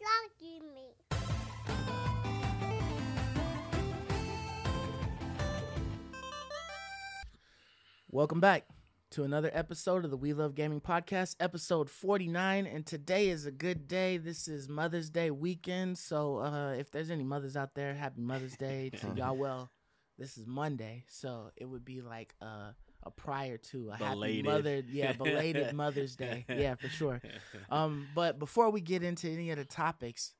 lucky me. Welcome back to another episode of the We Love Gaming Podcast, episode 49. And today is a good day. This is Mother's Day weekend. So uh, if there's any mothers out there, happy Mother's Day to y'all. Well, this is Monday. So it would be like uh, a prior to a happy mother. Yeah, belated Mother's Day. Yeah, for sure. Um, but before we get into any of the topics,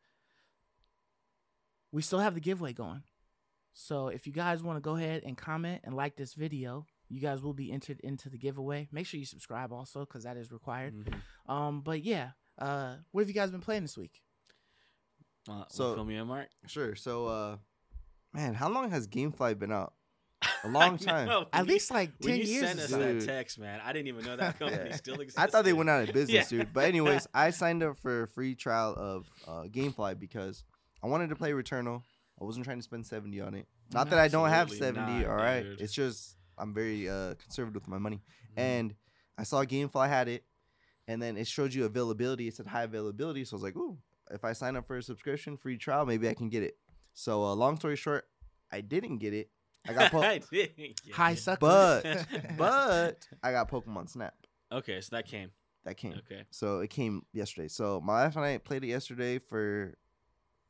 we still have the giveaway going. So if you guys want to go ahead and comment and like this video, you guys will be entered into the giveaway. Make sure you subscribe also because that is required. Mhm. Um, but yeah, uh, what have you guys been playing this week? Uh, So- so fill me in, Mark. Sure. So, uh, man, how long has GameFly been out? A long time. know. At When you- least like when ten you years. sent or us so. Dude. that text, man, I didn't even know that company Yeah. still existed. I thought they went out of business, Yeah. dude. But anyways, I signed up for a free trial of uh, GameFly because I wanted to play Returnal. I wasn't trying to spend seventy on it. Not that I don't have Absolutely seventy. not, all right, dude. it's just I'm very uh, conservative with my money. Mhm. And I saw GameFly had it, and then it showed you availability. It said high availability, so I was like, ooh, if I sign up for a subscription free trial, maybe I can get it. So, uh, long story short, I didn't get it. I got po- I didn't High it. suckers. but but I got Pokemon Snap. okay, so that came. That came. Okay. So it came yesterday. So my wife and I played it yesterday for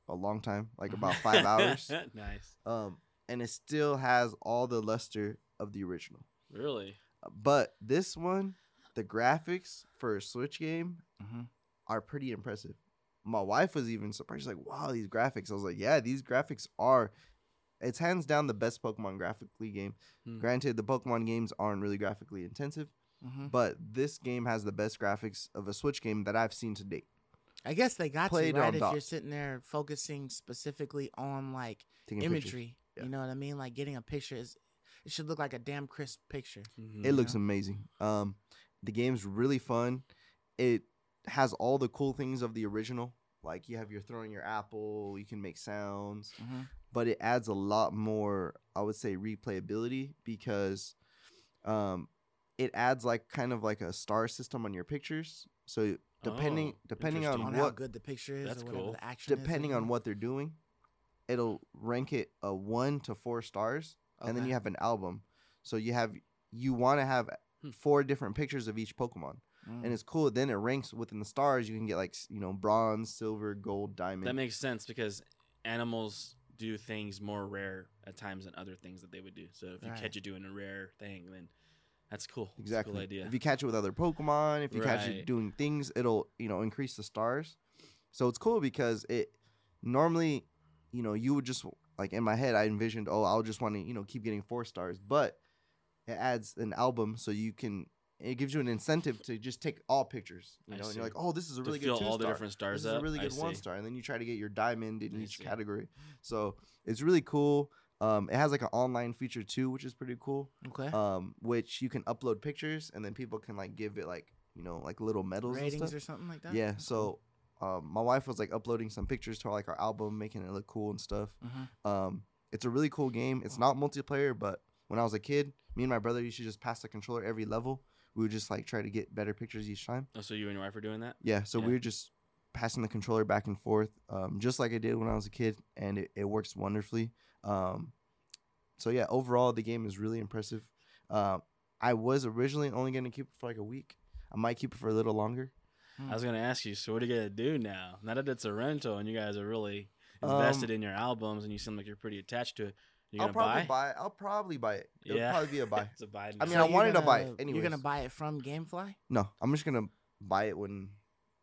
a long time, like about five hours. nice. Um, and it still has all the luster of the original. Really? Uh, But this one, the graphics for a Switch game Mhm. are pretty impressive. My wife was even surprised. She's like, "Wow, these graphics!" I was like, "Yeah, these graphics are." It's hands down the best Pokemon graphically game. Hmm. Granted, the Pokemon games aren't really graphically intensive, Mhm. but this game has the best graphics of a Switch game that I've seen to date. I guess they got Played to right on if dock. you're sitting there focusing specifically on like Taking imagery. Yeah. You know what I mean? Like getting a picture is it should look like a damn crisp picture. Mhm. It looks Yeah. amazing. Um, the game's really fun. It has all the cool things of the original. Like you have your throwing your apple, you can make sounds, Mhm. But it adds a lot more, I would say, replayability because um, it adds like kind of like a star system on your pictures. So depending Oh, depending On on interesting. how what good the picture is That's or whatever cool. the action is depending on what they're doing, it'll rank it a one to four stars, and then you have an album. So you have you want to have Hmm. four different pictures of each Pokemon, Mm. and it's cool. Then it ranks within the stars. You can get like you know bronze, silver, gold, diamond. That makes sense because animals do things more rare at times than other things that they would do. So if you Right. catch it doing a rare thing, then that's cool. That's a exactly. cool idea. If you catch it with other Pokemon, if you catch it doing things, it'll you know increase the stars. So it's cool because it normally, you know, you would just like in my head, I envisioned, oh, I'll just want to you know keep getting four stars, but it adds an album so you can. It gives you an incentive to just take all pictures, you know, and you're like, "Oh, this is a To really fill good two all the different stars This is a up, really I good one see. star," and then you try to get your diamond in I each see. category. So it's really cool. Um, it has like an online feature too, which is pretty cool okay. um, which you can upload pictures and then people can like give it like you know like little medals and Ratings stuff. or something like that. yeah, That's cool. so um, my wife was like uploading some pictures to our, like our album, making it look cool and stuff. Mhm. Um, it's a really cool game. It's not multiplayer, but when I was a kid, me and my brother used to just pass the controller every level. We would just like try to get better pictures each time. Oh, so you and your wife are doing that? Yeah, so Yeah. we were just passing the controller back and forth, um, just like I did when I was a kid, and it, it works wonderfully. Um, so yeah, overall the game is really impressive. Um, I was originally only going to keep it for like a week. I might keep it for a little longer. I was gonna ask you. So what are you gonna do now? Now that it's a rental and you guys are really Um, invested in your albums and you seem like you're pretty attached to it, you I'll probably buy? buy. I'll probably buy it. It'll yeah, probably be a buy. it's a buy. I mean, So I you're wanted to buy it gonna- You're gonna buy it from GameFly. no, I'm just gonna buy it when,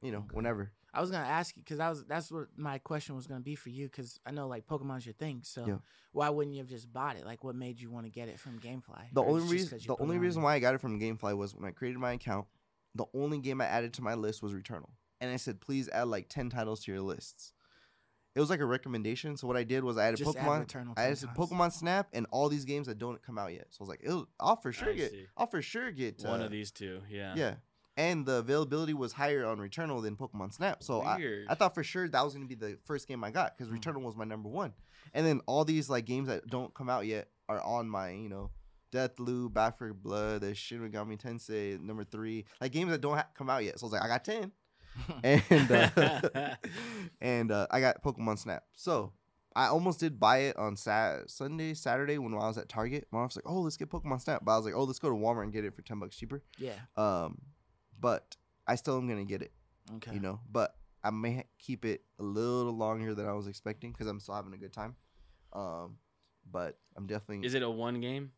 you know, whenever. I was gonna ask you because that was that's what my question was gonna be for you because I know like Pokemon's your thing. So Yeah. why wouldn't you have just bought it? Like, what made you want to get it from GameFly? The Or only it's just reason 'cause you the only reason why I got it from GameFly was when I created my account. The only game I added to my list was Returnal, and I said, please add like ten titles to your lists. It was like a recommendation. So what I did was I added Just Pokemon. I added 10 times. Pokemon Snap and all these games that don't come out yet. So I was like, It'll, I'll for sure I get. see. I'll for sure get One uh, of these two. Yeah. Yeah, and the availability was higher on Returnal than Pokemon Snap. So I, Weird. I thought for sure that was gonna be the first game I got because Mm. Returnal was my number one. And then all these like games that don't come out yet are on my you know Deathloop, Back 4 Blood, the Shin Megami Tensei number three, like games that don't ha- come out yet. So I was like, I got ten. and uh, and uh, I got Pokemon Snap. So I almost did buy it on Sat Sunday, Saturday when I was at Target. My mom's like, "Oh, let's get Pokemon Snap," but I was like, "Oh, let's go to Walmart and get it for ten bucks cheaper." Yeah. Um, but I still am gonna get it, Okay. you know. But I may ha- keep it a little longer than I was expecting because I'm still having a good time. Um, but I'm definitely Is it a one game?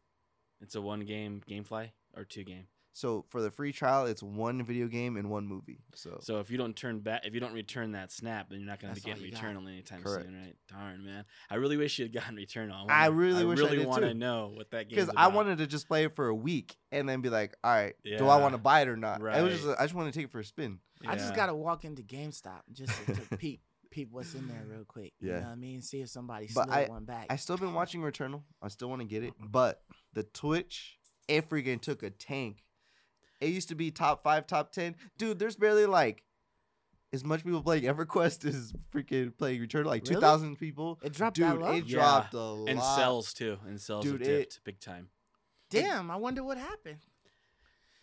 It's a one game GameFly or two game. So for the free trial. It's one video game and one movie. So So if you don't turn back, if you don't return that snap, then you're not going to get all you got. Returnal anytime Correct. soon, right? Darn, man. I really wish you had gotten Returnal. I wanna- really wish I really did want to too. know what that game. because I wanted to just play it for a week and then be like, all right, do I want to buy it or not? It was just I just want to take it for a spin. I just gotta walk into GameStop just to, to peep peep what's in there real quick. You Yeah. know what I mean? See if somebody But slid one back. I still been watching Returnal. I still want to get it, but the Twitch, it freaking took a tank. It used to be top five, top ten. Dude, there's barely like as much people playing EverQuest as freaking playing Return. Like Really? two thousand people. it dropped Dude, that low? it Yeah. dropped a lot. and sells too, and sells Dude, have it- dipped big time. Damn, I wonder what happened.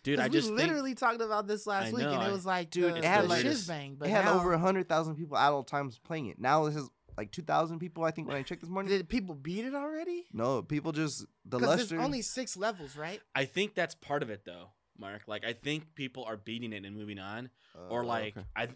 Dude, I just we think, literally talked about this last I week, and know, it was like, dude, It had the like- shiz bang. But it had now, over hundred thousand people at all times playing it. Now this is like two thousand people. I think when I checked this morning. Did people beat it already? no, people just the Because luster. there's only six levels, right? I think that's part of it though, Mark. Like I think people are beating it and moving on, or Uh, like okay. I.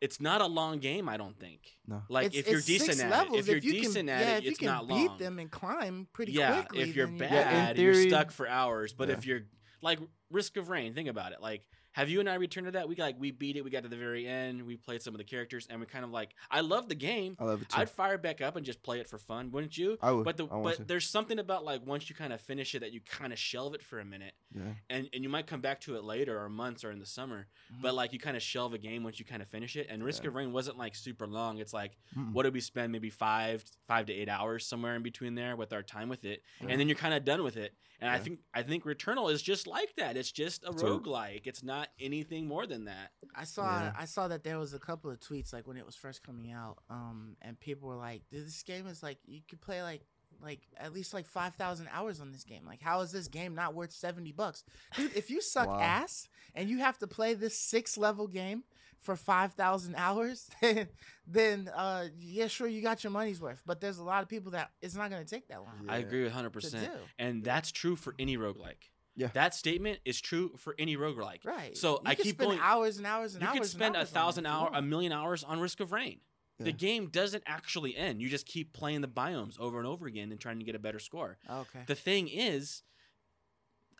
It's not a long game, I don't think. No. Like It's- if you're decent at levels. it, if you're you decent can, at yeah, it, if you it's can not beat long. them and climb pretty yeah, quickly. if you're then bad, Yeah, in you're stuck for hours. But Yeah. if you're like Risk of Rain, think about it. Like, have you and I returned to that? We like we beat it. We got to the very end. We played some of the characters, and we kind of like. I love the game. I love it too. I'd fire it back up and just play it for fun, wouldn't you? I would. But the but to. there's something about like once you kind of finish it that you kind of shelve it for a minute, yeah. and and you might come back to it later or months or in the summer. Mhm. But like you kind of shelve a game once you kind of finish it. And Risk Yeah. of Rain wasn't like super long. It's like Mm-mm. what did we spend? Maybe five five to eight hours somewhere in between there with our time with it, Yeah. and then you're kind of done with it. And I think I think Returnal is just like that. It's just a It's a- roguelike. It's not anything more than that. I saw Yeah. I saw that there was a couple of tweets like when it was first coming out, um, and people were like, "This game is like you could play like like at least like five thousand hours on this game. Like, how is this game not worth seventy bucks? Dude, if you suck Wow. ass and you have to play this six level game for five thousand hours, then then uh yeah, sure you got your money's worth. But there's a lot of people that it's not gonna take that long I agree with hundred to percent, do. and that's true for any roguelike. Yeah. that statement is true for any roguelike. Right. So You I keep spend going. hours and hours and you hours. You could spend a hours on it thousand hour, a million hours on Risk of Rain. Yeah. The game doesn't actually end. You just keep playing the biomes over and over again and trying to get a better score. Okay. The thing is,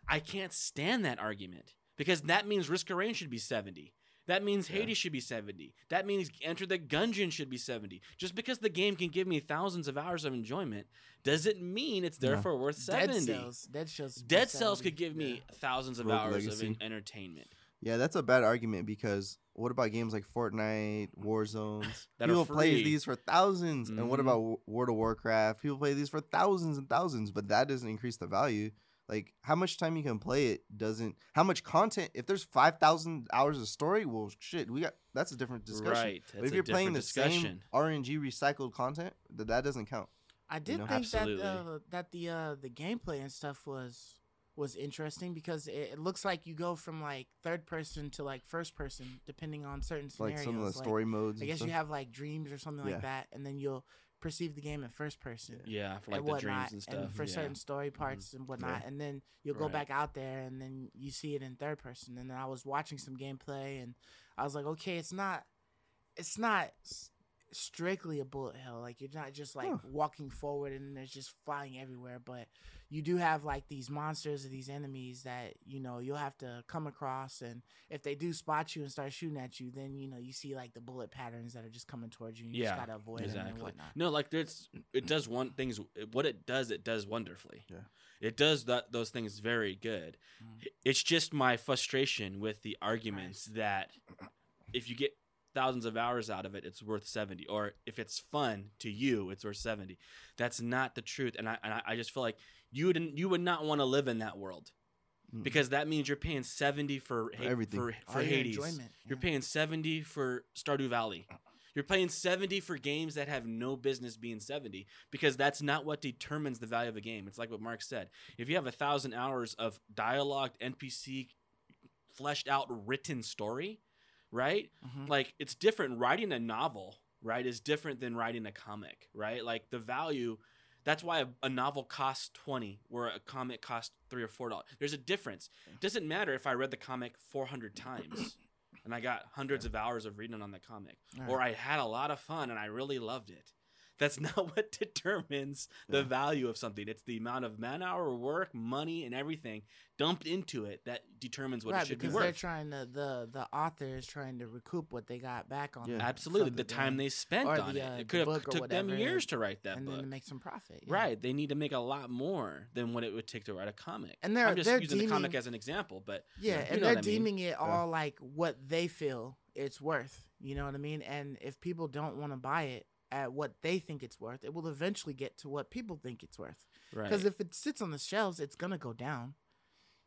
I can't stand that argument because that means Risk of Rain should be 70. That means Yeah. Hades should be 70. That means Enter the Gungeon should be 70. Just because the game can give me thousands of hours of enjoyment doesn't mean it's No. therefore worth Dead 70. Cells. Dead Cells. Dead Cells could give me thousands of Rogue hours Legacy. of en- entertainment. Yeah, that's a bad argument because what about games like Fortnite, Warzones? That People play these for 1000s And what Mhm. about World of Warcraft? People play these for thousands and thousands, but that doesn't increase the value. Like how much time you can play it doesn't. How much content? If there's five thousand hours of story, well, shit, we got that's a different discussion. Right. But if a you're playing the different discussion. same RNG recycled content, that that doesn't count. I did know? think Absolutely. that uh, that the uh, the gameplay and stuff was was interesting because it, it looks like you go from like third person to like first person depending on certain scenarios. Like some of the Like, story modes. I and guess you have like dreams or something Yeah. like that, and then you'll perceive the game in first person. Yeah, for like and the whatnot, dreams and stuff. for yeah. certain story mm-hmm. parts and whatnot, and then you'll go Right. back out there, and then you see it in third person. And then I was watching some gameplay, and I was like, okay, it's not, it's not strictly a bullet hell. Like you're not just like Huh. walking forward and there's just flying everywhere, but you do have like these monsters or these enemies that you know you'll have to come across, and if they do spot you and start shooting at you, then you know you see like the bullet patterns that are just coming towards you. And you Yeah, just gotta avoid them and Exactly. whatnot. No, like there's it does one things. What it does, it does wonderfully. Yeah. It does that those things very good. Mm. It's just my frustration with the arguments that if you get thousands of hours out of it, it's worth seventy, or if it's fun to you, it's worth seventy. That's not the truth, and I and I, I just feel like you would you would not want to live in that world Mm. because that means you're paying seventy for Ha- everything. for, All for your Hades. enjoyment, You're paying 70 for Stardew Valley. You're paying 70 for games that have no business being 70 because that's not what determines the value of a game. It's like what Mark said. If you have a thousand hours of dialogued NPC, fleshed out, written story, right? Mhm. Like it's different. Writing a novel, right, is different than writing a comic, right? Like the value. That's why a, a novel costs twenty, where a comic costs three or four dollars. There's a difference. It doesn't matter if I read the comic four hundred times, and I got hundreds of hours of reading on the comic, or I had a lot of fun and I really loved it. That's not what determines the Yeah. value of something. It's the amount of man hour work, money, and everything dumped into it that determines what right, it should be because they're trying to the the author is trying to recoup what they got back on Yeah. Absolutely, the time they spent on the, it. uh, it the could have book or took them years to write that and book. then to make some profit. yeah. Right, they need to make a lot more than what it would take to write a comic. And they're- I'm just they're using the comic as an example, but Yeah, you and they're what I mean. deeming it all like what they feel it's worth. You know what I mean? And if people don't want to buy it at what they think it's worth, it will eventually get to what people think it's worth. right, Because if it sits on the shelves, it's gonna go down.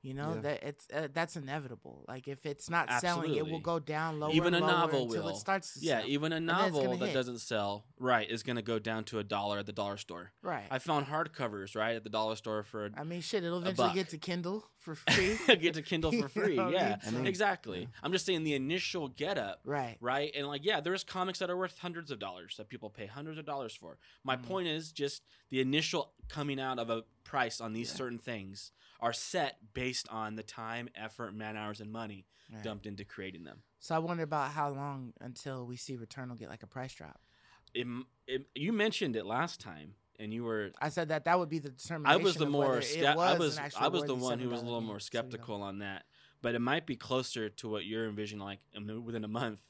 You know Yeah. that it's uh, that's inevitable. Like if it's not selling, it will go down lower. even a and lower novel until will. It starts to yeah, sell. even a novel that hit. doesn't sell, right, is going to go down to a dollar at the dollar store. right. I found hardcovers right at the dollar store for a I mean, shit, it'll eventually get to Kindle for free. get to Kindle for free. know what I yeah, mean? Exactly. yeah. I'm just saying the initial get up, right. right? And like, yeah, there's comics that are worth hundreds of dollars that people pay hundreds of dollars for. My Mhm. point is just the initial coming out of a price on these Yeah. certain things are set based on the time, effort, man hours, and money right. dumped into creating them. So I wonder about how long until we see Returnal get like a price drop. It, it, you mentioned it last time, and you were I said that that would be the determination. I was the more ske- it I was was I was the one who was a little more So, you know. skeptical on that, but it might be closer to what you're envisioning, like within a month.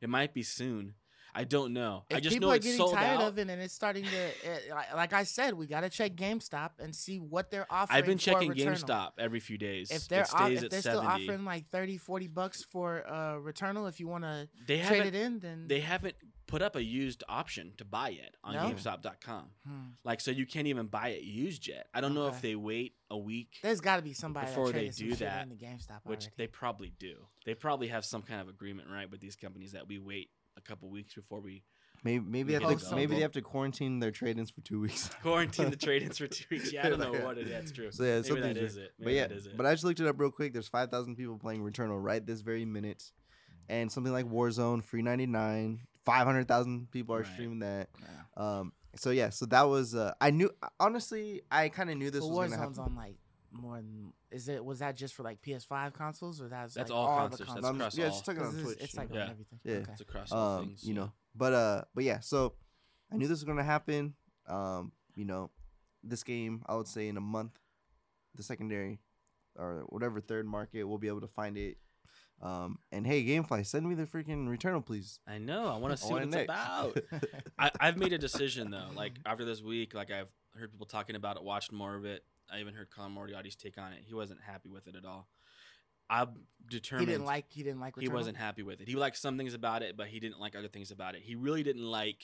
It might be soon. I don't know. I just people know are it's getting sold tired out. of it and it's starting to, it, like- I said, we got to check GameStop and see what they're offering. I've been checking. GameStop every few days. If they're off, if at they're still offering like 30, 40 bucks for uh, Returnal, if you want to they trade it in, then they haven't put up a used option to buy it on No? GameStop.com. Hmm. Like, so you can't even buy it used yet. I don't know if they wait a week, there's got to be somebody Before they do that, into GameStop which already. they probably do. They probably have some kind of agreement, right, with these companies that we wait a couple weeks before we Maybe maybe they have to, maybe they have to quarantine their trade-ins for two weeks. quarantine the trade-ins for two weeks. Yeah, I don't know what it is. That's true. So yeah, Maybe that something's is it. Maybe But yeah, that is it. but I just looked it up real quick. There's 5,000 people playing Returnal right this very minute, and something like Warzone, free 99. 500,000 people are Right. streaming that. Yeah. Um. So yeah. So that was. Uh. I knew. Honestly, I kind of knew this But was gonna Warzone's happen. on like more than. Is it? Was that just for like PS5 consoles or that's That's like all all consoles. the consoles? I'm across just, yeah, all. just talking 'Cause on it's, Twitch. it's like Yeah. on everything. Yeah. Okay. it's across all um, things. you know. But uh, but yeah. So I knew this was gonna happen. Um, you know, this game I would say in a month, the secondary or whatever third market we'll be able to find it. Um, and hey, GameFly, send me the freaking Returnal, please. I know. I want to see I what it's next. about. I, I've made a decision though. Like after this week, like I've heard people talking about it, watched more of it. I even heard Colin Moriarty's take on it. He wasn't happy with it at all. I'm He determined. didn't like. He didn't like. he wasn't happy with it. He liked some things about it, but he didn't like other things about it. He really didn't like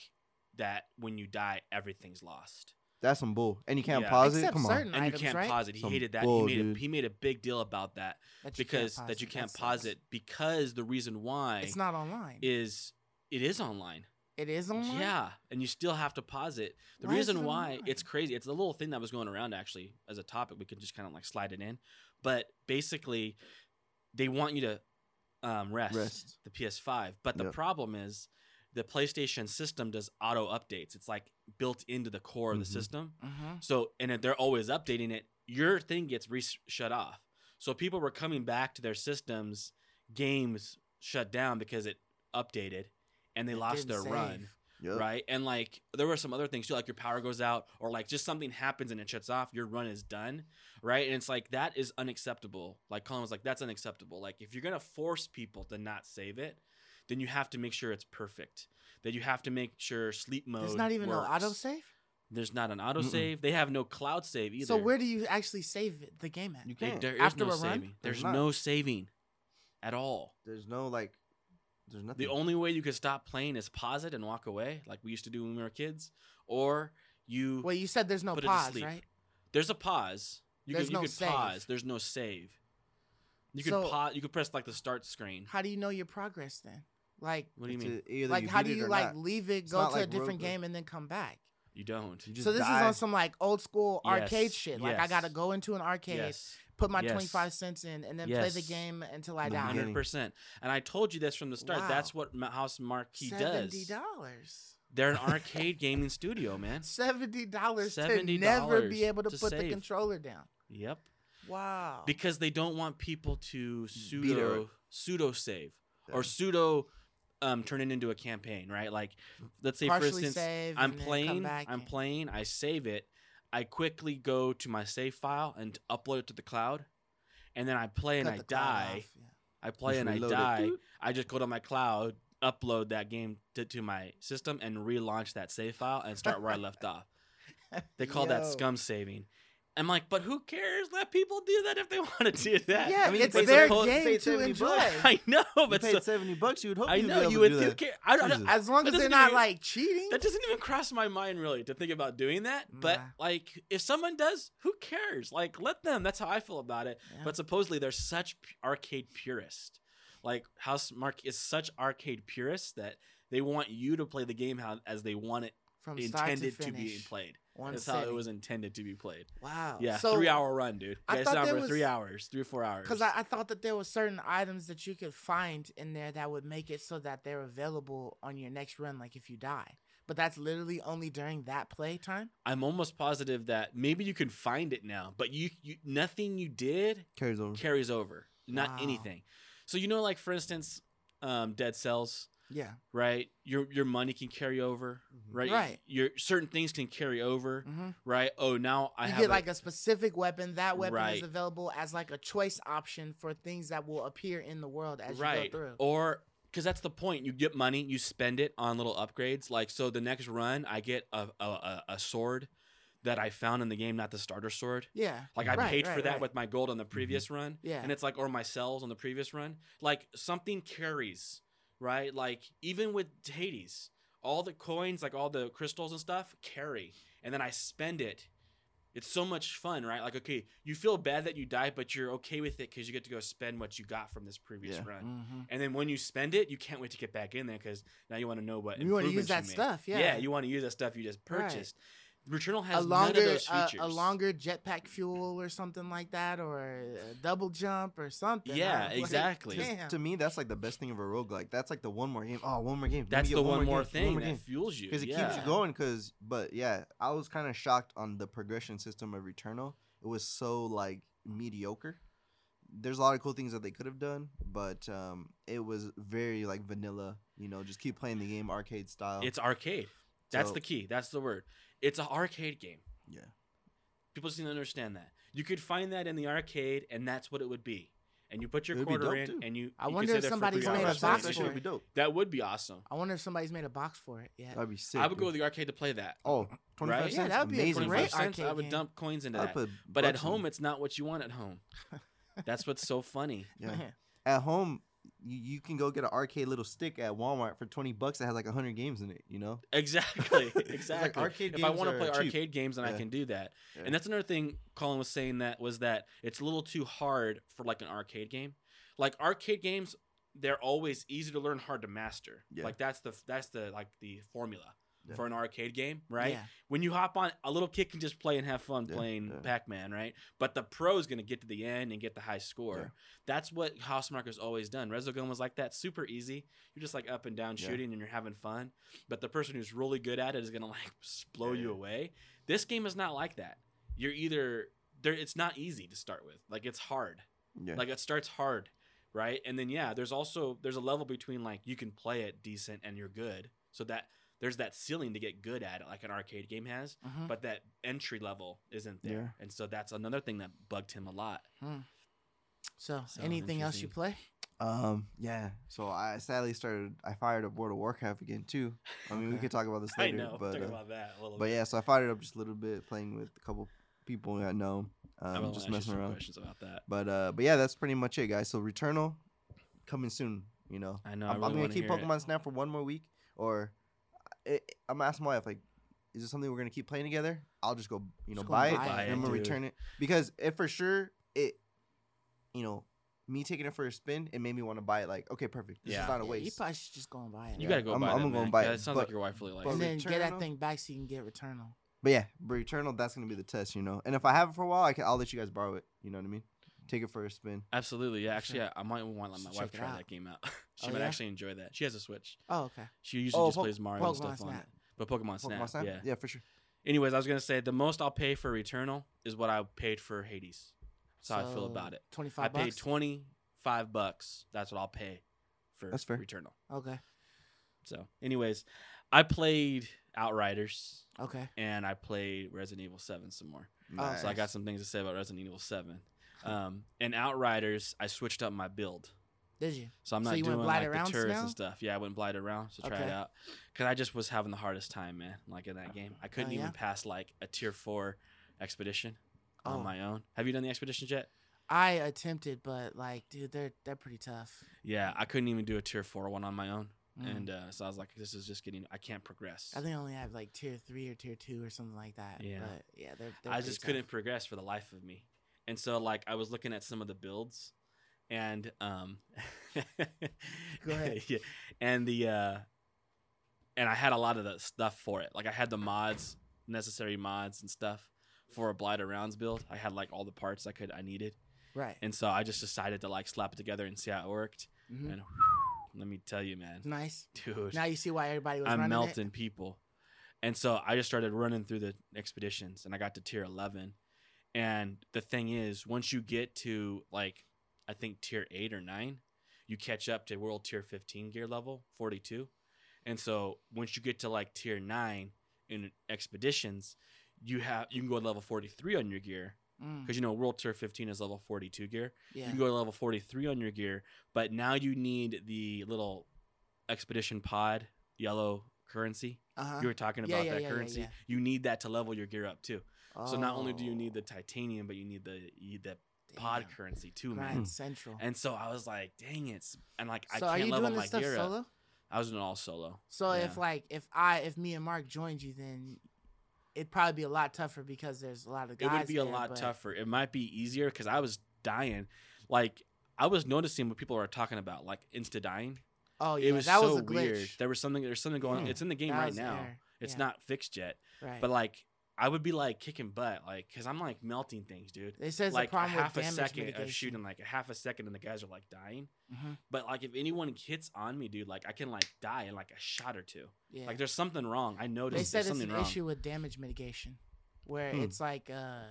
that when you die, everything's lost. That's some bull. And you can't Yeah. pause it. Come on. And items, you can't right? pause it. He Some hated that. bull, he made dude. a, he made a big deal about that That you can't because pause that you it. can't That pause it because the reason why It's not online. is it is online. It is online. Yeah, and you still have to pause it. The Why reason it why online? it's crazy, it's a little thing that was going around actually as a topic. We could just kind of like slide it in, but basically, they want you to um, rest, Rest. the PS5. But the Yep. problem is, the PlayStation system does auto updates. It's like built into the core of the Mhm. system. Mm-hmm. So, and if they're always updating it, your thing gets re- shut off. So people were coming back to their systems, games shut down because it updated, and they lost their run Yep. right? And like there were some other things too, like your power goes out, or like just something happens and it shuts off, your run is done, right? And it's like that is unacceptable. Like Colin was like, that's unacceptable. Like if you're gonna force people to not save it, then you have to make sure it's perfect. That you have to make sure sleep mode. There's not even works. no autosave. There's not an autosave. Mm-mm. They have no cloud save either. So where do you actually save the game at? You can't. there is After no a run? saving. There's There's no saving at all. There's no like. There's nothing. The only way you could stop playing is pause it and walk away, like we used to do when we were kids, or you Well, you said there's no Put it to pause, right? There's a pause. You There's could, you no could save. pause. There's no save. You could So- pause. You could press like the start screen. How do you know your progress then? Like, What do you mean? a- either like how do you like not. leave it, It's go not to a different game, and then come back? You don't. You just So this die. is on some like old school arcade shit. Like I gotta go into an arcade, Yes. Put my Yes. 25 cents in, and then play the game until I die. Hundred percent. And I told you this from the start. Wow. That's what Housemarque Seventy does. dollars. They're an arcade gaming studio, man. Seventy dollars to $70 never be able to, to put the controller down. Yep. Wow. Because they don't want people to pseudo pseudo save Yeah. or pseudo um, turn it into a campaign, right? Like, let's say Partially for instance, save I'm and then come playing, I'm playing, I save it, I quickly go to my save file and upload it to the cloud, and then I play and I die. off, yeah. I play Just and I reload it. die. I just go to my cloud, upload that game to, to my system, and relaunch that save file and start where I left off. They call that scum saving. I'm like, but who cares? Let people do that if they want to do that. Yeah, I mean, it's you their supposed- game to 70 enjoy. bucks. I know, You but paid so, seventy bucks. You would hope. I you'd know be able you would do think. that. I don't know. Jesus. As long as they're doesn't even- like cheating. That doesn't even cross my mind really to think about doing that. But like, if someone does, who cares? Like, let them. That's how I feel about it. Yeah. But supposedly they're such arcade purists. Like Housemarque is such arcade purists that they want you to play the game how as they want it From intended to, to, be played. One That's how it was intended to be played. Wow. Yeah, So, three hour run, dude. I You guys thought down there for three hours, three or four hours. Because I, I thought that there were certain items that you could find in there that would make it so that they're available on your next run, like if you die. But that's literally only during that play time. I'm almost positive that maybe you can find it now, but you, you nothing you did Carries over. carries over. Not Wow. anything. So you know, like for instance, um, Dead Cells, Yeah. right? Your your money can carry over, Mhm. right? Right. Your certain things can carry over, hmm right? Oh, now I you have get a- like a specific weapon. That weapon Right. is available as like a choice option for things that will appear in the world as right you go through. or because that's the point you get money you spend it on little upgrades like so the next run i get a, a, a, sword that i found in the game not the starter sword yeah. like i Right, paid for that right. with my gold on the previous run Yeah. and it's like or my cells on the previous run like something carries right? Like even with hades all the coins like all the crystals and stuff carry and then i spend it. It's so much fun right? Like okay you feel bad that you died but you're okay with it because you get to go spend what you got from this previous Yeah. run. Hmm and then when you spend it, you can't wait to get back in there because now you want to know what You wanna use improvements that stuff, yeah. yeah, you want to use that stuff you just Right. Purchased. Returnal A has none longer, of those uh, features. a longer jetpack fuel or something like that, or a double jump or something. Yeah, like, exactly. damn. To me, that's like the best thing of a roguelike. That's like the one more game. Oh, one more game. Let That's the one, more game, thing more that game. fuels you because it yeah. keeps you going. Because, but yeah, I was kind of shocked on the progression system of Returnal. It was so like mediocre. There's a lot of cool things that they could have done, but um, it was very like vanilla. You know, just keep playing the game arcade style. It's arcade. That's So- the key. That's the word. It's an arcade game. yeah, People just need to understand that. You could find that in the arcade, and that's what it would be. And you put your It would be quarter dope, in, too. and you. I you could wonder sit if there for somebody's three made a hours. box that for shit would it. be dope. That would be awesome. I wonder if somebody's made a box for it. Yeah. That'd be sick. I would go dude. to the arcade to play that. Oh, 25 Right? Yeah, cents. that would be a Amazing great price. 25 cents, I arcade would game. dump coins into I'd that. put But at bucks in home, it. it's not what you want at home. That's what's so funny. yeah. At home, you, you can go get an arcade little stick at Walmart for 20 bucks that has like 100 games in it, you know? Exactly. like Exactly. arcade if I want to play cheap. arcade games, then I can do that. Yeah. And that's another thing Colin was saying that was that it's a little too hard for like an arcade game. Like arcade games, they're always easy to learn, hard to master. Yeah. Like that's the that's the like the formula Yeah. for an arcade game, right? Yeah. When you hop on, a little kid can just play and have fun Yeah, playing yeah. Pac-Man, right? But the pro is going to get to the end and get the high score. That's what Housemarque's always done. Resogun was like that, super easy. You're just like up and down shooting and you're having fun. But the person who's really good at it is going to like blow you away. This game is not like that. You're either there. It's not easy to start with. Like it's hard. Yeah. Like it starts hard, right? And then yeah, there's also there's a level between like you can play it decent and you're good. So that there's that ceiling to get good at it, like an arcade game has. Mhm. But that entry level isn't there, Yeah. and so that's another thing that bugged him a lot. So, So, anything else you play? Um, yeah. So I sadly started, I fired up World of Warcraft again too. I mean, we Okay. could talk about this later. I later. know. But, Talk uh, about that a little but bit. yeah, so I fired it up just a little bit, playing with a couple people I know, I um, will just messing around. questions about that. But uh, but yeah, that's pretty much it, guys. So Returnal coming soon. You know, I know. I I'm, really I'm gonna keep hear it. Pokemon Snap for one more week, or I, I'm asking my wife like, is this something we're gonna keep playing together? I'll just go, you know, Just go buy it, buy it, and I'm gonna dude. return it because it for sure it, you know, me taking it for a spin, it made me want to buy it. Like, okay, perfect. This Yeah. is not a Yeah, you probably should just go and buy it. You Yeah, gotta go I'm- buy I'm that, gonna go man, and buy 'cause it, It sounds like but- your wife really likes but and it. then get that Returnal? thing back so you can get Returnal. But yeah, but Returnal, that's gonna be the test, you know. And if I have it for a while, I can, I'll let you guys borrow it. You know what I mean? Take it for a spin. Absolutely, yeah. Actually, Sure. I, I might want to let my Should wife check it try out. that game out. Oh, she Oh, might yeah? actually enjoy that. She has a Switch. Oh, okay. She usually Oh, just Po- plays Mario and Pokemon stuff on Snap. it. But Pokemon Snap, Pokemon Snap? yeah. yeah, for sure. Anyways, I was gonna say the most I'll pay for Returnal is what I paid for Hades. That's how I feel about it. Twenty I five paid twenty five bucks. That's what I'll pay for That's fair. Returnal. Okay. So, anyways, I played Outriders Okay. and I played Resident Evil Seven some more. Oh, So I got some things to say about Resident Evil Seven. Um, and Outriders, I switched up my build. Did you? So I'm So not you went doing like the tourists now? and stuff. Yeah, I went blight around to try it out because I just was having the hardest time, man. Like in that game, I couldn't Oh, yeah? even pass like a tier four expedition Oh. on my own. Have you done the expeditions yet? I attempted, but like, dude, they're they're pretty tough. Yeah, I couldn't even do a tier four one on my own, Mm. and uh, so I was like, this is just getting. I can't progress. I think I only have like tier three or tier two or something like that. Yeah. But yeah, they're. they're I just tough. couldn't progress for the life of me. And so like I was looking at some of the builds and um Go ahead. yeah. And the uh and I had a lot of the stuff for it. Like I had the mods, necessary mods and stuff for a Blight Rounds build. I had like all the parts I could I needed. Right. And so I just decided to like slap it together and see how it worked. Mhm. And let me tell you, man. Nice. Dude. Now you see why everybody was I'm melting it. people. And so I just started running through the expeditions and I got to tier 11. And the thing is, once you get to like, I think tier 8 or 9, you catch up to world tier 15 gear level, 42. And so once you get to like tier 9 in expeditions, you have you can go to level 43 on your gear. Mm, because you know world tier 15 is level 42 gear. Yeah. you can go to level 43 on your gear but now you need the little expedition pod yellow currency. Uh-huh. you were talking about yeah, that yeah, yeah, currency. you need that to level your gear up too so not only do you oh. need Oh, the titanium but you need the you need the pod currency too Grind man Central. and so i was like dang it and like so i can't level my gear solo? up i was doing all solo So Yeah. if like if I if me and Mark joined you, then it'd probably be a lot tougher because there's a lot of guys. it would be a lot but- tougher it might be easier because i was dying like i was noticing what people were talking about like insta dying Oh yeah, it was that so was a glitch. weird. There was something. There's something going. on. It's in the game That right now. It's Yeah. not fixed yet. right. But like, I would be like kicking butt, like, cause I'm like melting things, dude. it says like the a problem half a with damage second mitigation. of shooting, like a half a second, and the guys are like dying. Mhm. But like, if anyone hits on me, dude, like I can like die in like a shot or two. Yeah. Like, there's something wrong. I noticed. they said there's it's something an wrong. issue with damage mitigation, where Hmm. it's like uh,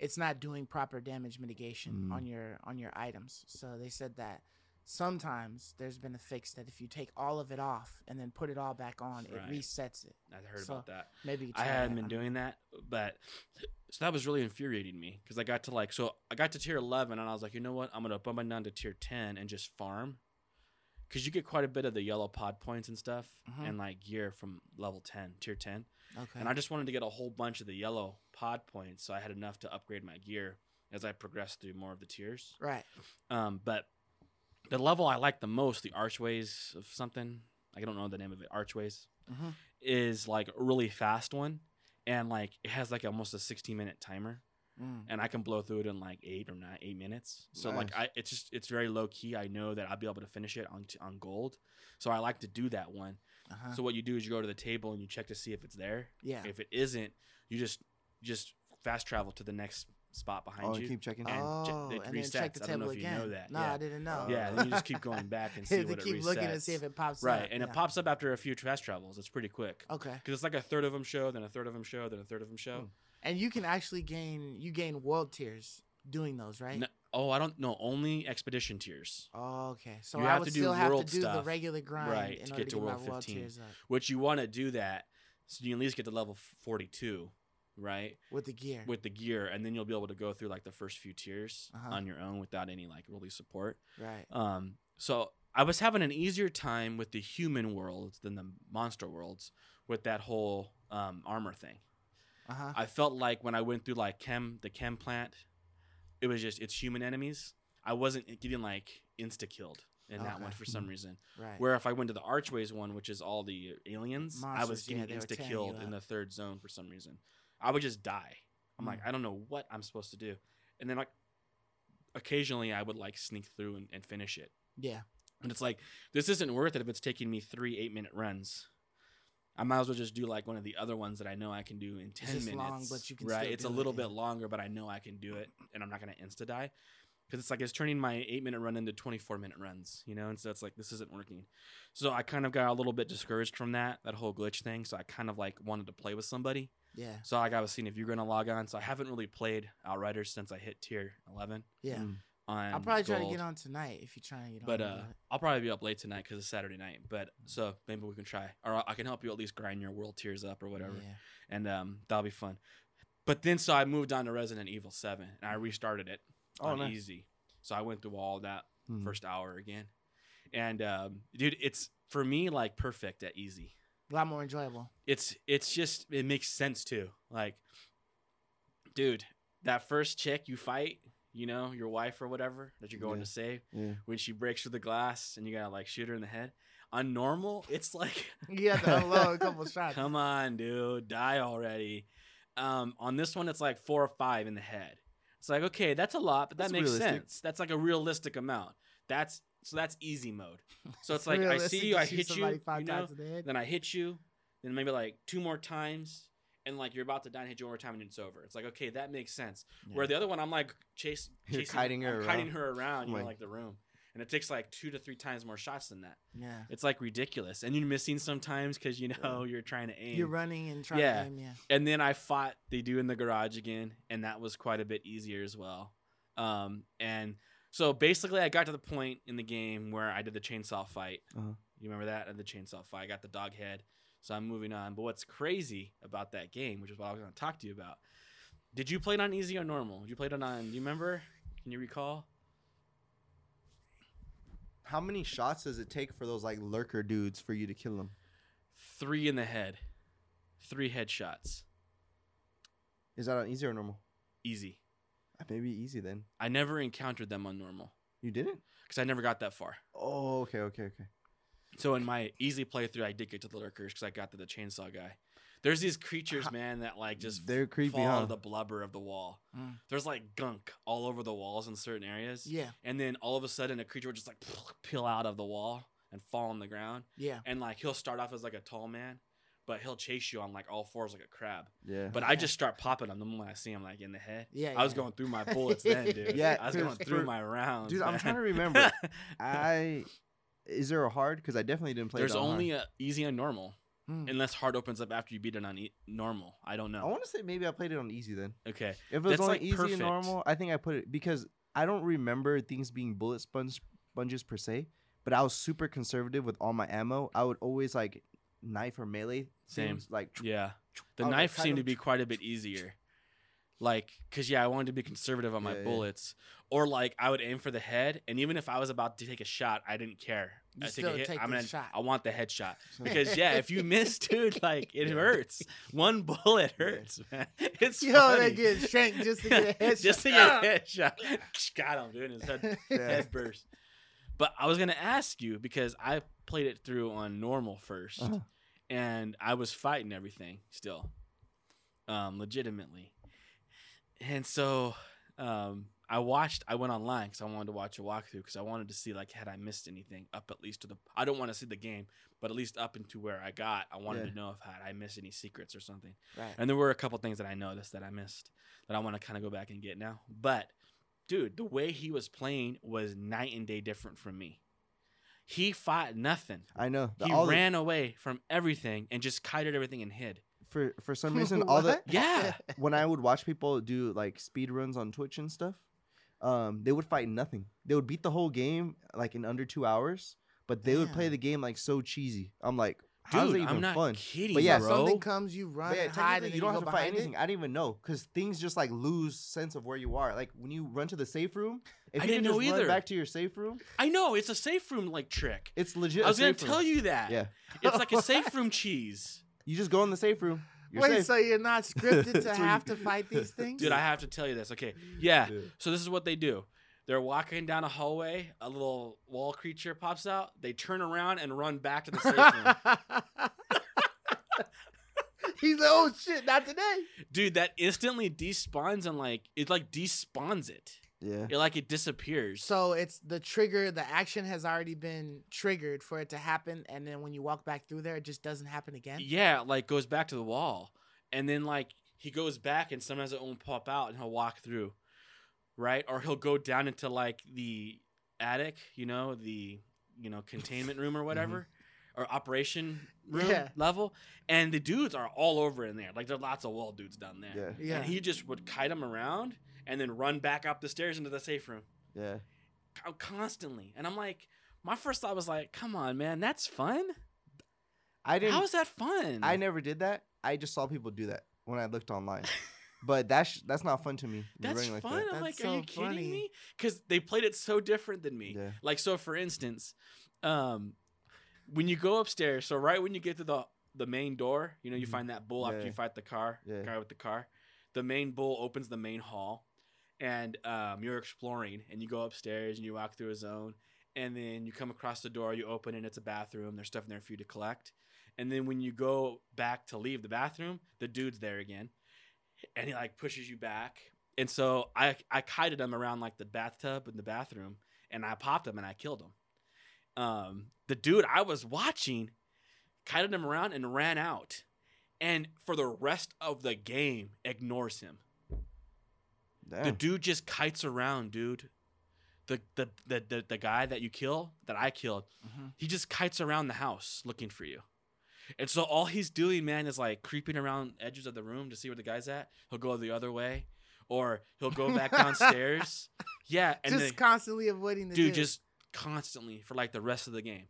it's not doing proper damage mitigation Hmm. on your on your items. So they said that sometimes there's been a fix that if you take all of it off and then put it all back on, Right. it resets it. I heard So, about that. Maybe I hadn't been doing that, but so that was really infuriating me because I got to like so I got to tier eleven and I was like, you know what, I'm gonna bump it down to tier ten and just farm because you get quite a bit of the yellow pod points and stuff Mhm. and like gear from level ten, tier ten, Okay. and I just wanted to get a whole bunch of the yellow pod points so I had enough to upgrade my gear as I progressed through more of the tiers. right. Um, but the level I like the most, the archways of something, I don't know the name of it, archways hmm is like a really fast one and like it has like almost a 16 minute timer Mm. and i can blow through it in like eight or nine eight minutes. So like i it's just it's very low key i know that i'll be able to finish it on, on gold. So i like to do that one. Uh-huh. so what you do is you go to the table and you check to see if it's there. Yeah. if it isn't you just just fast travel to the next spot behind Oh, and you keep checking. and oh, j- it and then check the resets. I don't know table if you again. know that. No, Yeah. I didn't know. yeah then you just keep going back and see to what keep it resets looking to see if it pops right up. and yeah. it pops up after a few fast travels it's pretty quick Okay. because it's like a third of them show, then a third of them show, then a third of them show. Hmm. And you can actually gain you gain world tiers doing those, right? No- oh, I don't know. Only expedition tiers, Oh, okay. So You I have would to do still have to world do the regular grind right, in to order get to to get my world world 15. tiers up which you want to do that, so you at least get to level forty-two, right, with the gear. with the gear, and then you'll be able to go through like the first few tiers Uh-huh. on your own without any like really support. right. Um, so I was having an easier time with the human worlds than the monster worlds with that whole um, armor thing. Uh huh. I felt like when I went through like chem the chem plant, it was just it's human enemies. I wasn't getting like insta killed in that one for some reason. Right. Where if I went to the archways one, which is all the aliens, I was Monsters, yeah, getting insta killed in the third zone for some reason. I would just die. I'm like, Mm. I don't know what I'm supposed to do. And then like occasionally I would like sneak through and, and finish it. yeah. And it's like, this isn't worth it if it's taking me three eight minute runs. I might as well just do like one of the other ones that I know I can do in 10 just minutes. long, but you can right? It's a do it, little yeah. bit longer, but I know I can do it and I'm not going to insta die. because it's like it's turning my eight minute run into 24 minute runs, you know, and so it's like this isn't working. So I kind of got a little bit discouraged from that that whole glitch thing. So I kind of like wanted to play with somebody. Yeah. So like I was seeing if you're gonna log on. So I haven't really played Outriders since I hit tier 11 Yeah. Mm. on. I'll probably try to get on tonight if you try and get But on. uh, I'll probably be up late tonight because it's Saturday night. But so maybe we can try, or I can help you at least grind your world tiers up or whatever, Yeah. and um, that'll be fun. But then so I moved on to Resident Evil Seven, and I restarted it Oh, on nice. easy. So I went through all that Mhm. first hour again, and um, dude, it's for me like perfect at easy. A lot more enjoyable. It's it's just it makes sense too. Like, dude, that first chick you fight, you know, your wife or whatever that you're going Yeah. to save Yeah. when she breaks through the glass and you gotta like shoot her in the head. On normal, it's like, You have to unload a couple shots. come on, dude, die already. Um, on this one, it's like four or five in the head. It's like, okay, that's a lot, but that That's makes realistic. sense. That's like a realistic amount. That's so that's easy mode. So it's It's like I see you, I hit you, you know, the then I hit you, then maybe like two more times, and like you're about to die and hit you one more time and it's over. It's like okay, that makes sense. Where the other one, I'm like chase, chasing, kiting her I'm kiting around. her around, you know, Like- like the room, and it takes like two to three times more shots than that. Yeah. It's like ridiculous, and you're missing sometimes because you know you're trying to aim. You're running and trying Yeah. to aim, yeah. and then I fought they do in the garage again, and that was quite a bit easier as well. Um, and so basically, I got to the point in the game where I did the chainsaw fight. Uh-huh. You remember that? I did the chainsaw fight. I got the dog head. So I'm moving on. But what's crazy about that game, which is what I was going to talk to you about, did you play it on easy or normal? Did you play it on? Do you remember? Can you recall? How many shots does it take for those like lurker dudes for you to kill them? Three in the head, three headshots, Is that on easy or normal? easy. Maybe easy then. I never encountered them on normal You didn't? because I never got that far. Oh, okay, okay, okay. So in my easy playthrough, I did get to the lurkers because I got to the chainsaw guy. There's these creatures, man, that like just They're creepy, fall out of the blubber of the wall. Mm. There's like gunk all over the walls in certain areas. Yeah. And then all of a sudden, a creature would just like peel out of the wall and fall on the ground. Yeah. And like he'll start off as like a tall man, but he'll chase you on like all fours like a crab. Yeah. But Yeah. I just start popping on them the moment I see him like in the head. Yeah. I was yeah. going through my bullets then, dude. Yeah, I was going through my rounds. Dude, I'm trying to remember. I is there a hard? Because I definitely didn't play. There's it on only hard. a easy and normal, Hmm. unless hard opens up after you beat it on e- normal. I don't know. I want to say maybe I played it on easy then. Okay. If it was That's, only like, easy perfect. and normal, I think I put it because I don't remember things being bullet sponge sponges per se. But I was super conservative with all my ammo. I would always like knife or melee Same. things, Like Yeah. The I knife seemed to be quite a bit easier. Like, cause yeah, I wanted to be conservative on my Yeah, yeah. bullets, or like I would aim for the head, and even if I was about to take a shot, I didn't care. You I take a hit. take I'm gonna. shot. I want the headshot because yeah, if you miss, dude, like it hurts. One bullet Yeah. hurts, man. It's Yo, funny. they get shanked just to get a headshot. just to get a headshot. Got him, dude. His head Yeah. head burst. But I was gonna ask you because I played it through on normal 1st Uh-huh. And I was fighting everything still, um, legitimately. And so, um, I watched. I went online because I wanted to watch a walkthrough because I wanted to see like had I missed anything up at least to the. I don't want to see the game, but at least up into where I got. I wanted Yeah. to know if had I missed any secrets or something. Right. And there were a couple things that I noticed that I missed that I want to kind of go back and get now. But dude, the way he was playing was night and day different from me. He fought nothing. I know the- He all the- ran away from everything and just kited everything and hid. for for some reason all the Yeah. when I would watch people do like speed runs on Twitch and stuff, um, they would fight nothing. They would beat the whole game like in under two hours, but they would play the game like so cheesy. I'm like, how's Dude, it even I'm not fun? kidding, But yeah, bro. Something comes, you run But yeah, and hide, technically and you don't have go to fight anything. It. I didn't even know because things just like lose sense of where you are. Like when you run to the safe room, if I you didn't can know just either. run back to your safe room, I know it's a safe room like trick. it's legit. I was a gonna safe room. tell you that. Yeah, It's like a safe room cheese. you just go in the safe room. You're Wait, safe. so you're not scripted to have to fight these things? Dude, I have to tell you this. Okay. Yeah. Yeah. So this is what they do. They're walking down a hallway, a little wall creature pops out, they turn around and run back to the safe room. He's like, oh shit, not today. Dude, that instantly despawns and like it like despawns it. yeah. It like it disappears. So it's the trigger, the action has already been triggered for it to happen, and then when you walk back through there, it just doesn't happen again. Yeah, like goes back to the wall. And then like he goes back and sometimes it won't pop out and he'll walk through. Right? Or he'll go down into like the attic, you know, the you know containment room or mm-hmm. whatever, or operation room Yeah. level, and the dudes are all over in there. Like there are lots of wall dudes down there. Yeah. Yeah. And he just would kite them around and then run back up the stairs into the safe room Yeah. constantly. And I'm like, my first thought was like, come on, man, that's fun. I didn't. How is that fun? I never did that. I just saw people do that when I looked online. but that's that's not fun to me. That's running like fun. that. I'm That's like, are you so kidding funny. me? Because they played it so different than me. Yeah. Like, so for instance, um, when you go upstairs, so right when you get to the the main door, you know, you Mhm. find that bull after Yeah. you fight the car, Yeah. guy with the car. The main bull opens the main hall, and um, you're exploring, and you go upstairs and you walk through a zone, and then you come across the door, you open, and it's a bathroom. There's stuff in there for you to collect, and then when you go back to leave the bathroom, the dude's there again, and he like pushes you back. And so I I kited him around like the bathtub in the bathroom, and I popped him and I killed him. Um, the dude I was watching kited him around and ran out, and for the rest of the game ignores him. The dude just kites around, dude. The the the the, the guy that you kill that I killed, Mhm. he just kites around the house looking for you. And so all he's doing, man, is like creeping around edges of the room to see where the guy's at. He'll go the other way, or he'll go back downstairs. Yeah, and just then, constantly avoiding the dude, dude. just constantly for like the rest of the game.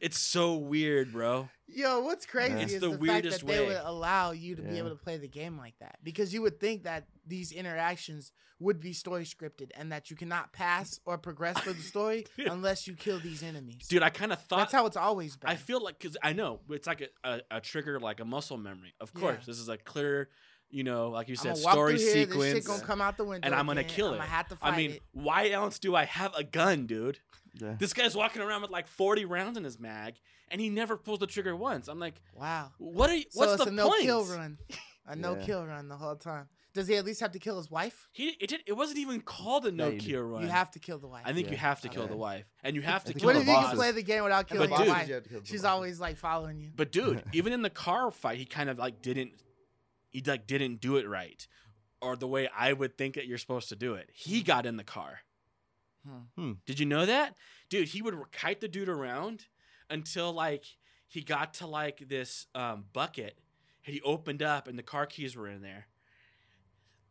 it's so weird, bro. Yo, what's crazy It's is the the, fact weirdest that they way. would allow you to be able to play the game like that because you would think that these interactions would be story scripted and that you cannot pass or progress through the story unless you kill these enemies. Dude, I kind of thought That's how it's always been. I feel like because I know it's like a, a, a trigger, like a muscle memory. Of Yeah. course, this is a clear, you know, like you I'm said, walk story through here, This sequence. shit gonna come out the window, and I'm gonna again, kill I'm it. gonna have to fight I mean, it. why else do I have a gun, dude? Yeah. This guy's walking around with like 40 rounds in his mag, and he never pulls the trigger once. I'm like, Wow. what are you? So What's it's the a no point? kill run, a no Yeah. kill run the whole time. Does he at least have to kill his wife? He it, did, it wasn't even called a no you do. kill run. You have to kill the wife. I think you have to kill the wife, and you have to kill what the if you can play the game without killing But your dude- wife? You kill She's boss. always like following you. But dude, even in the car fight, he kind of like didn't he like didn't do it right. Or the way I would think that you're supposed to do it. He got in the car. Hmm. Hmm. Did you know that? Dude, he would kite the dude around until like he got to like this um, bucket and he opened up and the car keys were in there.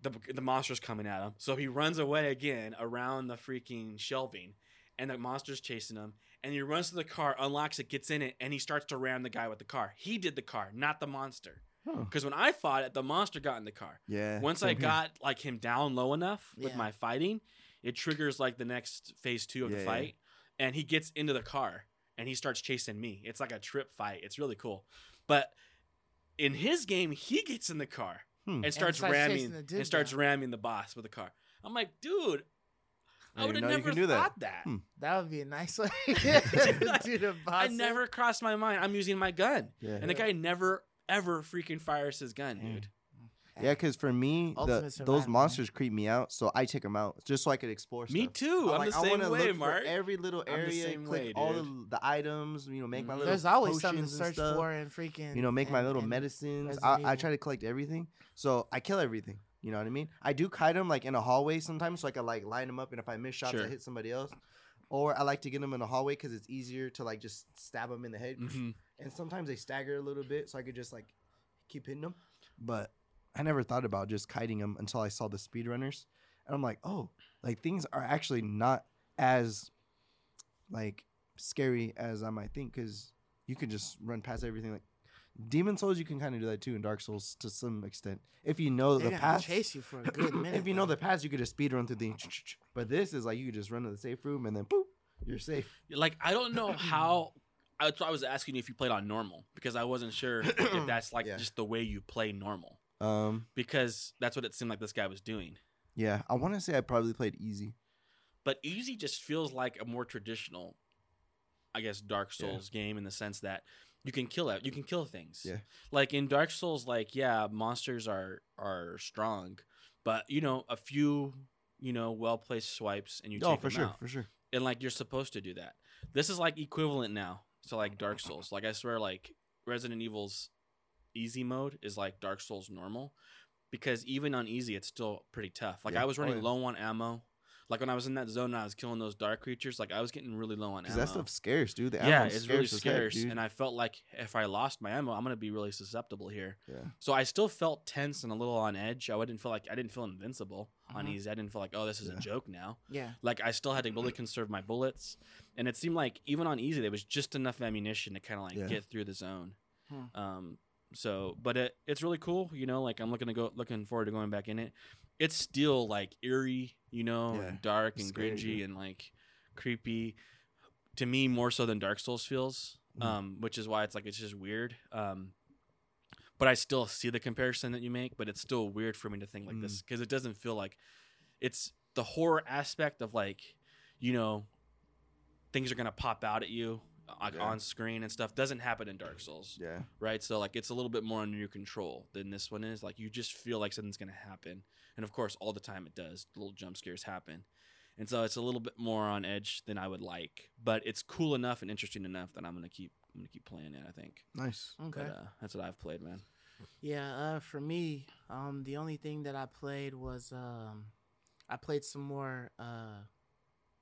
The, the monster's coming at him. So he runs away again around the freaking shelving and the monster's chasing him. And he runs to the car, unlocks it, gets in it, and he starts to ram the guy with the car. He did the car, not the monster. Huh. Because when I fought it, the monster got in the car. Yeah. Once I here. got like him down low enough with Yeah. my fighting, it triggers like the next phase two of Yeah, the yeah. fight, and he gets into the car and he starts chasing me. It's like a trip fight. It's really cool. But in his game, he gets in the car Hmm. and starts, starts ramming chasing the and starts ramming the boss with the car. I'm like, dude, I I would have never can do that. thought that. Hmm. That would be a nice way to do the boss. I never crossed my mind. I'm using my gun, Yeah. and the guy never ever freaking fires his gun, Damn. dude. Yeah, because for me, the, those monsters creep me out, so I take them out just so I could explore. Me stuff. too. I'm, like, the I same wanna way, look Mark. For every little I'm the area, same click way, all the, the items. You know, make my Mhm. little. There's always something to search stuff. for and freaking. You know, make my little medicines. I, I try to collect everything, so I kill everything. You know what I mean? I do kite them like in a hallway sometimes, so I can like line them up, and if I miss shots, Sure. I hit somebody else. Or I like to get them in a hallway because it's easier to like just stab them in the head. Mhm. And sometimes they stagger a little bit, so I could just like keep hitting them. But I never thought about just kiting them until I saw the speedrunners, and I'm like, oh, like things are actually not as like scary as I might think because you can just run past everything. Like Demon Souls, you can kind of do that too in Dark Souls to some extent if you know They're the gonna path. chase you for a good minute. if you know the path, you could just speed run through the. But this is like you could just run to the safe room and then boop, you're safe. Like I don't know how. That's I was asking you if you played on normal because I wasn't sure if that's like Yeah. just the way you play normal Um, because that's what it seemed like this guy was doing. yeah, I want to say I probably played easy. But easy just feels like a more traditional, I guess, Dark Yeah. Souls game in the sense that you can kill it. You can kill things. Yeah. Like in Dark Souls, like yeah, monsters are are strong, but you know a few you know well placed swipes and you oh, take for them sure, out. for sure. and like you're supposed to do that. This is like equivalent now to like Dark Souls. Like I swear, like Resident Evil's easy mode is like Dark Souls normal, because even on easy, it's still pretty tough. Like Yeah. I was Oh, running yeah. low on ammo. Like when I was in that zone and I was killing those dark creatures, like I was getting really low on ammo. Because that stuff's scarce, dude. The yeah, ammo's it's really scarce heck, and I felt like if I lost my ammo, I'm gonna be really susceptible here. yeah. So I still felt tense and a little on edge. I didn't feel like I didn't feel invincible on Mhm. easy. I didn't feel like oh this is Yeah. a joke now. Yeah. Like I still had to really conserve my bullets, and it seemed like even on easy there was just enough ammunition to kind of like Yeah. get through the zone. Hmm. Um, so but it it's really cool. You know, like I'm looking to go looking forward to going back in it. It's still like eerie, you know, Yeah. and dark and Scary, cringy dude. and like creepy. To me, more so than Dark Souls feels, Mhm. um, which is why it's like it's just weird. Um, but I still see the comparison that you make, but it's still weird for me to think like this because it doesn't feel like it's the horror aspect of like, you know, things are gonna pop out at you like Yeah. on screen and stuff doesn't happen in Dark Souls, Yeah. right? So like it's a little bit more under your control than this one is. Like you just feel like something's gonna happen, and of course, all the time it does. Little jump scares happen. And so it's a little bit more on edge than I would like, but it's cool enough and interesting enough that I'm gonna keep I'm gonna keep playing it. I think. Nice. Okay. But, uh, that's what I've played, man. Yeah, uh, for me, um, the only thing that I played was um, I played some more. Uh,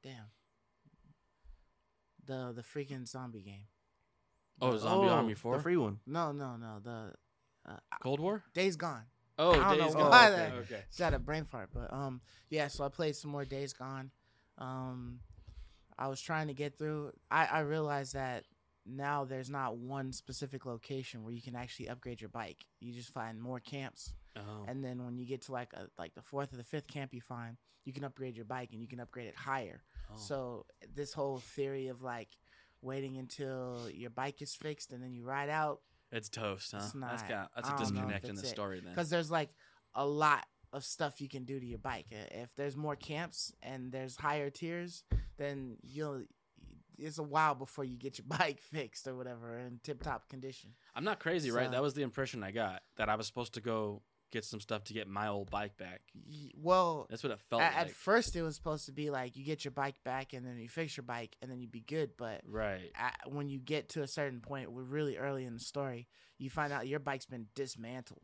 damn, the the freaking zombie game. Oh, The- Zombie Oh, Army Four, The free one. No, no, no. The uh, Cold War. Days Gone. Oh, I don't Days know Gone. why okay. that- okay. Just had a brain fart, but um, yeah. So I played some more Days Gone. Um, I was trying to get through. I I realized that now there's not one specific location where you can actually upgrade your bike. You just find more camps, Oh. and then when you get to like a, like the fourth or the fifth camp you find, you can upgrade your bike and you can upgrade it higher. Oh. So this whole theory of like waiting until your bike is fixed and then you ride out it's toast, huh? It's That's not. got that's a don't know if disconnect in the it. story then. because there's like a lot of stuff you can do to your bike. If there's more camps and there's higher tiers, then you'll it's a while before you get your bike fixed or whatever in tip top condition. I'm not crazy, right? That was the impression I got that I was supposed to go get some stuff to get my old bike back. Well, That's what it felt at, like. at first it was supposed to be like you get your bike back and then you fix your bike and then you'd be good, but right. at, when you get to a certain point, we're really early in the story, you find out your bike's been dismantled.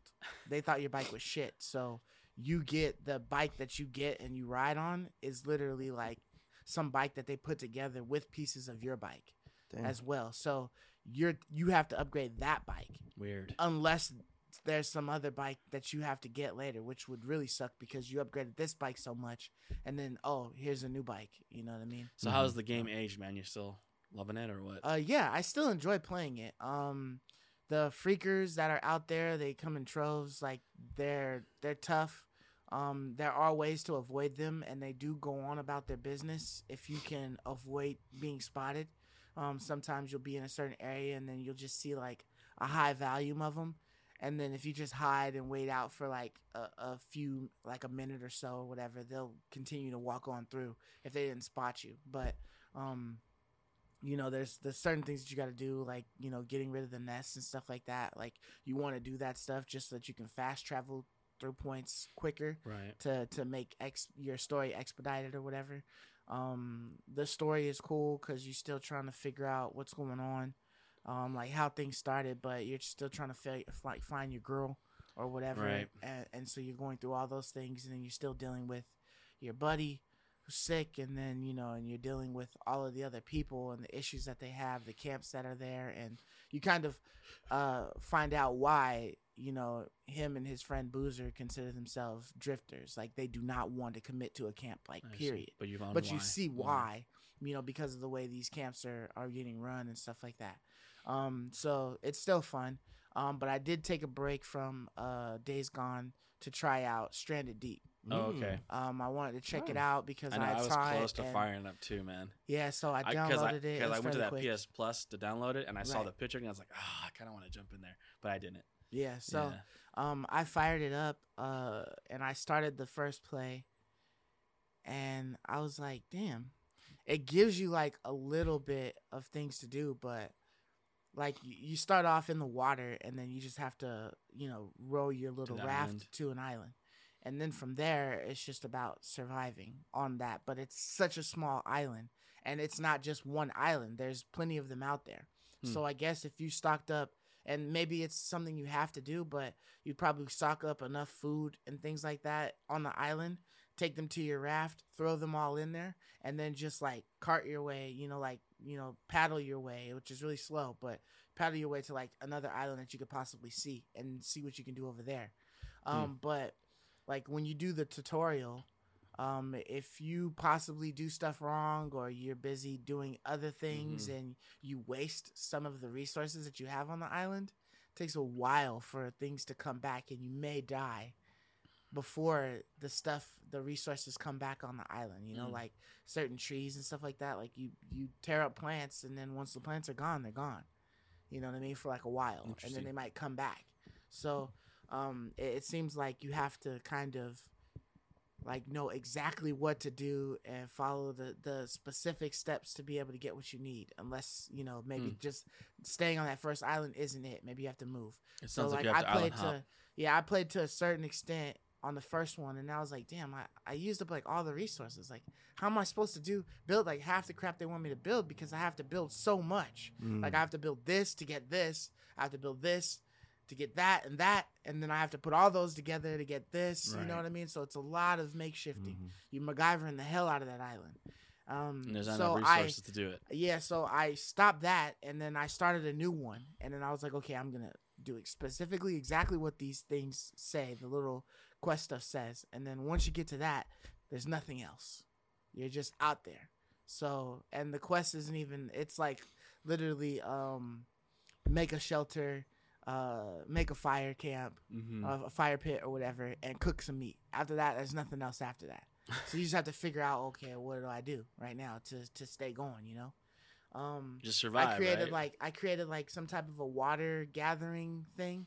They thought your bike was shit, so you get the bike that you get and you ride on is literally like some bike that they put together with pieces of your bike Damn. as well. So you're you have to upgrade that bike Weird. unless there's some other bike that you have to get later, which would really suck because you upgraded this bike so much, and then oh, here's a new bike. You know what I mean? So how's the game aged, man? You still loving it or what? Uh, yeah, I still enjoy playing it. Um, the freakers that are out there, they come in troves. Like they're they're tough. Um, there are ways to avoid them, and they do go on about their business if you can avoid being spotted. Um, sometimes you'll be in a certain area, and then you'll just see like a high volume of them. And then if you just hide and wait out for like a, a few, like a minute or so or whatever, they'll continue to walk on through if they didn't spot you. But um, you know there's there's certain things that you got to do like you know getting rid of the nests and stuff like that like you want to do that stuff just so that you can fast travel through points quicker right. to to make ex- your story expedited or whatever um the story is cool because you're still trying to figure out what's going on um like how things started but you're still trying to fi- like find your girl or whatever Right. and, and so you're going through all those things and then you're still dealing with your buddy who's sick and then you know and you're dealing with all of the other people and the issues that they have the camps that are there and you kind of uh find out why you know him and his friend boozer consider themselves drifters like they do not want to commit to a camp like I see. period But you but you why. see Yeah. why you know because of the way these camps are are getting run and stuff like that um so it's still fun um but i did take a break from uh days gone to try out stranded deep Oh, okay. um i wanted to check it Oh. out because I i, know. I, had was close to firing up too, man. yeah so i downloaded I, it because I went to that quick. PS Plus to download it, and I saw the picture, and I was like, ah, I kind of want to jump in there, but I didn't. yeah so yeah. um i fired it up uh and i started the first play and i was like damn it gives you like a little bit of things to do but like you start off in the water and then you just have to you know row your little the raft island. to an island and then from there it's just about surviving on that but it's such a small island and it's not just one island there's plenty of them out there Hmm. so i guess if you stocked up and maybe it's something you have to do, but you'd probably stock up enough food and things like that on the island, take them to your raft, throw them all in there, and then just like cart your way, you know, like, you know, paddle your way, which is really slow, but paddle your way to like another island that you could possibly see and see what you can do over there. Um, but like when you do the tutorial, um, if you possibly do stuff wrong or you're busy doing other things and you waste some of the resources that you have on the island, it takes a while for things to come back and you may die before the stuff the resources come back on the island you know Mm. like certain trees and stuff like that like you you tear up plants and then once the plants are gone they're gone you know what i mean for like a while and then they might come back so um it, it seems like you have to kind of like know exactly what to do and follow the the specific steps to be able to get what you need unless you know maybe Hmm. just staying on that first island isn't it maybe you have to move It so sounds like, like, you have to I played hop. to yeah, I played to a certain extent on the first one and I was like, damn, I, I used up like all the resources. Like how am I supposed to do build like half the crap they want me to build because I have to build so much. Mm. Like I have to build this to get this. I have to build this to get that and that and then I have to put all those together to get this. You know what I mean? So it's a lot of makeshifting. Mhm. You MacGyvering the hell out of that island. Um And there's not so enough I resources to do it. yeah, so I stopped that and then I started a new one. And then I was like, okay, I'm going to do it specifically exactly what these things say, the little quest stuff says. And then once you get to that, there's nothing else. You're just out there. So, and the quest isn't even, it's like literally um, make a shelter, uh, make a fire camp, Mm-hmm. a fire pit or whatever, and cook some meat. After that, there's nothing else after that. So you just have to figure out, okay, what do I do right now to to stay going? You know. Um, Just survive. I created right? like I created like some type of a water gathering thing,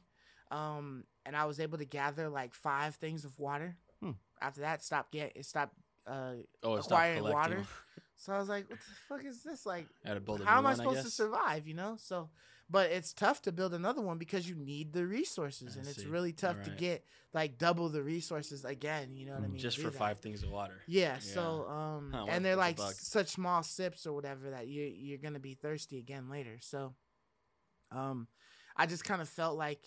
um, and I was able to gather like five things of water. Hmm. After that, stop get it stopped. Uh, oh, stop acquiring collecting. water. so I was like, what the fuck is this? Like, I had to build a how am I supposed to survive? You know, so but it's tough to build another one because you need the resources, I and it's really tough to get like double the resources again. You know what I Mm. mean? Just for that. five things of water. Yeah, so um, Huh, and they're like such small sips or whatever that you you're gonna be thirsty again later. So, um, I just kind of felt like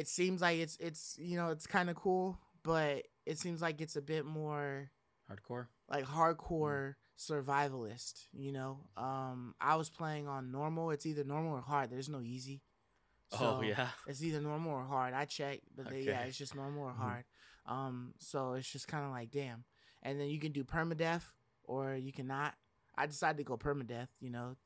it seems like it's it's you know it's kind of cool, but it seems like it's a bit more Hardcore. like hardcore survivalist. You know, um, I was playing on normal. It's either normal or hard. There's no easy. oh yeah. it's either normal or hard. I checked, but they, yeah, it's just normal or Mhm. hard. Um, so it's just kind of like damn. And then you can do permadeath or you cannot. I decided to go permadeath, you know,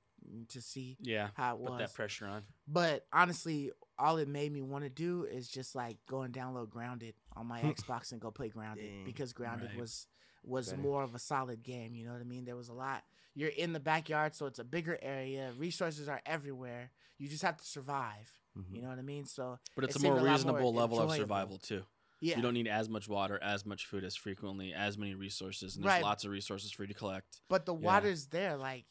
to see Yeah. how it Put was. that pressure on. But honestly, all it made me want to do is just like go and download Grounded on my Xbox and go play Grounded Dang. because Grounded Right. was was Better. more of a solid game. You know what I mean? There was a lot. You're in the backyard, so it's a bigger area. Resources are everywhere. You just have to survive. Mhm. You know what I mean? So But it's It a seemed more a lot more reasonable level of survival too. Yeah, You don't need as much water, as much food as frequently, as many resources, and there's Right. lots of resources for you to collect. But the Yeah. water's there. Like,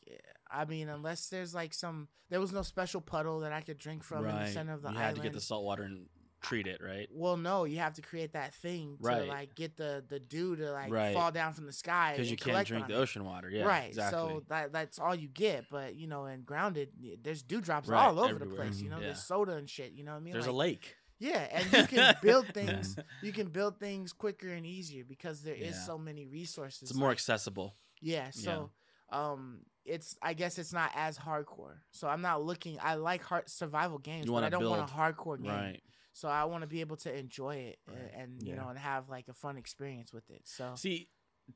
I mean, unless there's like some, there was no special puddle that I could drink from in the center of the you island. had to get the salt water and treat it, right? Well, no, you have to create that thing to Right. like get the the dew to like Right. fall down from the sky Because you can't collect drink the it. ocean water. Yeah. right. Exactly. So that that's all you get. But you know, in grounded, y- there's dewdrops Right, all over the place. You know, Mhm. there's soda and shit. You know what I mean? There's a lake. Yeah, and you can build things. You can build things quicker and easier because there is Yeah. so many resources. It's more like- accessible. Yeah, so um it's I guess it's not as hardcore. So I'm not looking I like hard survival games, You but I don't want a hardcore game. Right. So I want to be able to enjoy it Right. and you Yeah. know and have like a fun experience with it. So See,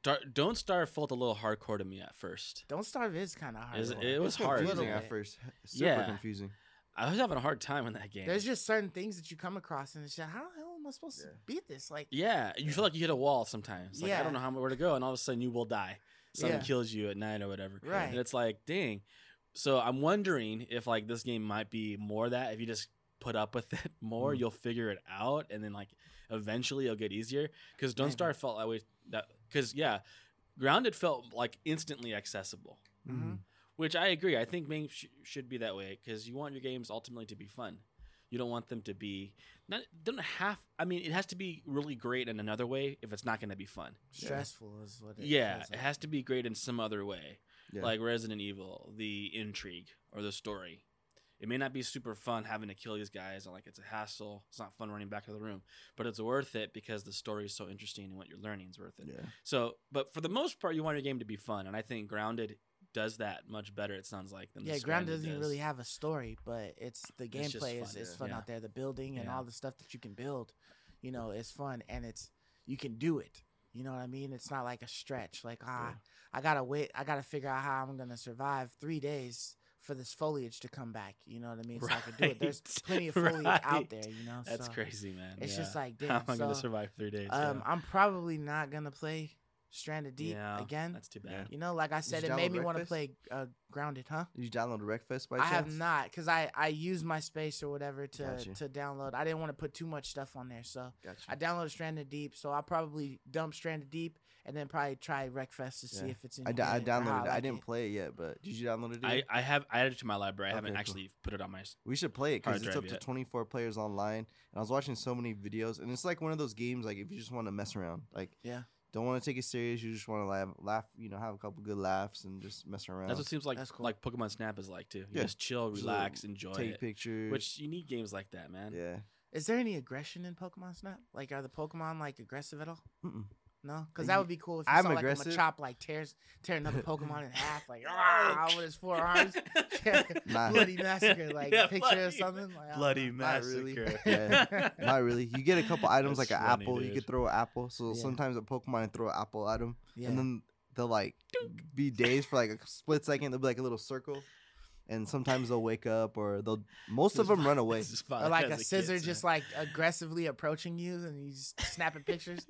Dar- Don't Starve felt a little hardcore to me at first. Don't Starve is kind of hard. It was hard. Confusing at first. Super Yeah. confusing. I was having a hard time in that game. There's just certain things that you come across and it's just how the hell am I supposed Yeah. to beat this? Like yeah, you feel like you hit a wall sometimes. Like I don't know how where to go, and all of a sudden you will die. Something Yeah. kills you at night or whatever. Right. And it's like, dang. So I'm wondering if like this game might be more that if you just put up with it more, Mm. you'll figure it out, and then like eventually it'll get easier. Because Don't Maybe. Starve felt that way. That because yeah, Grounded felt like instantly accessible. Mhm. Which I agree. I think games sh- should be that way because you want your games ultimately to be fun. You don't want them to be not don't have. I mean, it has to be really great in another way if it's not going to be fun. stressful is what it yeah, feels it has to be great in some other way, Yeah. like Resident Evil, the intrigue or the story. It may not be super fun having to kill these guys, and like it's a hassle. It's not fun running back to the room, but it's worth it because the story is so interesting and what you're learning is worth it. Yeah. So, but for the most part, you want your game to be fun, and I think Grounded does that much better. It sounds like than the Yeah, Ground doesn't does. really have a story, but it's the gameplay is, fun, is fun Yeah. out there. The building and Yeah. all the stuff that you can build, you know, is fun and it's you can do it. You know what I mean? It's not like a stretch. Like ah, Yeah. I gotta wait. I gotta figure out how I'm gonna survive three days for this foliage to come back. You know what I mean? So I can do it. There's plenty of foliage Right. out there. You know, That's so crazy, man. It's just Yeah. like how damn. am I gonna survive three days? um, yeah. I'm probably not gonna play Stranded Deep Yeah, again. That's too bad. You know, like I said, it made me want to play uh, Grounded, huh? Did you download Wreckfest by I chance? have not because I I use my space or whatever to Gotcha. to download. I didn't want to put too much stuff on there, so Gotcha. I downloaded Stranded Deep. So I'll probably dump Stranded Deep and then probably try Wreckfest to see if it's in. I, d- I good or how downloaded it. I like didn't it. play it yet, but did you download it? I, yet? I have I added it to my library. I Okay, haven't cool. actually put it on my. We should play it because it's drive up to 24 players online. And I was watching so many videos, and it's like one of those games. Like if you just want to mess around, like Yeah. Don't want to take it serious. You just want to laugh, laugh, you know, have a couple good laughs and just mess around. That's what seems like cool. like Pokemon Snap is like too. You Yeah. just chill, relax, little enjoy take it. pictures. Which you need games like that, man. yeah, Is there any aggression in Pokemon Snap? Like, are the Pokemon like aggressive at all? Mm-mm. No, because that would be cool if you I'm saw like aggressive. a Machop like tears tear another Pokemon in half, like ah, with his four arms. Nah. Bloody massacre, like Yeah, picture bloody- or something. Like, Bloody know. Not really. massacre. Yeah. not really. You get a couple items That's like an funny, apple. You could throw an apple. So Yeah. sometimes a Pokemon throw an apple at them, Yeah. and then they'll like be dazed for like a split second. They'll be like a little circle, and sometimes they'll wake up or they'll. Most of them run away. Or fun like as a kid, scissor so- just like aggressively approaching you and he's snapping pictures.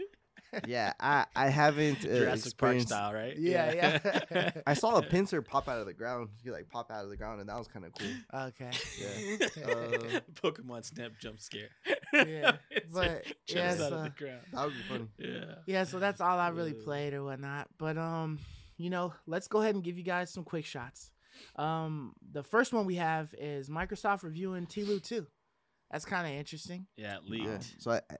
Yeah, I I haven't uh, Jurassic Park style, right? Yeah, yeah. I saw a Pinsir pop out of the ground. He like pop out of the ground, and that was kind of cool. okay. Yeah. Uh, Pokemon Snap jump scare. Yeah, but, it yeah, so- of the ground. That would be funny. Yeah. Yeah, so that's all I really Uh. played or whatnot. But um, you know, let's go ahead and give you guys some quick shots. Um, the first one we have is Microsoft reviewing TLOU 2. That's kind of interesting. Yeah, it leaked. Yeah. So I, I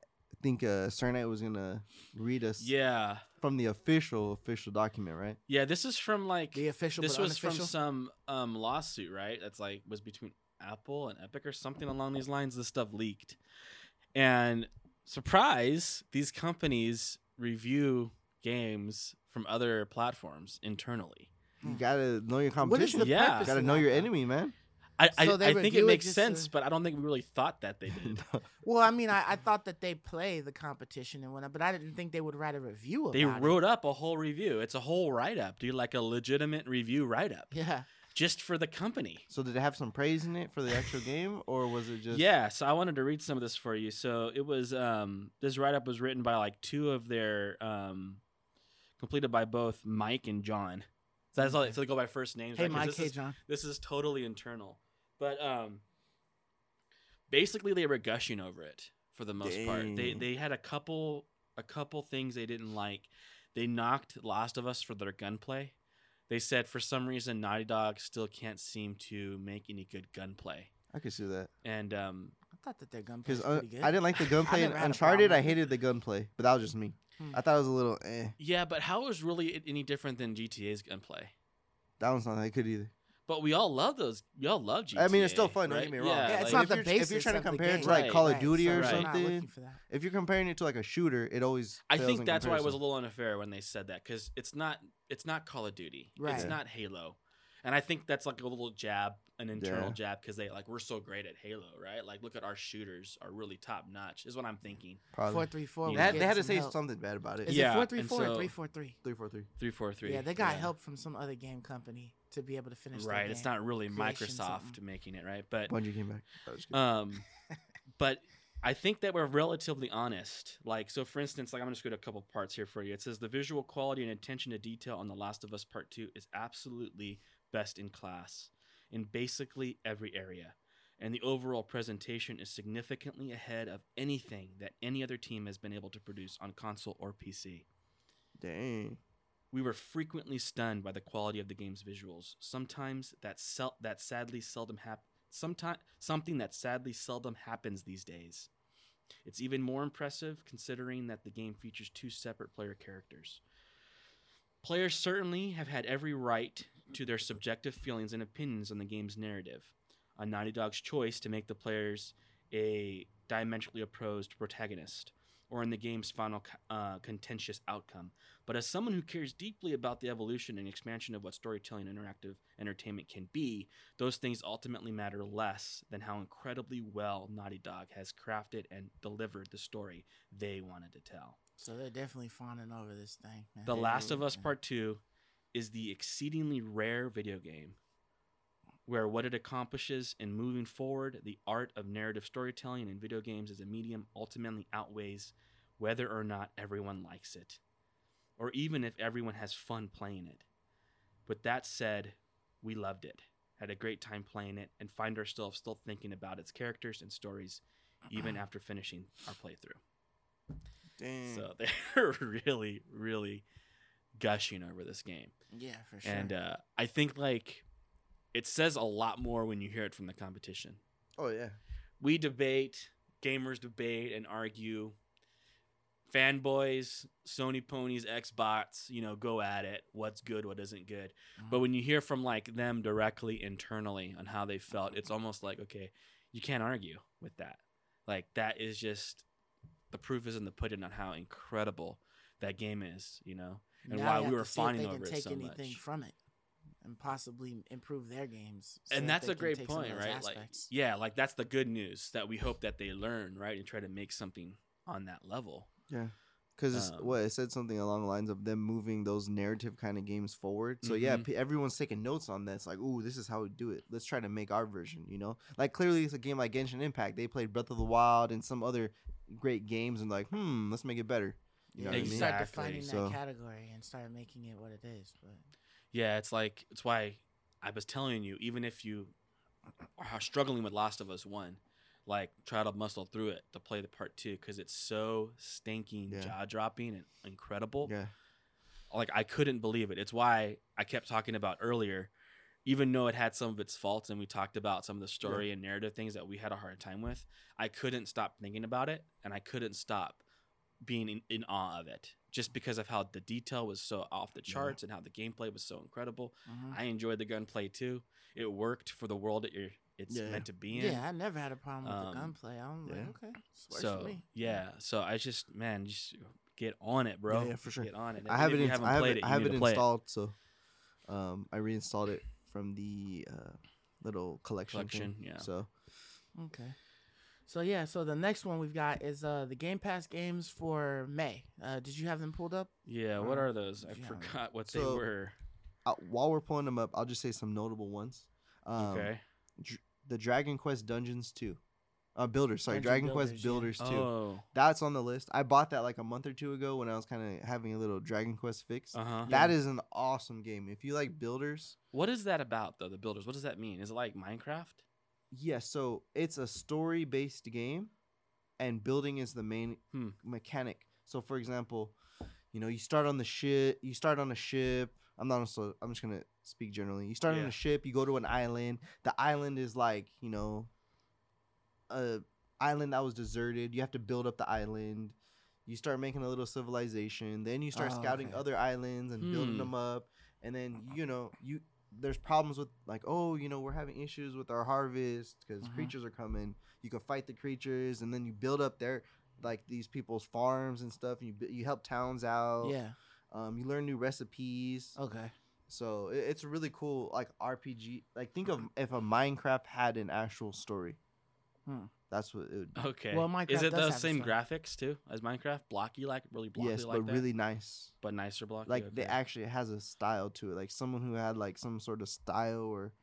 think uh, Cernite was gonna read us Yeah. from the official official document, right? Yeah, this is from like The official, this but was from some um lawsuit, right? That's like was between Apple and Epic or something along these lines. This stuff leaked. And surprise, these companies review games from other platforms internally. You gotta know your What is competition. the Yeah. purpose gotta know your enemy, man. I, I, So they I think it it makes just sense, to- but I don't think we really thought that they did. Well, I mean, I, I thought that they play the competition and whatnot, but I didn't think they would write a review about it. they it. wrote up a whole review. It's a whole write up, dude, like a legitimate review write up Yeah. just for the company. so did it have some praise in it for the actual game, or was it just? Yeah, so I wanted to read some of this for you. So it was um this write up was written by like two of their um completed by both Mike and John. So that's all so they go by first names. Hey, right? 'Cause Mike. Hey, is, John. this is totally internal. But um basically they were gushing over it for the most part. They they had a couple a couple things they didn't like. They knocked Last of Us for their gunplay. They said for some reason Naughty Dog still can't seem to make any good gunplay. I could see that And um I thought that their gunplay because was pretty good. uh, I didn't like the gunplay in never had a Uncharted. I hated the gunplay, but that was just me. Hmm. I thought it was a little eh. Yeah, but how is really any different than GTA's gunplay? That one's not that good either. But we all love those. We all love GTA. I mean, it's still fun, don't right? get me wrong. Yeah, Yeah, it's like- not if the you're- basis if you're trying to of the compare it game. to like Right, Call of right, Duty so or we're not something, looking for that. if you're comparing it to like a shooter, it always. I fails think in that's why it was a comparison. little unfair when they said that because it's not. It's not Call of Duty. It's Right. not Halo. And I think that's like a little jab, an internal Yeah. jab, because they like we're so great at Halo, right? Like, look at our shooters are really top notch. Is what I'm thinking. Probably. Four three four. They had, they had to say help. something bad about it. Is Yeah, it four three and four or so- three four three? Three four three. Three four three. Yeah, they got help from some other game company to be able to finish. their Right. It's not really Creation Microsoft something. making it, right? But Bungie came back. I was kidding. Um, but I think that we're relatively honest. Like, so for instance, like I'm just going to a couple parts here for you. It says the visual quality and attention to detail on The Last of Us Part Two is absolutely best in class in basically every area, and the overall presentation is significantly ahead of anything that any other team has been able to produce on console or PC. Dang. We were frequently stunned by the quality of the game's visuals. Sometimes that sel- that sadly seldom hap- sometime something that sadly seldom happens these days. It's even more impressive considering that the game features two separate player characters. Players certainly have had every right to their subjective feelings and opinions on the game's narrative. on Naughty Dog's choice to make the players a diametrically opposed protagonist, or in the game's final uh, contentious outcome. But as someone who cares deeply about the evolution and expansion of what storytelling and interactive entertainment can be, those things ultimately matter less than how incredibly well Naughty Dog has crafted and delivered the story they wanted to tell. So they're definitely fawning over this thing. Man. The Last of Us. Part 2 is the exceedingly rare video game where what it accomplishes in moving forward the art of narrative storytelling in video games as a medium ultimately outweighs whether or not everyone likes it, or even if everyone has fun playing it. With that said, we loved it, had a great time playing it, and find ourselves still thinking about its characters and stories even after finishing our playthrough. Damn. So they're really, really gushing over this game. Yeah, for sure. And uh, I think like it says a lot more when you hear it from the competition. oh yeah. We debate, gamers debate and argue. Fanboys, Sony ponies, Xbox, you know, go at it. What's good, what isn't good. Mm-hmm. But when you hear from like them directly internally on how they felt, it's almost like okay, you can't argue with that. Like that is just the proof is in the pudding on how incredible that game is, you know, and Now why we were fawning over it so anything much. from it and possibly improve their games. see and that's they a great take some of point, those right? Like, yeah, like that's the good news that we hope that they learn, right, and try to make something on that level. Yeah. Because Um, what it said something along the lines of them moving those narrative kind of games forward. So yeah, Mhm. p- everyone's taking notes on this. Like, ooh, this is how we do it. Let's try to make our version. You know, like clearly it's a game like Genshin Impact. They played Breath of the Wild and some other great games, and like, hmm, let's make it better. You know yeah, what I you mean? start defining So- that category and start making it what it is. But Yeah, it's like it's why I was telling you, even if you are struggling with Last of Us One, like try to muscle through it to play the part two because it's so stinking Yeah. jaw dropping and incredible. Yeah. Like I couldn't believe it. It's why I kept talking about earlier, even though it had some of its faults and we talked about some of the story and narrative things that we had a hard time with. I couldn't stop thinking about it, and I couldn't stop being in, in awe of it just because of how the detail was so off the Yeah. charts and how the gameplay was so incredible. mhm. I enjoyed the gunplay too. It worked for the world that you're it's Yeah. meant to be in. yeah, I never had a problem with Um, the gunplay. I'm yeah. like, okay, So me. yeah, so I just man, just get on it, bro. Yeah, yeah, for sure. Get on it. I have if it. you In, haven't I have played it. it. I you have need it to play installed. So, um, I reinstalled it from the uh, little collection. Collection, yeah. So Okay. So yeah, so the next one we've got is uh the Game Pass games for May. Uh did you have them pulled up? Yeah, what are those? I yeah. forgot what they were. uh, while we're pulling them up, I'll just say some notable ones. Um, okay. Dr- the Dragon Quest Dungeons 2. Uh, Builders, sorry, Dungeon Dragon Builders, Quest yeah. Builders 2. Oh. That's on the list. I bought that like a month or two ago when I was kind of having a little Dragon Quest fix. Uh huh. That is an awesome game. If you like builders, What is that about though? The builders. What does that mean? Is it like Minecraft? Yeah, so it's a story based game and building is the main Hmm. mechanic. So for example, you know, you start on the ship, you start on a ship. I'm not also I'm just to speak generally. You start on Yeah. a ship, you go to an island. The island is like, you know, a island that was deserted. You have to build up the island. You start making a little civilization. Then you start Oh, scouting okay. other islands and building Hmm. them up. And then you know you there's problems with like oh you know we're having issues with our harvest because Mhm. creatures are coming. You can fight the creatures and then you build up their like these people's farms and stuff. And you you help towns out. Yeah. Um, you learn new recipes. Okay. So it, it's a really cool like RPG. Like think of if a Minecraft had an actual story. Hmm. That's what it would. Be. Okay. Well, Minecraft is it does those same graphics too as Minecraft? Blocky like really blocky yes, like but that? really nice. but nicer blocky. Like they okay. actually has a style to it. Like someone who had like some sort of style or,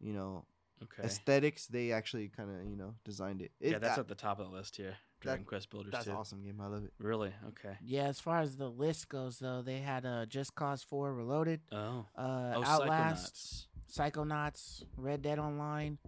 you know, okay. aesthetics. They actually kind of you know designed it. yeah, that's that- at the top of the list here. Dragon Quest Builders that's too. awesome game. I love it. Really? Okay. Yeah, as far as the list goes though, they had uh Just Cause 4 Reloaded, Oh. uh oh, Outlast, Psychonauts. Psychonauts, Red Dead Online,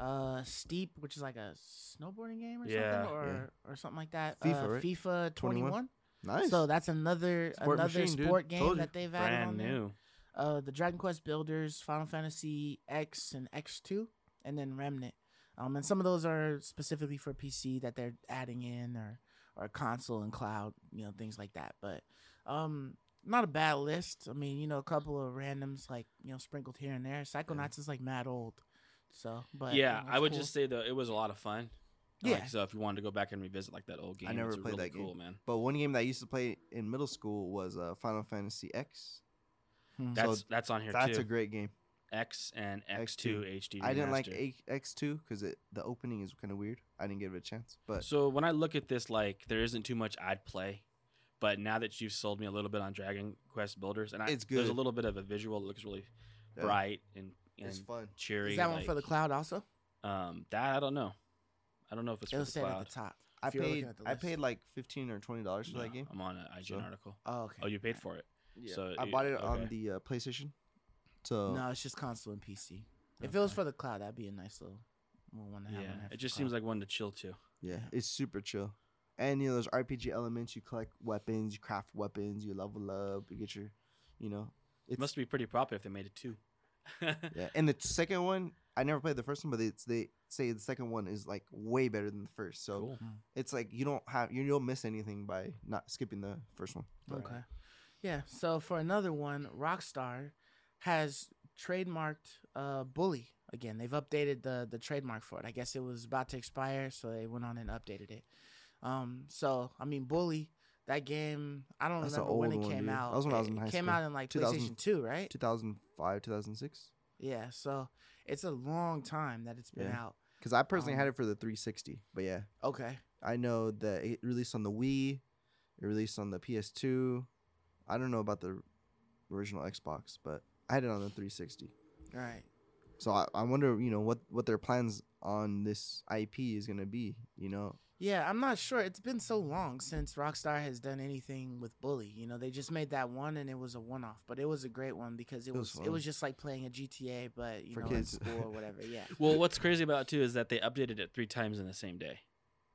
uh Steep, which is like a snowboarding game or Yeah, something or yeah. or something like that. FIFA, uh, right? FIFA 21? 21. Nice. So that's another Sport another machine, dude. sport game that they've added Brand on there. new. Uh, the Dragon Quest Builders, Final Fantasy X and X2, and then Remnant. Um, and some of those are specifically for PC that they're adding in, or or console and cloud, you know, things like that. But um, not a bad list. I mean, you know, a couple of randoms like you know sprinkled here and there. Psychonauts is like mad old, So, but yeah, I would cool. just say though it was a lot of fun. Yeah. Like, so if you wanted to go back and revisit like that old game, I never it's played really that game. cool, man. But one game that I used to play in middle school was uh, Final Fantasy X. Hmm. That's that's on here That's too. a great game. X and X2 X2. HD. I didn't like remaster. A- X2 because the opening is kind of weird. I didn't give it a chance. But So when I look at this, like there isn't too much I'd play, but now that you've sold me a little bit on Dragon Quest Builders, and I, It's there's a little bit of a visual. that looks really yeah, bright and and it's fun. cheery. Is that one for the cloud also? Um, that I don't know. I don't know if it's It'll for the say it at the top. I if you're looking paid the I paid like fifteen or twenty dollars for No, that game. I'm on an IGN So- article. Oh, okay. Oh, you paid for it. Yeah. So I you- bought it on the uh, PlayStation. So No, it's just console and PC. If it was for the cloud, that'd be a nice little, little one to have. Yeah, on it just seems like one to chill to. yeah, it's super chill. And you know, there's RPG elements. You collect weapons, you craft weapons, you level up, you get your, you know, It must be pretty popular if they made it two. yeah. And the second one, I never played the first one, but it's they say the second one is like way better than the first. So Cool. it's like you don't have you don't miss anything by not skipping the first one. But Okay. Yeah. So for another one, Rockstar has trademarked uh, Bully again. They've updated the the trademark for it. I guess it was about to expire, so they went on and updated it. Um. So I mean, Bully. That game, I don't That's remember when it came out. That was when I was in high came school. out in like 2000 PlayStation Two, right? 2005, 2006. Yeah. So it's a long time that it's been Yeah. out. Because I personally Um, had it for the 360. But yeah, Okay. I know that it released on the Wii. It released on the PS2. I don't know about the original Xbox, but I had it on the 360. All right. So I, I wonder, you know, what what their plans on this IP is gonna be. You know, Yeah, I'm not sure. It's been so long since Rockstar has done anything with Bully. You know, they just made that one and it was a one off, but it was a great one because it, It was was, it was just like playing a GTA, but you For know, kids. in school or whatever. Yeah. Well, what's crazy about it too is that they updated it three times in the same day.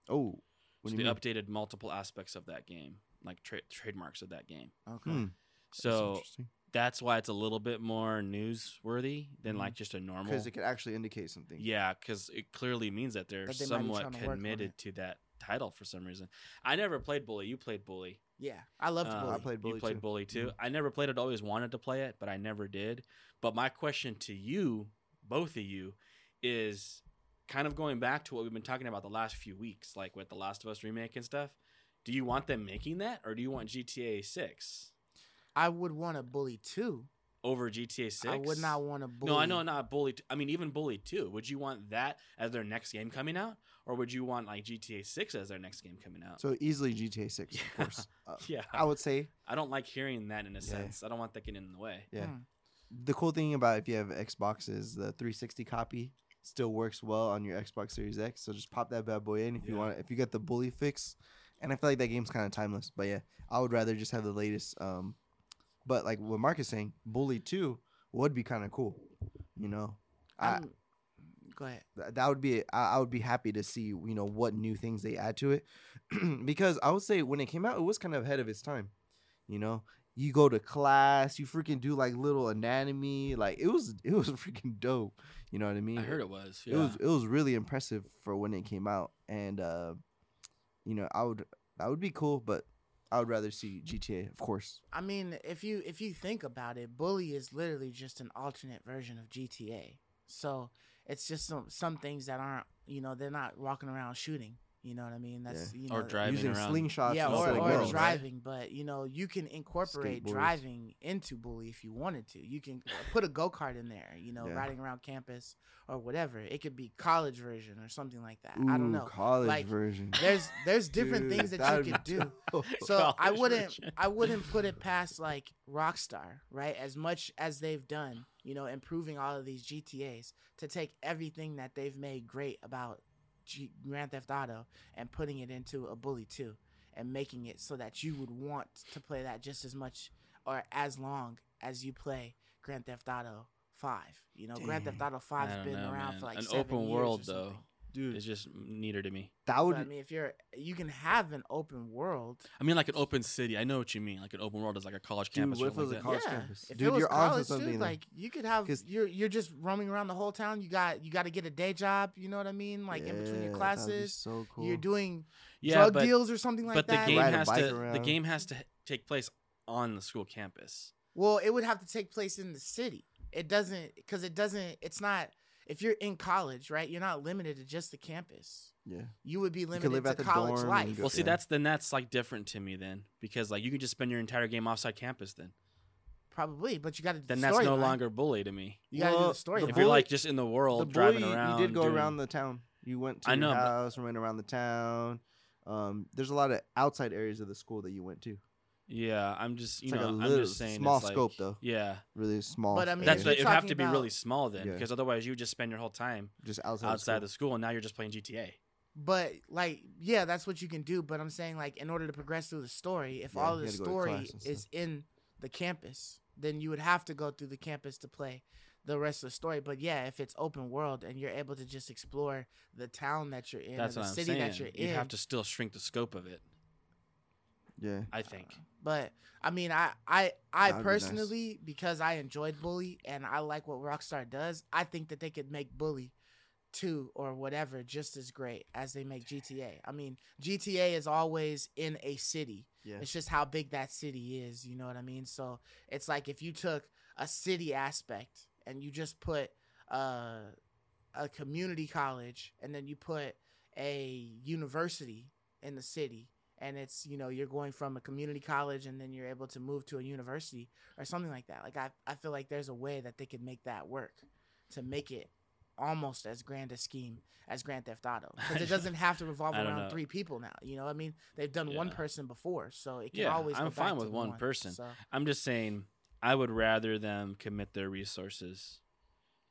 oh, what so they mean? updated multiple aspects of that game, like tra- trademarks of that game. Okay. Hmm, that's So interesting. That's why it's a little bit more newsworthy than Mhm. like just a normal. because it could actually indicate something. Yeah, because it clearly means that they're That they somewhat trying to committed to that title for some reason. I never played Bully. You played Bully. Yeah. I loved Uh, Bully. I played Bully you played too. Bully too. Mhm. I never played it. Always wanted to play it, but I never did. But my question to you, both of you, is kind of going back to what we've been talking about the last few weeks, like with the Last of Us remake and stuff. Do you want them making that, or do you want GTA Six I would want a Bully too. over GTA Six? I would not want a Bully. No, I know not Bully. T- I mean, even Bully Two. Would you want that as their next game coming out, or would you want like GTA Six as their next game coming out? So easily GTA 6, of Yeah. course. Uh, yeah, I would say I don't like hearing that in a Yeah. sense. I don't want that getting in the way. Yeah. Hmm. the cool thing about if you have Xbox is the 360 copy still works well on your Xbox Series X. So just pop that bad boy in if you Yeah. want. If you get the bully fix, and I feel like that game's kind of timeless. But yeah, I would rather just have the latest. Um, but like what Mark is saying, Bully Two would be kind of cool. You know, I, I'm- Go ahead. th- that would be I, I would be happy to see you know what new things they add to it because I would say when it came out it was kind of ahead of its time you know you go to class you freaking do like little anatomy like it was it was freaking dope you know what I mean I heard it was. it was it was really impressive for when it came out and uh you know I would that would be cool but I would rather see GTA of course I mean, if you if you think about it, Bully is literally just an alternate version of GTA. So it's just some some things that aren't you know they're not walking around shooting. You know what I mean? That's you know, Or driving using around. slingshots yeah, or, instead of or guns, guns. driving, but you know you can incorporate Skateboards. driving into Bully if you wanted to. You can uh, put a go kart in there, you know, Yeah. riding around campus or whatever. It could be college version or something like that. I don't know. college Like, version There's there's different Dude, things that that'd you be could do. dope. So I wouldn't version. I wouldn't put it past like Rockstar, right? As much as they've done, you know, improving all of these GTAs to take everything that they've made great about G- Grand Theft Auto and putting it into a Bully 2 and making it so that you would want to play that just as much or as long as you play Grand Theft Auto 5. You know, Grand Theft Auto 5's been know, around man. for like an seven open years world or though. Something. dude It's just neater to me. that But, would I mean, if you're you can have an open world I mean, like an open city. I know what you mean. Like an open world is like a college Dude, campus. what if it was something a like that. college yeah. campus? If Dude, it was you're college, something dude, there. like you could have 'Cause- you're you're just roaming around the whole town. You got you got to get a day job. You know what I mean? Like in between your that'd be classes, so cool. you're doing Yeah, drug but, deals or something like that. but the game Ride has bike to the game has to take place on the school campus. Well, it would have to take place in the city. It doesn't because it doesn't. It's not. If you're in college, right, you're not limited to just the campus. Yeah. You would be limited live to at the college dorm life. go- Well, see, Yeah. that's then that's like different to me then because like you can just spend your entire game outside campus then. Probably, but you got to do Then the that's no storyline. longer bully to me. You got to do the story. the if line. you're like just in the world the driving bully, around, You did go doing- around the town. You went to I your know, but- house and went around the town. Um, there's a lot of outside areas of the school that you went to. Yeah, I'm just you It's like know a I'm little just saying small it's like- scope, though. Yeah, Really small. But, I mean, that's if what, it would have to be really small then Yeah. because otherwise you would just spend your whole time just outside. outside of the school and now you're just playing GTA. But like, yeah, that's what you can do. But I'm saying like, in order to progress through the story, if Yeah, all you the had to go to story is in the campus, then you would have to go through the campus to play the rest of the story. But yeah, if it's open world and you're able to just explore the town that you're in, That's or the I'm city saying. that you're in, You'd have to still shrink the scope of it. Yeah. I think. But I mean, I I I That'd be nice. personally because I enjoyed Bully and I like what Rockstar does. I think that they could make Bully two or whatever just as great as they make GTA. I mean, GTA is always in a city. Yeah. It's just how big that city is. You know what I mean? So it's like if you took a city aspect and you just put uh, a community college and then you put a university in the city and it's you know you're going from a community college and then you're able to move to a university or something like that like i, I feel like there's a way that they could make that work to make it almost as grand a scheme as grand theft auto because it doesn't have to revolve around know. three people now you know what i mean they've done one person before so it can always. Yeah, always I'm fine with to one person. so I'm just saying I would rather them commit their resources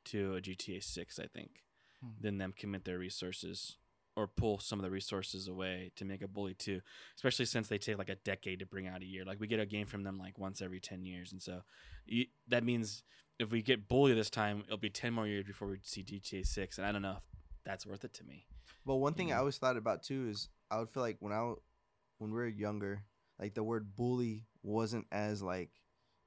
to a GTA 6, I think, Hmm. than them commit their resources or pull some of the resources away to make a Bully 2, especially since they take like a decade to bring out a year. Like we get a game from them like once every 10 years. And so you, that means if we get Bully this time, it'll be 10 more years before we see GTA 6. And I don't know if that's worth it to me. Well, one thing I Mhm. always thought about too is I would feel like when I when we were younger, like the word bully wasn't as like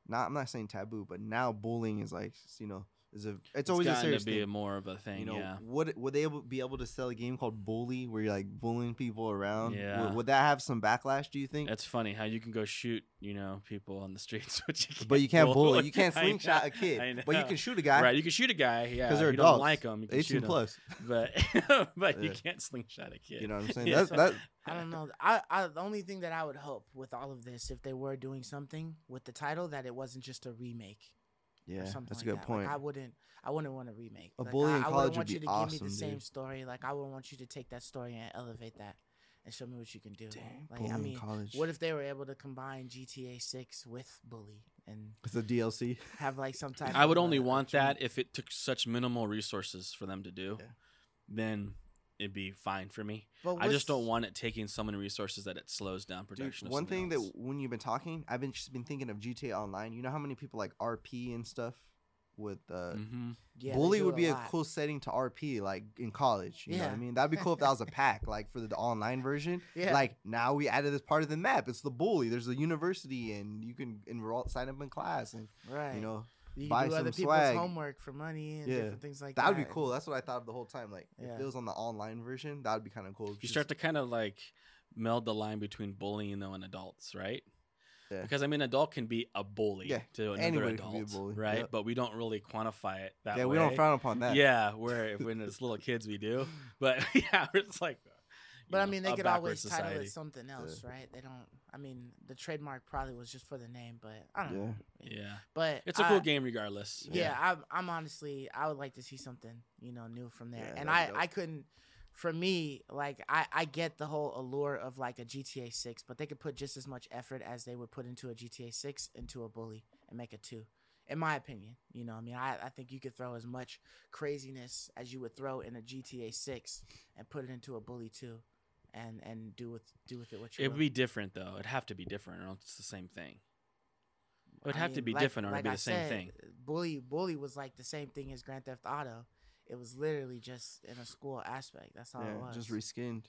not I'm not saying taboo, but now bullying is like you know is a it's, always a serious to be thing. more of a thing. you know, yeah. would would they able, be able to sell a game called Bully where you're like bullying people around? Would- Yeah. Would, that have some backlash? Do you think? That's funny how you can go shoot, you know, people on the streets, but you can't, but you can't bully. You can't slingshot a kid. But you can shoot a guy. Right, you can shoot a guy, Yeah, because they're if you adults. don't like them. you can 18 shoot him. plus. But but you can't slingshot a kid. You know what I'm saying? Yeah. That's that. I don't know. I, I the only thing that I would hope with all of this, if they were doing something with the title, that it wasn't just a remake Yeah, or something that's a good that. point. Like, I wouldn't. I wouldn't want to remake. A like, bully I, in I college wouldn't want would you be to give me awesome, the same dude. story. Like I would want you to take that story and elevate that, and show me what you can do. Dang, like bully I in mean, college. what if they were able to combine GTA Six with Bully and it's a DLC. have like some type? I of, would only want that if it took such minimal resources for them to do. Yeah. Then it'd be fine for me. But I just don't want it taking so many resources that it slows down Dude, production. of one something thing else. that when you've been talking, I've been just been thinking of GTA Online. You know how many people like RP and stuff with uh, Mhm. Yeah, Bully do would be a cool setting to RP, like in college. You know what I mean? That'd be cool if that was a pack, like for the, the online version. Yeah. Like now we added this part of the map. It's the bully. There's a university, and you can enroll, sign up in class, and right. you know you buy can do other some people's swag. homework for money and Yeah. different things like that that. would be cool. That's what I thought of the whole time. Like Yeah. if it was on the online version, that would be kind of cool. you Just- start to kind of like meld the line between bullying though and adults, right? Yeah. Because I mean, an adult can be a bully Yeah, to another anybody can adult, be a bully, right? yep. But we don't really quantify it that yeah, way. we don't frown upon that. Yeah, where when it's little kids we do, but yeah, it's like. You But I mean, they could backward always title society. it something else, right? They don't. I mean, the trademark probably was just for the name, but I don't Yeah. know. Yeah, But it's a cool game regardless. Yeah, I'm, I'm honestly, I would like to see something, you know, new from there. Yeah, and I, dope. I couldn't. For me, like I, I get the whole allure of like a GTA Six, but they could put just as much effort as they would put into a GTA Six into a Bully and make a two. In my opinion, you know, I mean, I, I think you could throw as much craziness as you would throw in a GTA Six and put it into a Bully two, and and do with do with it what you It would be different though. It'd have to be different, or else it's the same thing. It would I have to be like- different, or it'd be I the same said, thing. Bully, bully was like the same thing as Grand Theft Auto. It was literally just in a school aspect. That's all it yeah, was. just reskinned.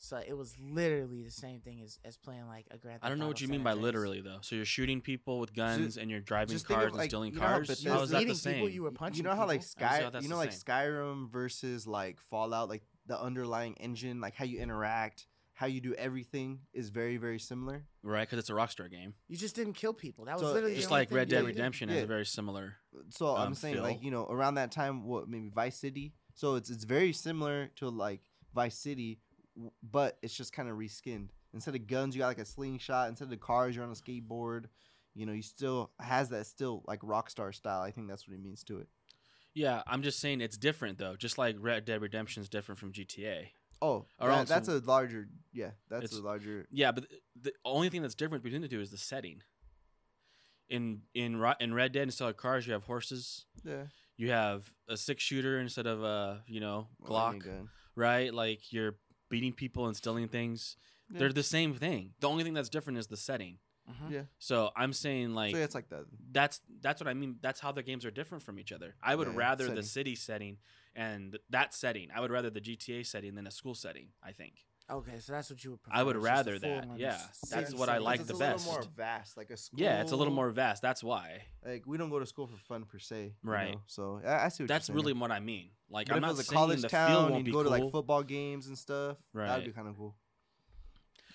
so it was literally the same thing as, as playing like a Grand. Theft I don't know Auto what you mean by Andreas. literally though. So you're shooting people with guns and you're driving just think of, cars and stealing you know cars. Bethesda- You How were is that the same? people. You were punching. you know how like people. Sky, how you know like same. Skyrim versus like Fallout, like the underlying engine, like how you interact, how you do everything is very very similar. right? Because it's a Rockstar game, You just didn't kill people. That was So literally just the only like thing Red you Dead did. Redemption has Yeah. a very similar. So I'm Um, saying like feel. you know around that time what maybe Vice City. So it's it's very similar to like Vice City, w- but it's just kind of reskinned. Instead of guns, you got like a slingshot. Instead of the cars, you're on a skateboard. You know, you still has that still like Rockstar style. I think that's what he means to it. Yeah, I'm just saying it's different though. Just like Red Dead Redemption is different from GTA. Oh, Or that- that's a larger. Yeah, that's a larger. Yeah, but the only thing that's different between the two is the setting. In in in Red Dead instead of cars, you have horses. Yeah, You have a six shooter instead of a you know Glock, right? Like you're beating people and stealing things. Yeah. They're the same thing. The only thing that's different is the setting. Mhm. Yeah, So I'm saying like so yeah, it's like that. that's that's what I mean. That's how the games are different from each other. I would Yeah, rather setting. the city setting and that setting. I would rather the GTA setting than a school setting. I think. Okay, so that's what you would prefer. I would is just a rather that, full-on yeah. That's what I setting. like it's the a best. little more vast, like a school. Yeah, it's a little more vast. That's why. like we don't go to school for fun per se, you Right. know? So I, I see what That's you're really what I mean. Like But I'm if not it was a saying college the feel town, won't and be you go to like football games and stuff. Right. That'd be kind of cool.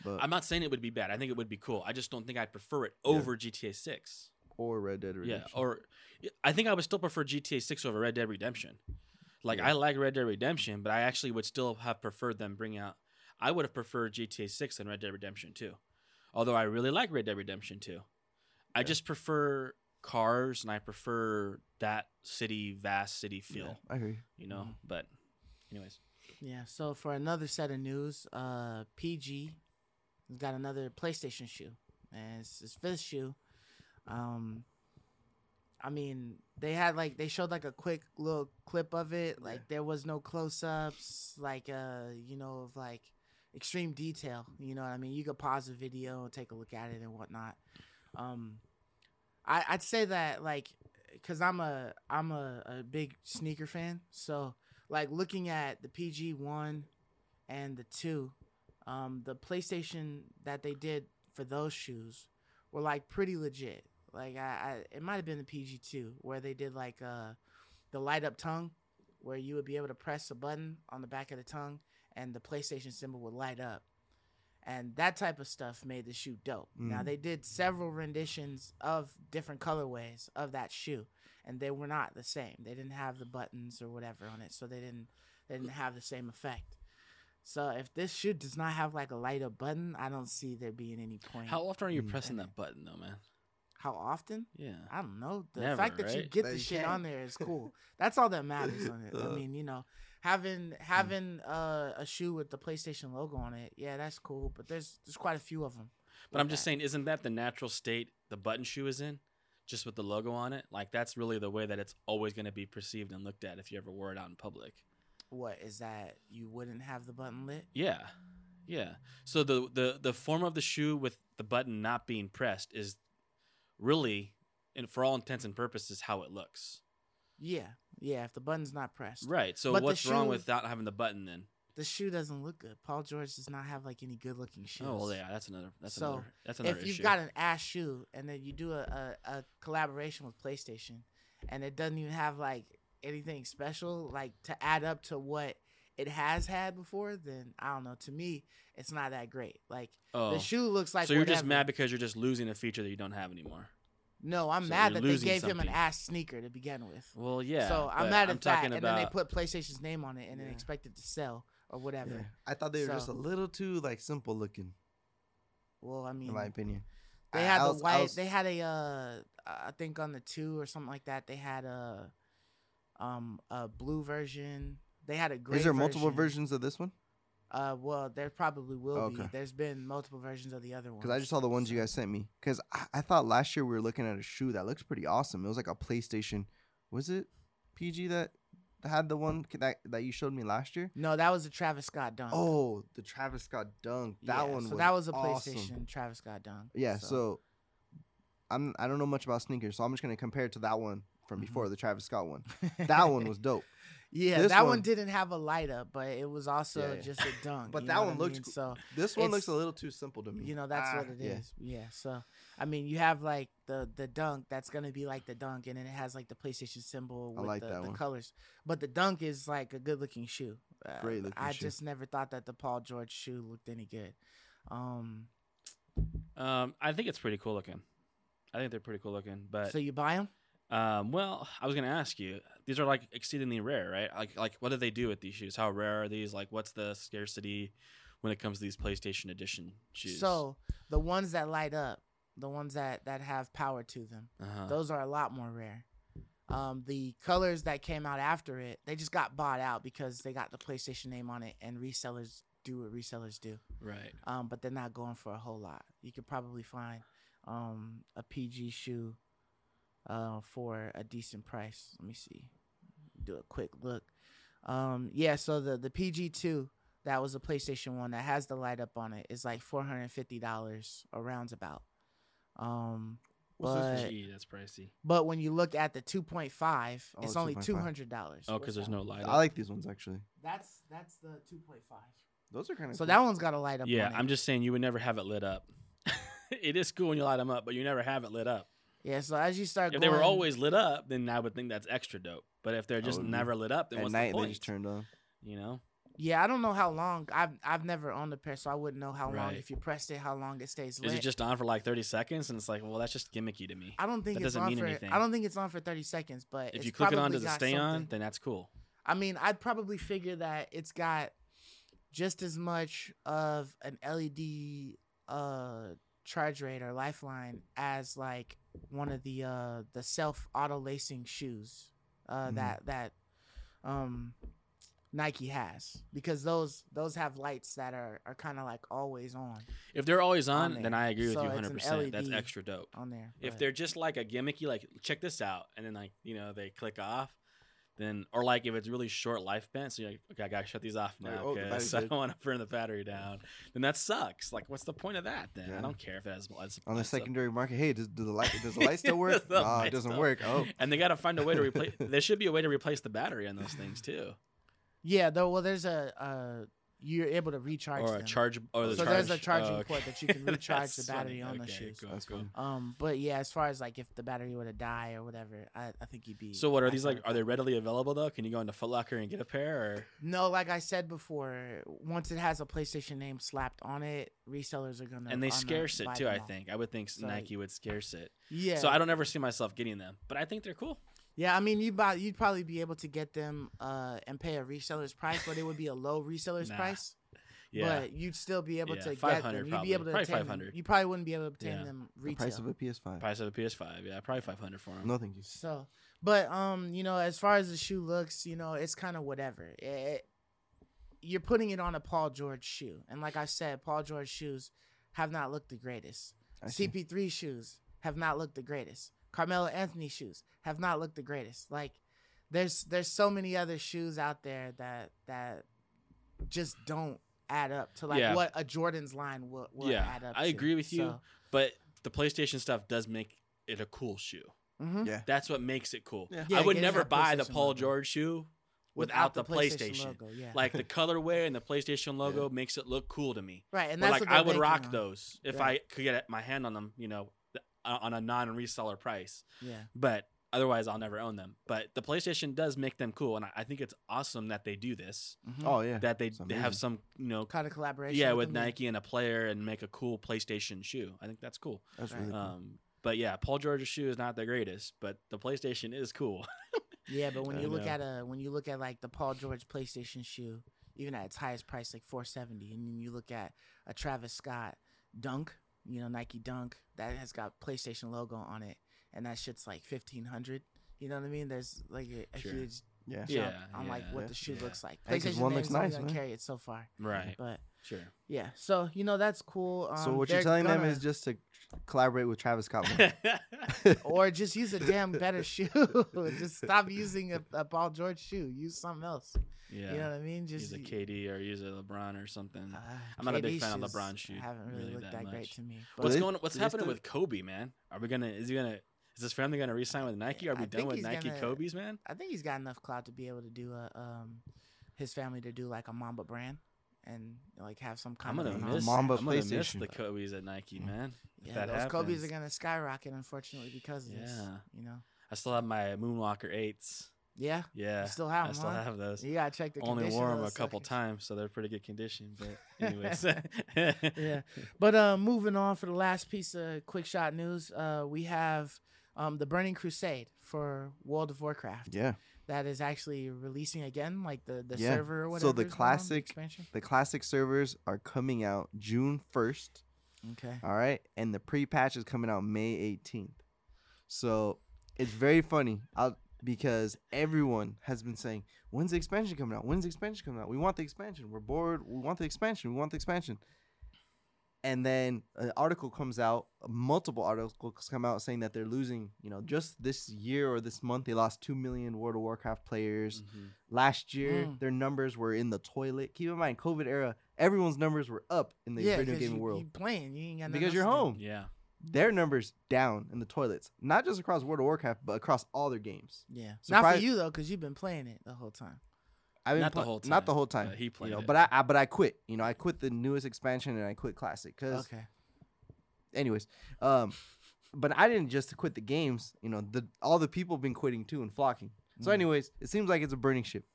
But I'm not saying it would be bad. I think it would be cool. I just don't think I'd prefer it Yeah. over GTA 6. or Red Dead Redemption. Yeah, Redemption. or I think I would still prefer GTA 6 over Red Dead Redemption. Like Yeah. I like Red Dead Redemption, but I actually would still have preferred them bring out. I would have preferred GTA 6 than Red Dead Redemption 2. Although I really like Red Dead Redemption 2. I Yeah. just prefer cars and I prefer that city vast city feel, Yeah, I hear you. you know, Mhm. but anyways. Yeah. So for another set of news, uh, PG has got another PlayStation shoe, and it's his fifth shoe. Um, I mean, they had like they showed like a quick little clip of it. Like Yeah. there was no close-ups, like uh, you know, of like extreme detail. You know what I mean? You could pause the video and take a look at it and whatnot. Um, I I'd say that like, cause I'm a I'm a, a big sneaker fan, so like looking at the PG one and the two, um, the PlayStation that they did for those shoes were like pretty legit. Like I, I it might have been the PG two where they did like uh the light up tongue, where you would be able to press a button on the back of the tongue and the PlayStation symbol would light up. And that type of stuff made the shoe dope. Now Mhm. they did several renditions of different colorways of that shoe, and they were not the same. They didn't have the buttons or whatever on it, so they didn't they didn't have the same effect. So if this shoe does not have like a light up button, I don't see there being any point. How often are you Mm. pressing that button though, man? How often? Yeah. I don't know. The Never, fact that you get That the you shit can't. on there is cool. That's all that matters on it. I Uh. mean, you know, having having uh, a shoe with the PlayStation logo on it, yeah, that's cool. But there's there's quite a few of them. But I'm just saying, isn't that the natural state the button shoe is in? Just with the logo on it? Like that's really the way that it's always going to be perceived and looked at if you ever wore it out in public. What is that? You wouldn't have the button lit? Yeah. Yeah. So the the the form of the shoe with the button not being pressed is really and for all intents and purposes how it looks. Yeah, yeah. If the button's not pressed, Right. So But what's wrong shoe- with not having the button then? the shoe doesn't look good. Paul George does not have like any good looking shoes. Oh, well, yeah, that's another that's So, another that's another if you've issue. got an ass shoe and then you do a, a, a collaboration with PlayStation and it doesn't even have like anything special like to add up to what it has had before, then I don't know. To me, it's not that great. Like oh. the shoe looks like so you're just mad because you're just losing a feature that you don't have anymore. No, I'm so mad that they losing gave him an ass sneaker to begin with. Well, yeah. so I'm but mad I'm at that, and about then they put PlayStation's name on it and then expect it to sell or whatever. Yeah. I thought they were just a little too like simple looking, Well, I mean, in my opinion. They I- had I the was- I white. was- They had a. Uh, I think on the two or something like that. They had a. Um, a blue version. They had a gray. Is there multiple version. versions of this one? Uh, well, there probably will be. There's been multiple versions of the other ones. Because I just saw the ones you guys sent me. Because I, I thought last year we were looking at a shoe that looks pretty awesome. It was like a PlayStation. Was it PG that had the one that that you showed me last year? No, that was a Travis Scott dunk. Oh, the Travis Scott dunk. That Yeah, one. So was that was a awesome. PlayStation Travis Scott dunk. Yeah. So, I'm I don't know much about sneakers, so I'm just gonna compare it to that one from Mhm. before, the Travis Scott one. That one was dope. yeah, this that one, one- didn't have a light up, but it was also Yeah, yeah. just a dunk. But that one what I looks mean? so. This one looks a little too simple to me. You know, that's what Ah, it yeah. is. yeah. So, I mean, you have like the the dunk that's gonna be like the dunk, and then it has like the PlayStation symbol I with like the, that the colors. But the dunk is like a good looking shoe. uh, Great looking I shoe. just never thought that the Paul George shoe looked any good. Um, Um, I think it's pretty cool looking. I think they're pretty cool looking. But so you buy them? Um, well, I was gonna ask you. These are like exceedingly rare, right? Like, like what do they do with these shoes? How rare are these? Like, what's the scarcity when it comes to these PlayStation Edition shoes? So the ones that light up, the ones that that have power to them, uh-huh. those are a lot more rare. Um, the colors that came out after it, they just got bought out because they got the PlayStation name on it, and resellers do what resellers do. right. Um, but they're not going for a whole lot. You could probably find um a PG shoe uh for a decent price. Let me see. Do a quick look. Um, yeah, so the the PG two that was a PlayStation one that has the light up on it is like four hundred and fifty dollars or roundabout. Um, What's this but Gee, that's pricey. but when you look at the two point five, Oh, it's only two hundred dollars. Oh, because there's no light. I like these ones actually. That's that's the two point five. Those are kind of So that one's got a light up. Yeah, on it. I'm just saying you would never have it lit up. it is cool when you light them up, but you never have it lit up. Yeah. So as you start, going. If they were always lit up, then I would think that's extra dope. But if they're just would be. never lit up, then at what's night the they just turned on. you know, Yeah, I don't know how long. I've I've never owned a pair, so I wouldn't know how long. If you pressed it, how long it stays lit. is it just on for like 30 seconds? And it's like, well, that's just gimmicky to me. I don't think that it's doesn't on mean for. anything. I don't think it's on for thirty seconds. But If it's you click it on, probably does it got stay on? Then that's cool. I mean, I'd probably figure that it's got just as much of an LED uh charge rate or lifeline as like one of the uh the self auto lacing shoes uh Mhm. that that um Nike has because those those have lights that are are kind of like always on If they're always On on, then. I agree with So you 100. percent That's extra dope. on there. If they're just like a gimmicky, like check this out, and then like you know they click off, then or like if it's really short life lifespan, so you're like, okay, I gotta shut these off now oh, the because battery's I don't want to burn the battery down. Then that sucks. Like, what's the point of that? Then I don't care if it has lights On the lights up. secondary market, hey, does, do the light does the light still work? Does the no, light it doesn't still- work. Oh, And they gotta find a way to replace. there should be a way to replace the battery on those things too, yeah, though, well, there's a uh you're able to recharge or a them. charge. Or the so charge. there's a charging oh, okay. port that you can recharge the battery funny. on the Okay, shoes. cool, cool. Um, but yeah, as far as like if the battery were to die or whatever, I, I think you'd be. So what are I these like? Are they readily available though? Can you go into Foot Locker and get a pair? Or No, like I said before, once it has a PlayStation name slapped on it, resellers are gonna and they scarce it too. I think I would think So, Nike would scarce it. Yeah. So I don't ever see myself getting them, but I think they're cool. Yeah, I mean, you buy, you'd probably be able to get them uh and pay a reseller's price, but it would be a low reseller's Nah. price. Yeah. But you'd still be able Yeah, to get 500 them. You'd probably. be able to Probably obtain them. 500. You probably wouldn't be able to obtain Yeah. them the price of a PS5. Price of a PS5. Yeah, probably 500 for them. No, thank you. So, but um, you know, as far as the shoe looks, you know, it's kind of whatever. It, you're putting it on a Paul George shoe, and like I said, Paul George shoes have not looked the greatest. I. CP3 shoes have not looked the greatest. Carmelo Anthony shoes have not looked the greatest. Like, there's there's so many other shoes out there that that just don't add up to like Yeah. what a Jordan's line will, will Yeah, add up. I to. agree with you. So, But the PlayStation stuff does make it a cool shoe. mhm. Yeah. That's what makes it cool. Yeah. Yeah, I would never buy the Paul logo. George shoe without, the, PlayStation. logo, yeah. Like the colorway and the PlayStation logo makes it look cool to me. right, and But that's like what I would rock on. those if Right. I could get my hand on them, you know, th- on a non-reseller price. Yeah. But otherwise, I'll never own them. But the PlayStation does make them cool, and I, I think it's awesome that they do this. Mhm. Oh yeah. That they, they have some, you know, kind of collaboration. yeah, with them, yeah. Nike and a player, and make a cool PlayStation shoe. I think that's cool. That's Right. really cool. Um, but yeah, Paul George's shoe is not the greatest, but the PlayStation is cool. Yeah, but when you look know. at a when you look at like the Paul George PlayStation shoe, even at its highest price, like four seventy, and then you look at a Travis Scott Dunk, you know Nike Dunk that has got PlayStation logo on it, and that shit's like fifteen hundred. You know what I mean? There's like a, a Sure. huge yeah. jump Yeah, on like yeah, what the shoe yeah. looks like. Hey, 'cause PlayStation one looks name's only nice, gonna man. carry it so far, right. but Sure. yeah. So you know that's cool. Um, so what you're they're telling them gonna- is just to collaborate with Travis Scott. more. or just use a damn better shoe. just stop using a, a Paul George shoe. Use something else. yeah. You know what I mean? Just use a KD or use a LeBron or something. uh, I'm not a big fan of shoes LeBron shoe, Haven't really, really looked that that, great much. to me. But What's they- going? What's do they happening still- with Kobe, man? Are we gonna? Is he gonna? Is his family gonna re-sign with Nike? Are we I done with Nike gonna- Kobe's, man? I think he's got enough clout to be able to do a um his family to do like a Mamba brand and like have some I'm kind gonna of know, miss. Mamba I'm gonna miss the Kobe's at Nike, Mm. man. Yeah, that those Kobe's are gonna skyrocket unfortunately because of this. You know. I still have my Moonwalker eights. Yeah, Yeah, you still have I them. still huh? have those. You gotta check the Only condition wore them a those couple times, so they're pretty good condition. But anyways, yeah. But uh, moving on for the last piece of quick shot news, uh, we have um, the Burning Crusade for World of Warcraft. Yeah. That is actually releasing again, like the, the Yeah. server or whatever. So the going on, classic- expansion. The classic servers are coming out June 1st. Okay. All right. And the pre patch is coming out May 18th. So it's very funny out because everyone has been saying, when's the expansion coming out? When's the expansion coming out? We want the expansion. We're bored. We want the expansion. We want the expansion. And then an article comes out, multiple articles come out saying that they're losing, you know, just this year or this month, they lost 2 million World of Warcraft players. Mhm. Last year, Mm. their numbers were in the toilet. Keep in mind, COVID era, everyone's numbers were up in the yeah, video 'cause gaming you, world you playing, you ain't got nothing because you're else to do. home. yeah. Their numbers down in the toilets, not just across World of Warcraft, but across all their games. Yeah, not Surprise- for you though, because you've been playing it the whole time. I Not the whole Not the time, whole time. but he you played know, it. But I, I, but I quit. You know, I quit the newest expansion and I quit Classic. Cause, Okay. anyways, um, but I didn't just quit the games. You know, the all the people have been quitting too and flocking. So, Mm. anyways, it seems like it's a burning ship.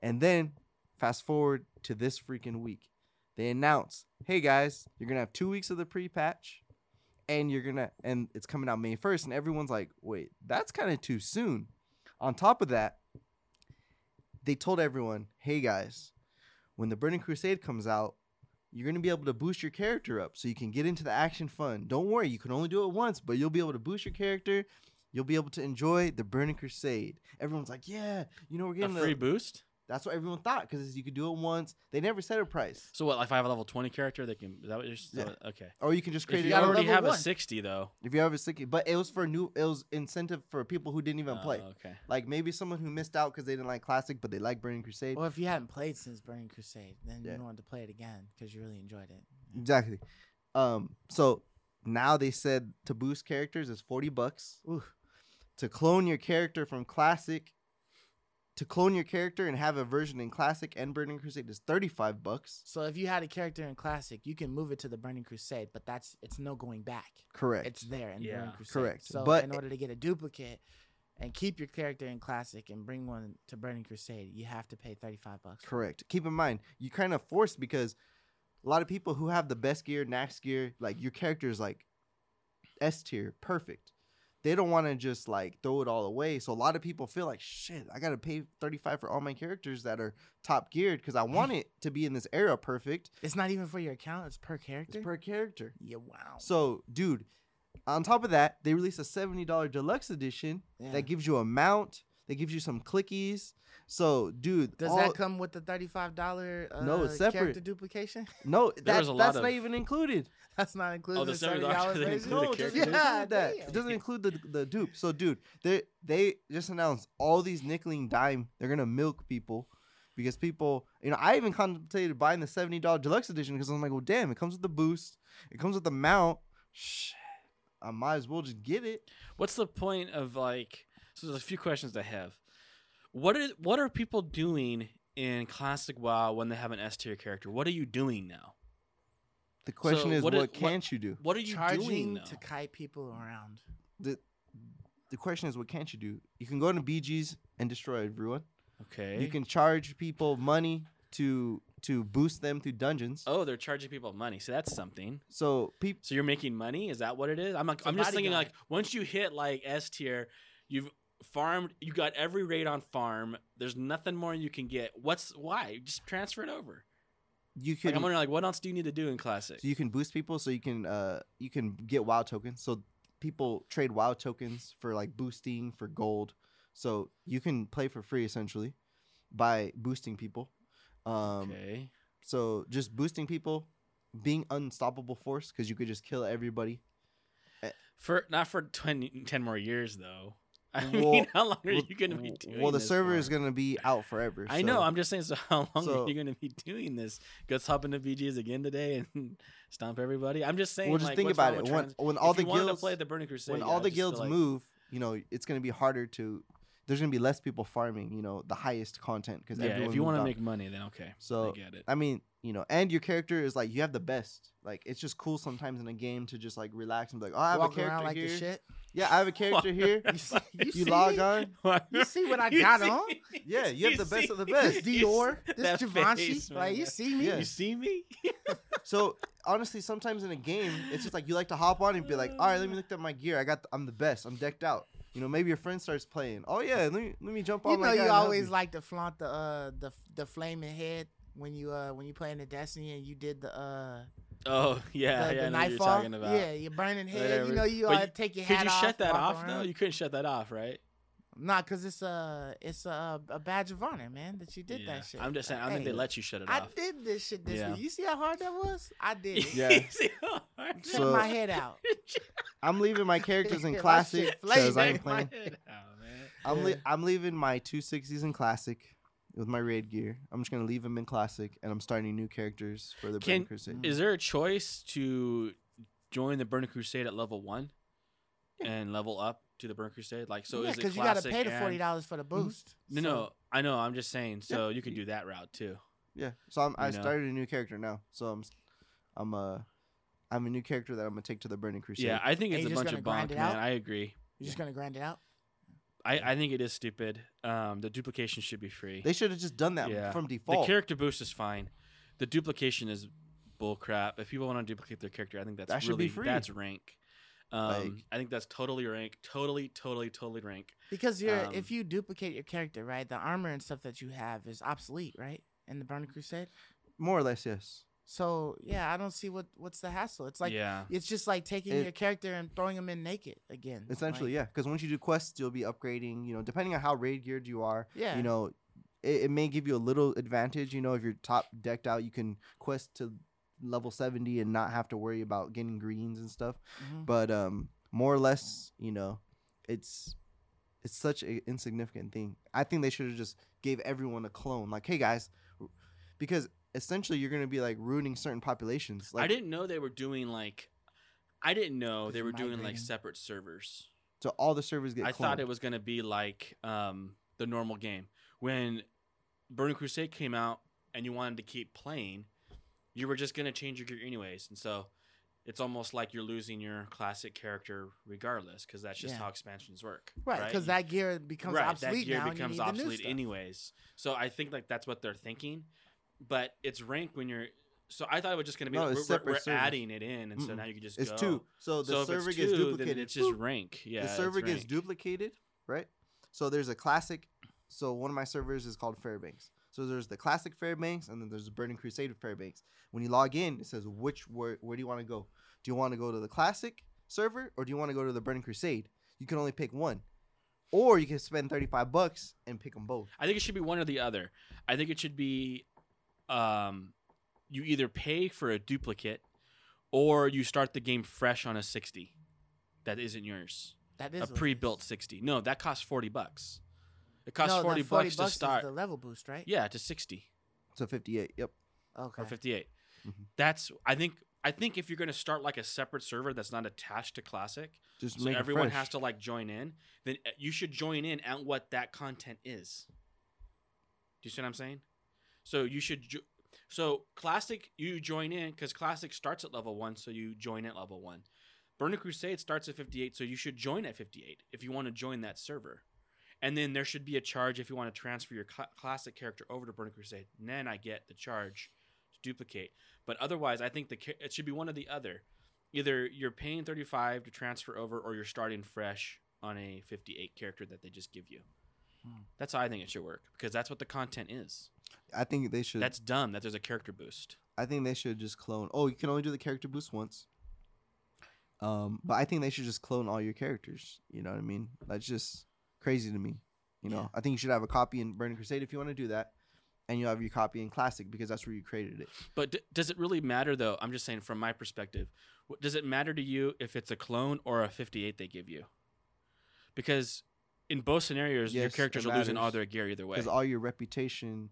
And then fast forward to this freaking week, they announce, "Hey guys, you're gonna have two weeks of the pre-patch, and you're gonna and it's coming out May 1st." And everyone's like, "Wait, that's kind of too soon." On top of that, they told everyone, "Hey guys, when the Burning Crusade comes out." You're gonna be able to boost your character up so you can get into the action fun. Don't worry, you can only do it once, but you'll be able to boost your character. You'll be able to enjoy the Burning Crusade. Everyone's like, "Yeah, you know we're getting A free the, boost. That's what everyone thought because you could do it once. They never set a price, So what? Like if I have a level twenty character, they can. Is that what you're? is Yeah. Okay. or you can just If create you your already level have a sixty though. If you have a sticky, but it was for new. It was incentive for people who didn't even play. Oh, okay. Like maybe someone who missed out because they didn't like classic, but they like Burning Crusade. Well, if you hadn't played since Burning Crusade, then Yeah. you wanted to play it again because you really enjoyed it. Exactly. Um. So now they said to boost characters is forty bucks. Ooh. To clone your character from classic. To clone your character and have a version in classic and Burning Crusade is thirty five bucks. So if you had a character in Classic, you can move it to the Burning Crusade, but that's it's no going back. Correct. It's there in Yeah. Burning Crusade. Correct. So But- in order to get a duplicate and keep your character in Classic and bring one to Burning Crusade, you have to pay thirty five bucks. Correct. Keep in mind, you kind of forced because a lot of people who have the best gear, next gear, like your character is like S tier, perfect. They don't want to just like throw it all away. So a lot of people feel like shit. I gotta pay thirty five for all my characters that are top geared because I want it to be in this era perfect. It's not even for your account; it's per character. It's per character. yeah, wow. So, dude, on top of that, they released a seventy dollar deluxe edition Yeah. that gives you a mount. That gives you some clickies. So, dude, Does all- that come with the thirty five dollar uh, No, it's separate. character duplication? no? That, was a lot that's of- not even included. That's not included Oh, the the seventy $70 doesn't version. include a no, it doesn't. Yeah, include that. damn. It doesn't include the the dupe. So, dude, they they just announced all these nickel and dime. They're gonna milk people because people, you know, I even contemplated buying the seventy dollar deluxe edition because I'm like, well, damn, it comes with the boost, it comes with the mount. Shit, I might as well just get it. What's the point of like? So there's a few questions I have. What are what are people doing in classic WoW when they have an S tier character? What are you doing now? The question So is, what what, is- can't you do? What are you doing Charging now? to kite people around. the The question is, what can't you do? You can go to BGs and destroy everyone. Okay. You can charge people money to to boost them through dungeons. Oh, they're charging people money. So that's something. So people. So you're making money? Is that what it is? I'm like, It's a I'm just thinking bodyguard. like once you hit like S tier, you've farmed, you got every raid on farm. There's nothing more you can get. What's why? Just transfer it over. You Like, can I'm wondering like what else do you need to do in classic? So you can boost people, so you can uh you can get WoW tokens. So people trade WoW tokens for like boosting for gold. So you can play for free essentially by boosting people. Um okay. so just boosting people, being unstoppable force because you could just kill everybody. For not for 20, 10 more years though. I Well- mean, how long are Well- you going to be doing? Well, the server for? is gonna be out forever. I know. I'm just saying. So how long So- are you going to be doing this? Let's hop into BGs again today and stomp everybody. I'm just saying. Well, just like, think about it. with When when all the guilds to play the Burning Crusade, when all the guilds like- move, you know, it's gonna be harder to. There's gonna be less people farming. You know, the highest content because yeah, if you want want to make money, then okay. So, I get it. I mean, you know, and your character is like you have the best. Like it's just cool sometimes in a game to just like relax and be like, oh, I have Walk a character like here. shit. Yeah, I have a character here. You see, you You log me? on. You see what I You got see- on? Yeah, you have the best see- of the best. This Dior, this that Givenchy. face, like you see me? Yeah. You see me? So honestly, sometimes in a game, it's just like you like to hop on and be like, all right, let me look at my gear. I got, the, I'm the best. I'm decked out. You know, maybe your friend starts playing. Oh yeah, let me let me jump on. You know you always like to flaunt the uh the the flaming head when you uh when you play in the Destiny and you did the uh Oh yeah, the, yeah. the I know you're nightfall. talking about. Yeah, your burning head. Whatever. You know you But uh, you- take your Could you off. shut that walk off though? You couldn't shut that off, right? Nah, cause it's a it's a, a badge of honor, man, that you did Yeah. that shit. I'm just saying. I don't think they let you shut it up. I off. did this shit this Yeah. week. You see how hard that was? I did it. Yeah. See how hard So- my head out. I'm leaving my characters in classic because I flaming. ain't playing. My head out, man. I'm le- I'm leaving my two sixties in classic with my raid gear. I'm just gonna leave them in classic, and I'm starting new characters for the Burning Crusade. Is there a choice to join the Burning Crusade at level one and level up to the Burning Crusade? Like, so yeah, is it because you gotta pay the forty dollars for the boost. No, So- no, I know. I'm just saying. Yeah. So you could do that route too. Yeah. So I'm, I know? started a new character now. So I'm s- I'm uh I'm a new character that I'm gonna take to the Burning Crusade. Yeah, I think it's a bunch of gonna grind bunk, it man. out? I agree. You're just gonna grind it out. I, I think it is stupid. Um, the duplication should be free. They should have just done that Yeah. from default. the character boost is fine. The duplication is bull crap. If people want to duplicate their character, I think that's That should be free. that's rank. Um, Like- I think that's totally rank. Totally, totally, totally rank. Because you're Um, if you duplicate your character, right, the armor and stuff that you have is obsolete, right? In the Burning Crusade. More or less, yes. So yeah, I don't see what what's the hassle. It's like yeah. it's just like taking It- your character and throwing him in naked again. Essentially, Like, yeah. Because once you do quests, you'll be upgrading. You know, depending on how raid geared you are. Yeah. You know, it, it may give you a little advantage. You know, if you're top decked out, you can quest to level 70 and not have to worry about getting greens and stuff. mhm. But um, more or less, you know, it's it's such an insignificant thing. I think they should have just gave everyone a clone. Like, hey guys, because essentially you're gonna be like ruining certain populations. Like, I didn't know they were doing like. I didn't know they were doing like separate servers. so all the servers get. I thought it was gonna be like um, the normal game. When Burning Crusade came out and you wanted to keep playing, you were just gonna change your gear anyways, and so it's almost like you're losing your classic character regardless, because that's just Yeah. how expansions work. right, because You- that gear becomes right, obsolete that gear now. becomes you need obsolete anyways. So I think like that's what they're thinking, but it's ranked when you're. So I thought it was just gonna be No, like, we're, separate we're, we're adding it in, and so Mm-mm. now you can just It's go. two. So the so if server it's gets two, duplicated. then it's just rank. Yeah, the server gets duplicated, right? So there's a classic. So one of my servers is called Fairbanks. So there's the classic Fairbanks, and then there's the Burning Crusade Fairbanks. When you log in, it says which where where do you want to go? Do you want to go to the classic server or do you want to go to the Burning Crusade? You can only pick one, or you can spend thirty five bucks and pick them both. I think it should be one or the other. I think it should be, um, you either pay for a duplicate, or you start the game fresh on a sixty, that isn't yours. That is a what it is. pre-built sixty. No, that costs forty bucks. It costs no, forty, 40 bucks, bucks to start. Is the level boost, right? Yeah, to sixty So fifty eight. Yep. Okay. or fifty-eight. Mhm. That's I think. I think if you're going to start like a separate server that's not attached to Classic, Just so make it everyone fresh. has to like join in, then uh, you should join in at what that content is. Do you see what I'm saying? So you should. Jo- so classic, you join in because classic starts at level one, so you join at level one. Burning Crusade starts at 58, so you should join at 58 if you want to join that server. And then there should be a charge if you want to transfer your cl- classic character over to Burning Crusade. And then I get the charge to duplicate. But otherwise, I think the it should be one or the other. Either you're paying 35 to transfer over, or you're starting fresh on a 58 character that they just give you. Hmm. That's how I think it should work because that's what the content is. I think they should. That's dumb that there's a character boost. I think they should just clone. Oh, you can only do the character boost once. Um, but I think they should just clone all your characters. You know what I mean? That's just crazy to me. You know, Yeah. I think you should have a copy in Burning Crusade if you want to do that, and you have your copy in Classic because that's where you created it. But d- does it really matter though? I'm just saying from my perspective. Does it matter to you if it's a clone or a 58 they give you? Because in both scenarios, your characters are losing all their gear either way. Because all your reputation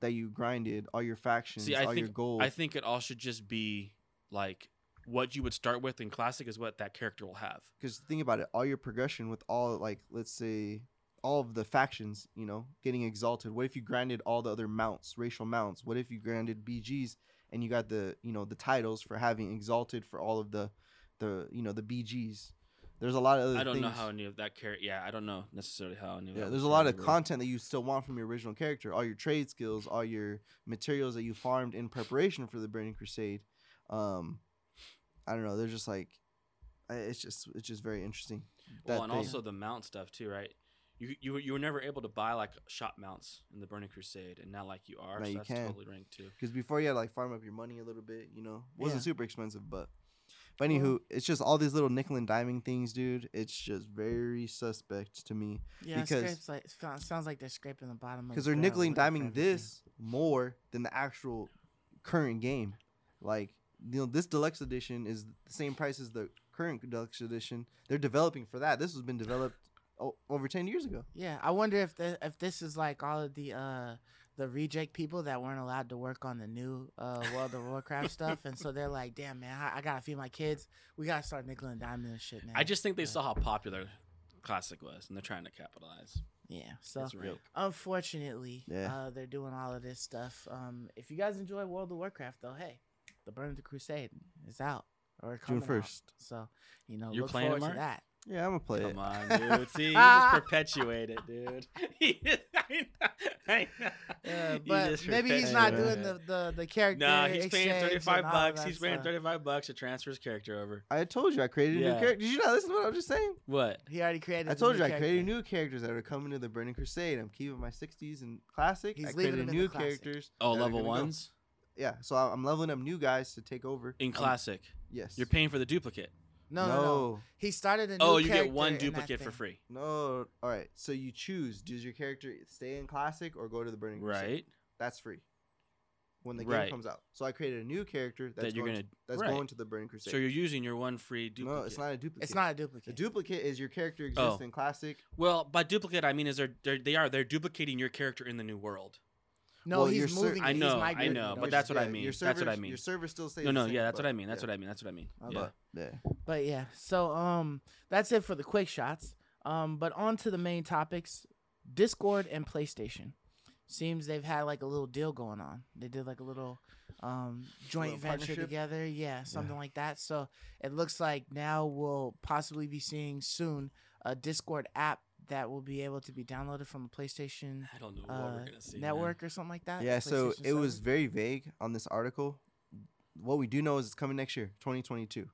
that you grinded, all your factions, See, all your think gold. I think it all should just be like what you would start with in classic is what that character will have. Because think about it, all your progression with all like let's say all of the factions, you know, getting exalted. What if you grinded all the other mounts, racial mounts? What if you grinded BGs and you got the you know the titles for having exalted for all of the the you know the BGs? there's a lot of other I don't things. know how any of that character. Yeah, I don't know necessarily how any of Yeah, that there's a lot of content that you still want from your original character. All your trade skills, all your materials that you farmed in preparation for the Burning Crusade. Um, I don't know. They're just like, it's just it's just very interesting. Well, that and they- also the mount stuff too, right? You you were- you were never able to buy like shop mounts in the Burning Crusade, and now like you are. Now so you that's can. totally ranked too. Because before you had like farm up your money a little bit, you know, it wasn't Yeah. super expensive, but but anywho, it's just all these little nickel and diming things, dude. It's just very suspect to me Yeah, Because- scrapes like it sounds- sounds like they're scraping the bottom because the they're barrel nickel and looking diming this more than the actual current game. Like you know, this deluxe edition is the same price as the current deluxe edition. They're developing for that. This has been developed o- over ten years ago. Yeah, I wonder if the, if this is like all of the uh the reject people that weren't allowed to work on the new uh World of Warcraft stuff, and so they're like, "Damn man, I, I gotta feed my kids. We gotta start nickel and diming and shit, man." I just think they Yeah. saw how popular classic was, and they're trying to capitalize. yeah. So That's right. unfortunately, Yeah. uh, they're doing all of this stuff. Um, if you guys enjoy World of Warcraft, though, hey, the Burn of the Crusade is out or June coming out. first. So you know, You're look playing it, forward to that. Yeah, I'm gonna play it. Come on, dude. See, you just perpetuate it, dude. I know, I know. Yeah, but just maybe he's not Yeah. doing the the the character. No, he's paying thirty five and all of bucks. He's paying thirty five bucks to transfer his character over. I told you I created a Yeah. new character. Did you not listen to what I was just saying? What? He already created. I the told new you I created new characters that are coming to the Burning Crusade. I'm keeping my 60s and classic. He's I leaving created them in new the classic. characters. Oh, level gonna go. Ones Yeah, so I- I'm leveling up new guys to take over. in Um, classic. yes. You're paying for the duplicate. No, no, no. He started a new Oh, you get character one in that duplicate for thing. free, No. All right. So you choose. Does your character stay in classic or go to the Burning Crusade? right? That's free. When the game Right. comes out. So I created a new character that's that you're going gonna. to, that's right. going to the Burning Crusade. So you're using your one free duplicate. no, it's not a duplicate. It's not a duplicate. A duplicate. duplicate is your character exists Oh. in classic. Well, by duplicate, I mean is they're, they're they are they're duplicating your character in the new world. No, Well, your he's ser- moving. I he's know, I know, but that's what I mean. Your That's what I servers- mean. Your server still stays No, the no, same, yeah, that's what I mean. That's yeah. what I mean. That's what I mean. Okay. Yeah. Yeah. But yeah, so um, that's it for the quick shots. Um, but on to the main topics: Discord and PlayStation. Seems they've had like a little deal going on. They did like a little um joint Little venture partnership? together. Yeah, something like that. So it looks like now we'll possibly be seeing soon a Discord app that will be able to be downloaded from a PlayStation I don't know what uh, we're gonna see. man. network or something like that. Yeah, so PlayStation it was very vague on this article. What we do know is it's coming next year, 2022.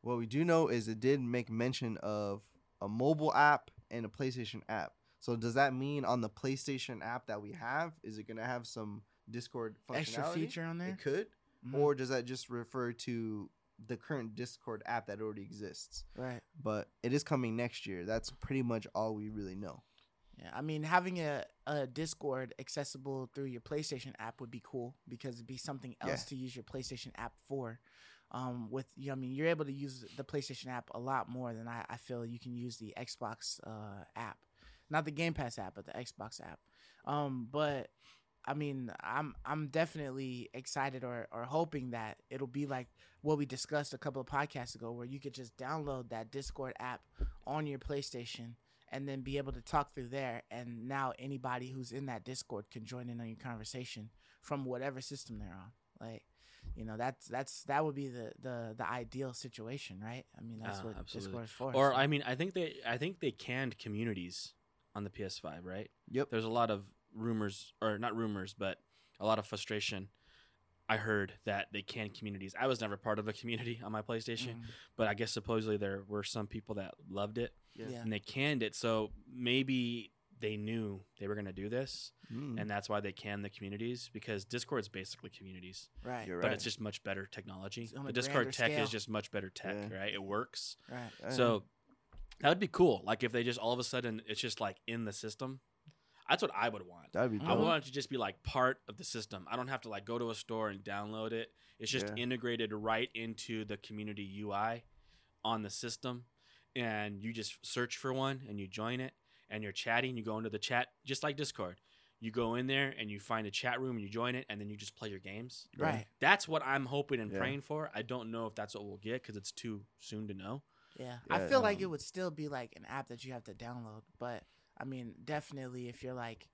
What we do know is it did make mention of a mobile app and a PlayStation app. So does that mean on the PlayStation app that we have, is it going to have some Discord functionality? extra feature on there. It could, Mhm. or does that just refer to the current Discord app that already exists? right. But it is coming next year. That's pretty much all we really know. Yeah, I mean, having a, a Discord accessible through your PlayStation app would be cool because it'd be something else Yeah. to use your PlayStation app for. Um, with you know, I mean, you're able to use the PlayStation app a lot more than I, I feel you can use the Xbox uh, app, not the Game Pass app, but the Xbox app. Um, but I mean, I'm I'm definitely excited or or hoping that it'll be like what we discussed a couple of podcasts ago, where you could just download that Discord app on your PlayStation and then be able to talk through there. And now anybody who's in that Discord can join in on your conversation from whatever system they're on. Like, you know, that's that's that would be the the the ideal situation, right? I mean, that's Ah, what absolutely. Discord is for. Or so- I mean, I think they I think they canned communities on the PS5, right? Yep. There's a lot of rumors, or not rumors, but a lot of frustration. I heard that they canned communities. I was never part of a community on my PlayStation, Mm, but I guess supposedly there were some people that loved it Yeah. yeah. and they canned it. So maybe they knew they were going to do this, Mm. and that's why they canned the communities because Discord is basically communities, right. You're but right. it's just much better technology. The Discord tech scale. is just much better tech, Yeah. right? It works. Right. So that would be cool. Like if they just all of a sudden it's just like in the system. That's what I would want. that'd be I Mhm. want it to just be like part of the system. I don't have to like go to a store and download it. It's just Yeah. integrated right into the community UI on the system. And you just search for one and you join it and you're chatting. You go into the chat just like Discord. You go in there and you find a chat room and you join it and then you just play your games. Right. That's what I'm hoping and Yeah. praying for. I don't know if that's what we'll get because it's too soon to know. Yeah. Yeah, I feel like it um, would still be like an app that you have to download, but I mean, definitely if you're like,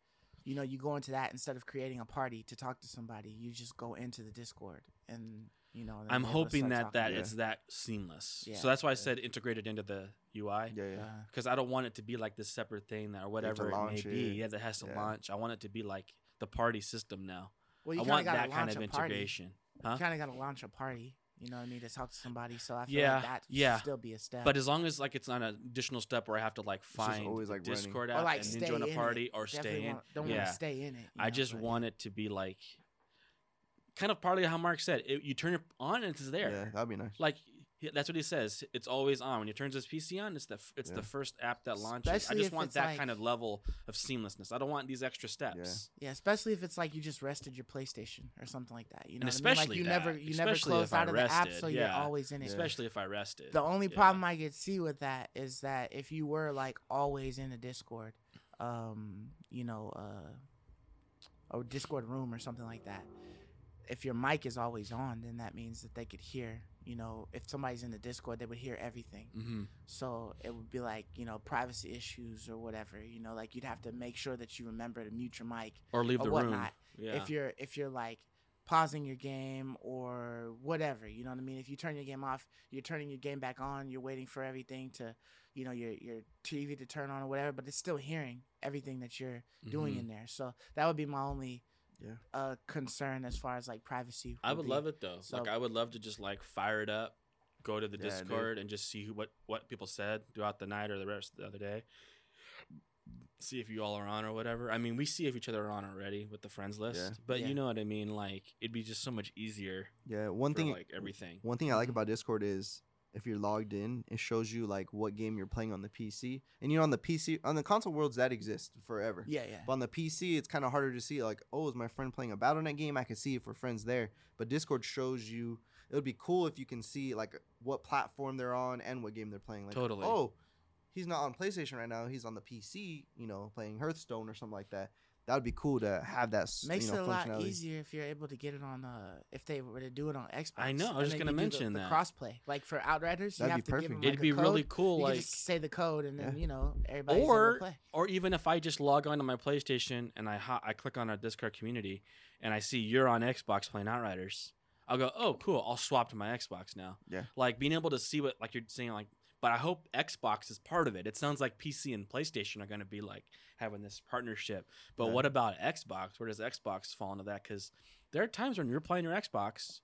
you know, you go into that instead of creating a party to talk to somebody, you just go into the Discord and you You know, I'm then be able to hoping that talking that Yeah. it's that seamless. Yeah. So that's why I said integrated into the UI. Yeah, yeah. Because I don't want it to be like this separate thing that or whatever it may launch be. it. Yeah, that has to Yeah. launch. I want it to be like the party system now. well, you I kind want of got that to kind launch of a party. integration. You kind of got to launch a party. You know what I mean? To talk to somebody. So I feel Yeah, like that yeah. should still be a step. But as long as like it's not an additional step where I have to like find always, the like, running. Discord or app like and join a party it. or Definitely stay in. want- don't yeah. want to stay in it. I know, just but- want it to be like kind of partly how Mark said. It, you turn it on and it's there. Yeah, that'd be nice. Like he- that's what he says. It's always on when he turns his PC on. It's the f- it's Yeah. the first app that launches. Especially I just want that like- kind of level of seamlessness. I don't want these extra steps. Yeah, yeah. especially if it's like you just rested your PlayStation or something like that. You know, And what I mean? especially like you that. never you never Especially closed if I out of the app, rested, so you're always in it. Especially if I rested. The only Yeah. problem I could see with that is that if you were like always in a Discord, um, you know, uh, or Discord room or something like that, if your mic is always on, then that means that they could hear. You know, if somebody's in the Discord, they would hear everything. hmm So it would be like you know privacy issues or whatever. You know, like you'd have to make sure that you remember to mute your mic Or leave or the room. whatnot. Yeah. if you're if you're like pausing your game or whatever you know what i mean if you turn your game off you're turning your game back on you're waiting for everything to you know your your tv to turn on or whatever but it's still hearing everything that you're doing Mhm. in there so that would be my only Yeah. uh concern as far as like privacy I would be. love it though. So- like I would love to just like fire it up, go to the Yeah, dude. Discord and just see who, what what people said throughout the night or the rest of the other day. See if you all are on or whatever. I mean, we see if each other are on already with the friends list, Yeah. but Yeah. you know what I mean. Like it'd be just so much easier Yeah, one for thing like everything. One thing I like about Discord is if you're logged in, it shows you like what game you're playing on the PC. And you know, on the PC, on the console worlds, that exists forever. yeah yeah But on the PC, it's kind of harder to see. Like, oh, is my friend playing a Battle.net game? I can see if we're friends there. But Discord shows you. It would be cool if you can see like what platform they're on and what game they're playing. Like, Totally. Oh, he's not on PlayStation right now. He's on the PC. You know, playing Hearthstone or something like that. That would be cool to have that. s- makes you know, it a lot easier if you're able to get it on uh if they were to do it on xbox I know, I was just gonna mention the, that. the crossplay like for outriders That'd have be to give perfect. them, It'd be a really cool, you like just say the code and then Yeah. you know everybody's able or to play or even if I just log on to my PlayStation and I ho- I click on our Discord community and I see you're on Xbox playing Outriders, I'll go, oh cool, I'll swap to my Xbox now. Yeah. Like being able to see what like you're saying like, but I hope Xbox is part of it. It sounds like PC and PlayStation are going to be like having this partnership. But Yeah. what about Xbox? Where does Xbox fall into that? Because there are times when you're playing your Xbox.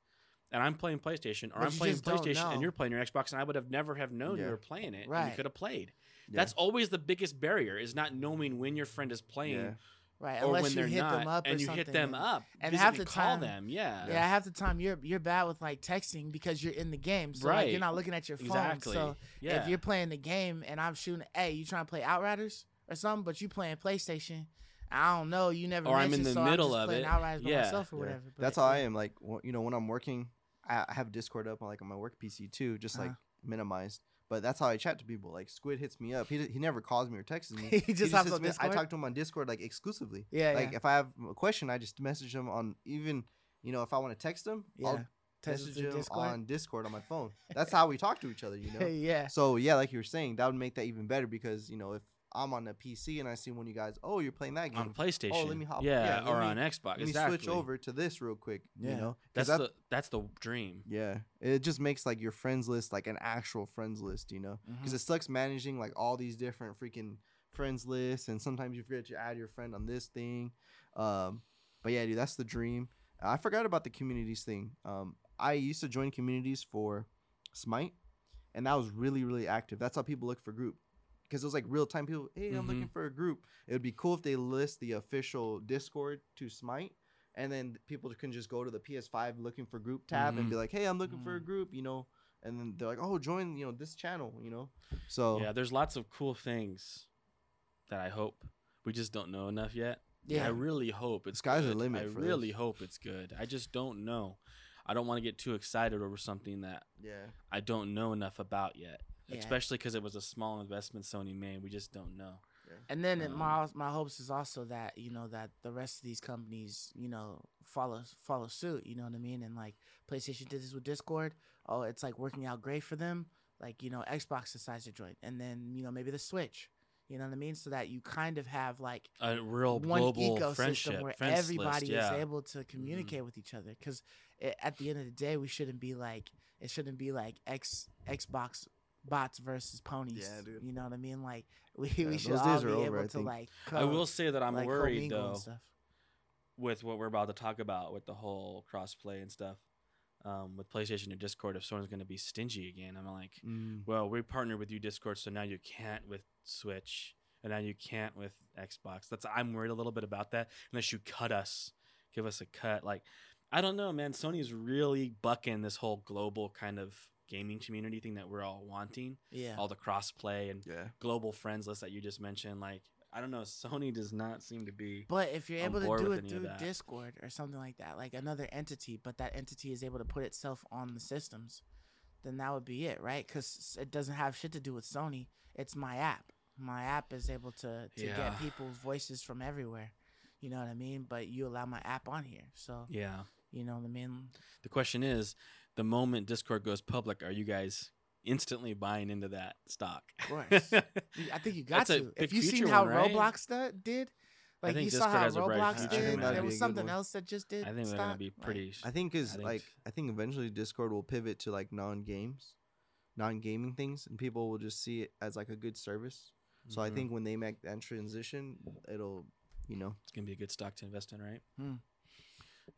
And I'm playing PlayStation, or But I'm playing PlayStation, and you're playing your Xbox, and I would have never have known you were playing it, and Right. you could have played. Yeah. That's always the biggest barrier is not knowing when your friend is playing Yeah. Right or unless when you they're hit not, them up or and you hit something, them and- up, and physically half the call time- them. Yeah, Yeah, half the time you're you're bad with like texting because you're in the game, so like Right. you're not looking at your phone. exactly. So yeah, if you're playing the game and I'm shooting, hey, you trying to play Outriders or something, but you playing PlayStation, I don't know, you never. Or I'm in the so middle of playing it. Outriders by Yeah. myself or Yeah. whatever. but, That's how I am. Like, you know, when I'm working, I I have Discord up on like on my work PC too, just like Uh-huh. minimized. But that's how I chat to people. Like Squid hits me up. He d- he never calls me or texts me. he just he hops on me- Discord. I talk to him on Discord like exclusively. yeah, like yeah. if I have a question, I just message him on even you know if I want to text him, Yeah. I'll Text message him Discord. on Discord on my phone. That's how we talk to each other. You know. yeah. So yeah, like you were saying, that would make that even better because you know if I'm on a PC and I see one of you guys, oh, you're playing that game. on PlayStation. Oh, let me hop- Yeah, yeah, or me- on Xbox. Let me exactly. switch over to this real quick. Yeah. You know, That's that- the that's the dream. Yeah, it just makes like your friends list like an actual friends list, you know? Because Mhm. it sucks managing like all these different freaking friends lists, and sometimes you forget to add your friend on this thing. Um, but yeah, dude, that's the dream. I forgot about the communities thing. Um, I used to join communities for Smite, and that was really really active. That's how people look for group. Because it was like real time people. Hey, I'm looking for a group. It would be cool if they list the official Discord to Smite, and then people can just go to the PS5 looking for group tab and be like, "Hey, I'm looking for a Mm. group," you know. And then they're like, "Oh, join, you know, this channel," you know. So Yeah, there's lots of cool things that I hope we just don't know enough yet. Yeah. I really hope it's Sky's the limit I really this. hope it's good. I just don't know. I don't want to get too excited over something that yeah, I don't know enough about yet. Yeah. Especially because it was a small investment Sony made. We just don't know. And then it, Um, my my hopes is also that you know that the rest of these companies you know follow follow suit. You know what I mean? And like PlayStation did this with Discord. Oh, it's like working out great for them. Like you know Xbox decides to join, and then you know maybe the Switch. You know what I mean? So that you kind of have like A real one global ecosystem friendship, where friends everybody list, yeah. Mm-hmm. is able to communicate with each other. Because at the end of the day, we shouldn't be like it shouldn't be like X Xbox bots versus ponies. Yeah, dude. You know what I mean? Like we, Yeah, we should all be are able over, to think. like. I will say that I'm like, worried though stuff. with what we're about to talk about with the whole crossplay and stuff. Um, with PlayStation and Discord, if someone's going to be stingy again, I'm like, Mm. well, we partnered with you Discord, so now you can't with Switch, and now you can't with Xbox. That's I'm worried a little bit about that. Unless you cut us, give us a cut. Like, I don't know, man. Sony's really bucking this whole global kind of gaming community thing that we're all wanting. Yeah. All the crossplay and Yeah. global friends list that you just mentioned. Like, I don't know. Sony does not seem to be. But if you're able to do it through. Discord or something like that, like another entity, but that entity is able to put itself on the systems, then that would be it, right? Because it doesn't have shit to do with Sony. It's my app. My app is able to to Yeah. get people's voices from everywhere. You know what I mean? But you allow my app on here, so Yeah. you know what I mean. The question is, the moment Discord goes public, are you guys instantly buying into that stock? Of course. I think you got That's to. If you seen how one, right? Roblox do- did, like think you saw how has a bright Roblox future, did, there was be a good something else that just did. I think they're gonna be Like, pretty. I think is like I think eventually Discord will pivot to like non-games, non-gaming things, and people will just see it as like a good service. So I Mhm. think when they make that transition, it'll, you know, it's gonna be a good stock to invest in, right?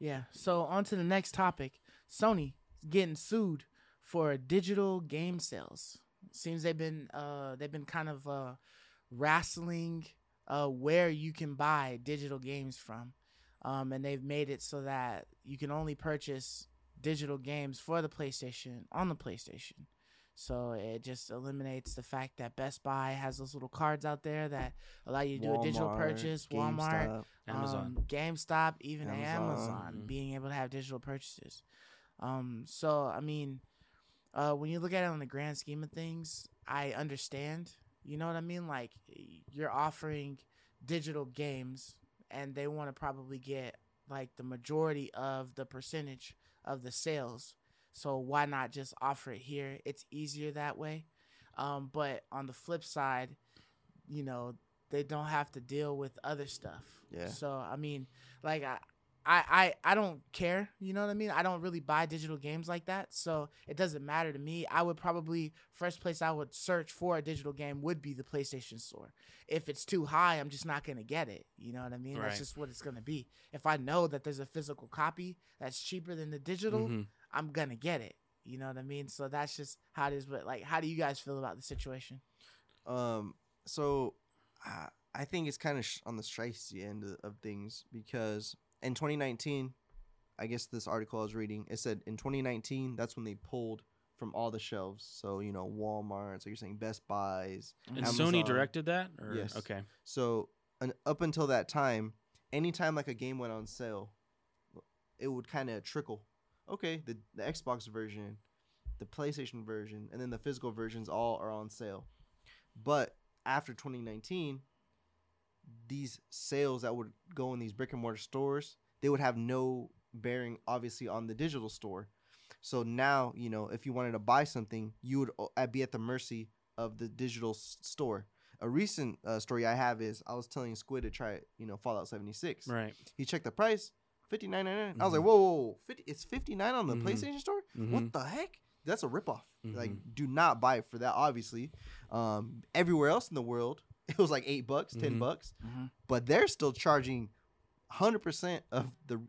Yeah. So on to the next topic. Sony getting sued for digital game sales. Seems they've been uh they've been kind of uh wrestling uh where you can buy digital games from. Um and they've made it so that you can only purchase digital games for the PlayStation on the PlayStation. So it just eliminates the fact that Best Buy has those little cards out there that allow you to do a digital purchase, Walmart, GameStop. Amazon. um, GameStop, even Amazon. Amazon, Mhm. being able to have digital purchases. Um, so I mean, uh, when you look at it on the grand scheme of things, I understand. You know what I mean? Like you're offering digital games, and they want to probably get like the majority of the percentage of the sales. So why not just offer it here? It's easier that way. Um, but on the flip side, you know, they don't have to deal with other stuff. Yeah. So I mean, like I, I, I, I don't care. You know what I mean? I don't really buy digital games like that, so it doesn't matter to me. I would probably first place I would search for a digital game would be the PlayStation Store. If it's too high, I'm just not gonna get it. You know what I mean? Right. That's just what it's gonna be. If I know that there's a physical copy that's cheaper than the digital, Mhm. I'm gonna get it. You know what I mean? So that's just how it is. But like, how do you guys feel about the situation? Um, so uh, I think it's kind of sh- on the stricey end of, of things because in 2019, I guess this article I was reading, it said in 2019 that's when they pulled from all the shelves. So you know Walmart, so you're saying Best Buys. And Amazon. Sony directed that, or Yes. okay, So an, up until that time, anytime like a game went on sale, it would kind of trickle. Okay, the the Xbox version, the PlayStation version, and then the physical versions all are on sale. But after 2019, these sales that would go in these brick and mortar stores, they would have no bearing obviously on the digital store. So now, you know, if you wanted to buy something, you would uh, be at the mercy of the digital s- store. A recent uh, story I have is I was telling Squid to try, you know, Fallout 76. right? He checked the price, fifty nine ninety nine. I was like, whoa, whoa, whoa, 50, it's fifty nine on the Mhm. PlayStation Store. Mhm. What the heck? That's a ripoff. Like, Mhm. do not buy it for that. Obviously, um, everywhere else in the world, it was like eight bucks, 10 Mhm. bucks, Mhm. but they're still charging hundred percent of the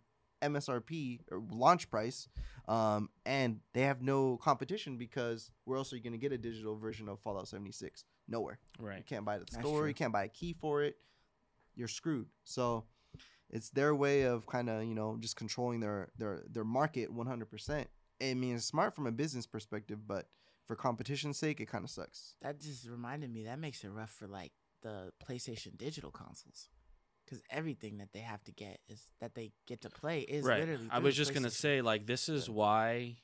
MSRP or launch price, um, and they have no competition because where else are you going to get a digital version of Fallout seventy six? Nowhere. Right. You can't buy it at the That's store. true. You can't buy a key for it. You're screwed. So it's their way of kind of you know just controlling their their their market 100. percent I mean, it's smart from a business perspective, but for competition's sake, it kind of sucks. That just reminded me. That makes it rough for like the PlayStation digital consoles, because everything that they have to get is that they get to play is right. literally. I was just gonna say, like, this is why.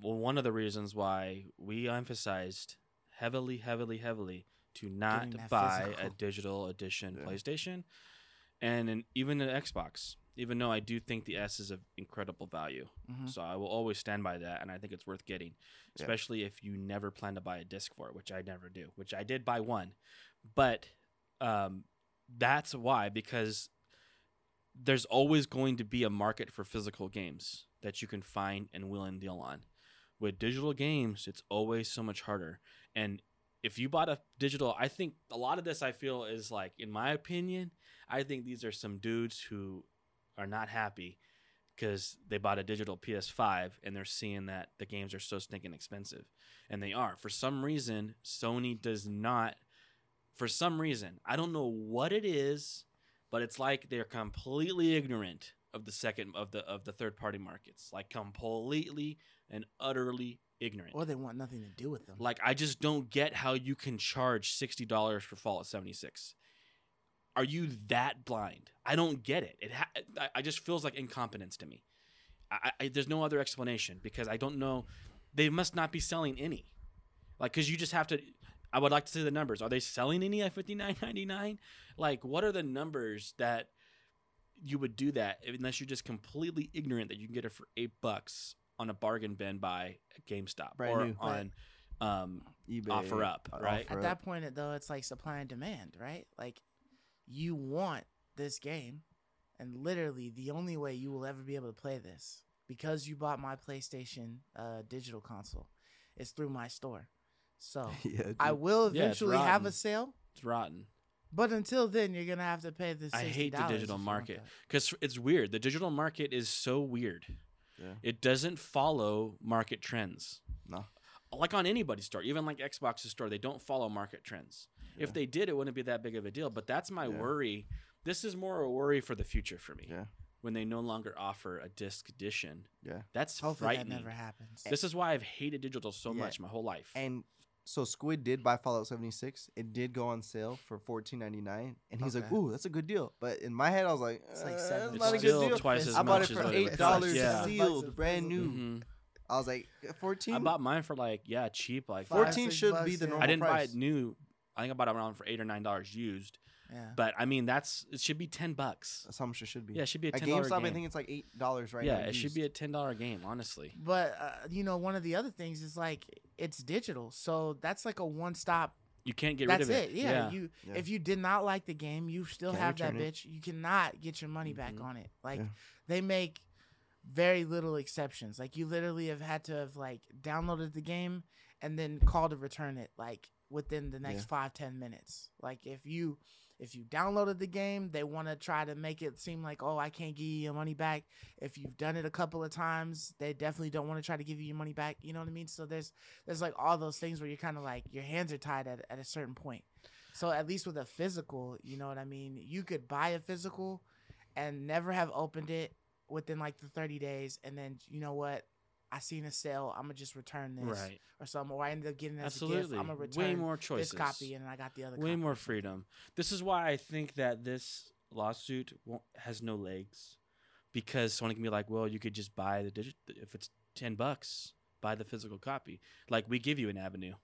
Well, one of the reasons why we emphasized heavily, heavily, heavily to not buy a digital edition Yeah. PlayStation, and in, even an Xbox. Even though I do think the S is of incredible value. Mhm. So I will always stand by that, and I think it's worth getting, Yeah. especially if you never plan to buy a disc for it, which I never do. Which I did buy one, but um, that's why because there's always going to be a market for physical games that you can find and will and deal on. With digital games, it's always so much harder. And if you bought a digital, I think a lot of this I feel is like, in my opinion, I think these are some dudes who are not happy because they bought a digital PS5 and they're seeing that the games are so stinking expensive. And they are. For some reason, Sony does not, for some reason, I don't know what it is, but it's like they're completely ignorant of the second of the of the third party markets like completely and utterly ignorant Or they want nothing to do with them. like I just don't get how you can charge sixty dollars for Fallout seventy six. Are you that blind? I don't get it. It ha- I, I just feels like incompetence to me. I, I, there's no other explanation because I don't know. They must not be selling any. Like, cause you just have to. I would like to see the numbers. Are they selling any at fifty nine ninety nine? Like, what are the numbers that you would do that unless you're just completely ignorant that you can get it for eight bucks on a bargain bin by GameStop Brand or new. on um, eBay OfferUp, right? offer At up. that point, though, it's like supply and demand, right? Like, you want this game, and literally the only way you will ever be able to play this because you bought my PlayStation uh, digital console is through my store. So yeah, I dude. will Yeah, eventually have a sale, It's rotten but until then, you're gonna have to pay the. $60 I hate the digital market. because it's weird. The digital market is so weird. Yeah. It doesn't follow market trends. No. Like on anybody's store, even like Xbox's store, they don't follow market trends. Yeah. If they did, it wouldn't be that big of a deal. But that's my Yeah. worry. This is more a worry for the future for me. Yeah. When they no longer offer a disc edition, Yeah. that's Hopefully, frightening. that never happens. This is why I've hated digital so Yeah. much my whole life. And so Squid did buy Fallout 76. It did go on sale for 14.99, and he's like, "Ooh, that's a good deal." But in my head, I was like, It's like uh, seven that's it's not a good deal. twice as I much bought it as for eight costs. dollars Yeah. sealed, brand new. Mhm. I was like, 14. I bought mine for like yeah, cheap, like 14 six should bucks, be the yeah. normal I didn't buy it new. I think I bought it around for eight or nine dollars used. yeah. But I mean, that's it should be ten bucks. That's how should be. Yeah, it should be a At ten dollar GameStop, game. I think it's like eight dollars right yeah, now. it should used. be a ten dollar game. Honestly, But uh, you know, one of the other things is like it's digital, so that's like a one-stop. you can't get That's rid of it. Yeah, you Yeah. if you did not like the game, you still Can't have that return it. bitch. You cannot get your money back Mhm. on it. Like Yeah. they make very little exceptions. Like you literally have had to have like downloaded the game and then call to return it like within the next Yeah. five ten minutes. Like if you if you downloaded the game, they want to try to make it seem like oh I can't give you your money back. If you've done it a couple of times, they definitely don't want to try to give you your money back. You know what I mean? So there's there's like all those things where you're kind of like your hands are tied at at a certain point. So at least with a physical, you know what I mean? You could buy a physical and never have opened it within like the 30 days and then you know what? I seen a sale, I'm gonna just return this Right. or something, or I ended up getting it as a gift. I'm gonna return Way more this choices. copy and I got the other Way copy. more freedom. This is why I think that this lawsuit won't, has no legs, because someone can be like, "Well, you could just buy the digit if it's ten bucks, buy the physical copy." Like we give you an avenue.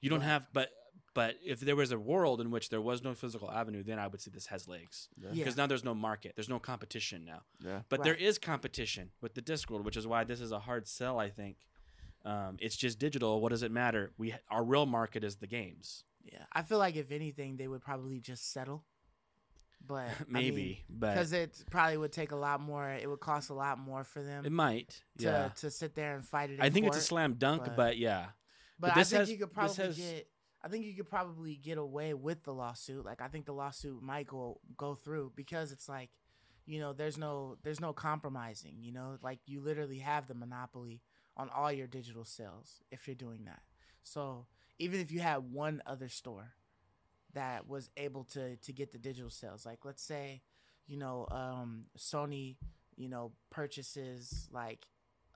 You don't have, but but if there was a world in which there was no physical avenue, then I would say this has legs Yeah. Yeah. because now there's no market, there's no competition now. Yeah. But there Right. is competition with the Discworld, which is why this is a hard sell. I think um, it's just digital. What does it matter? We our real market is the games. Yeah. I feel like if anything, they would probably just settle. But Maybe, but because it probably would take a lot more. It would cost a lot more for them it might. to yeah, to sit there and fight it. In I think it's a slam dunk, but- but, yeah, But, But I this think has- you could probably has- get. I think you could probably get away with the lawsuit. Like I think the lawsuit might go go through because it's like, you know, there's no there's no compromising. You know, like you literally have the monopoly on all your digital sales if you're doing that. So even if you had one other store that was able to to get the digital sales, like let's say, you know, um, Sony, you know, purchases like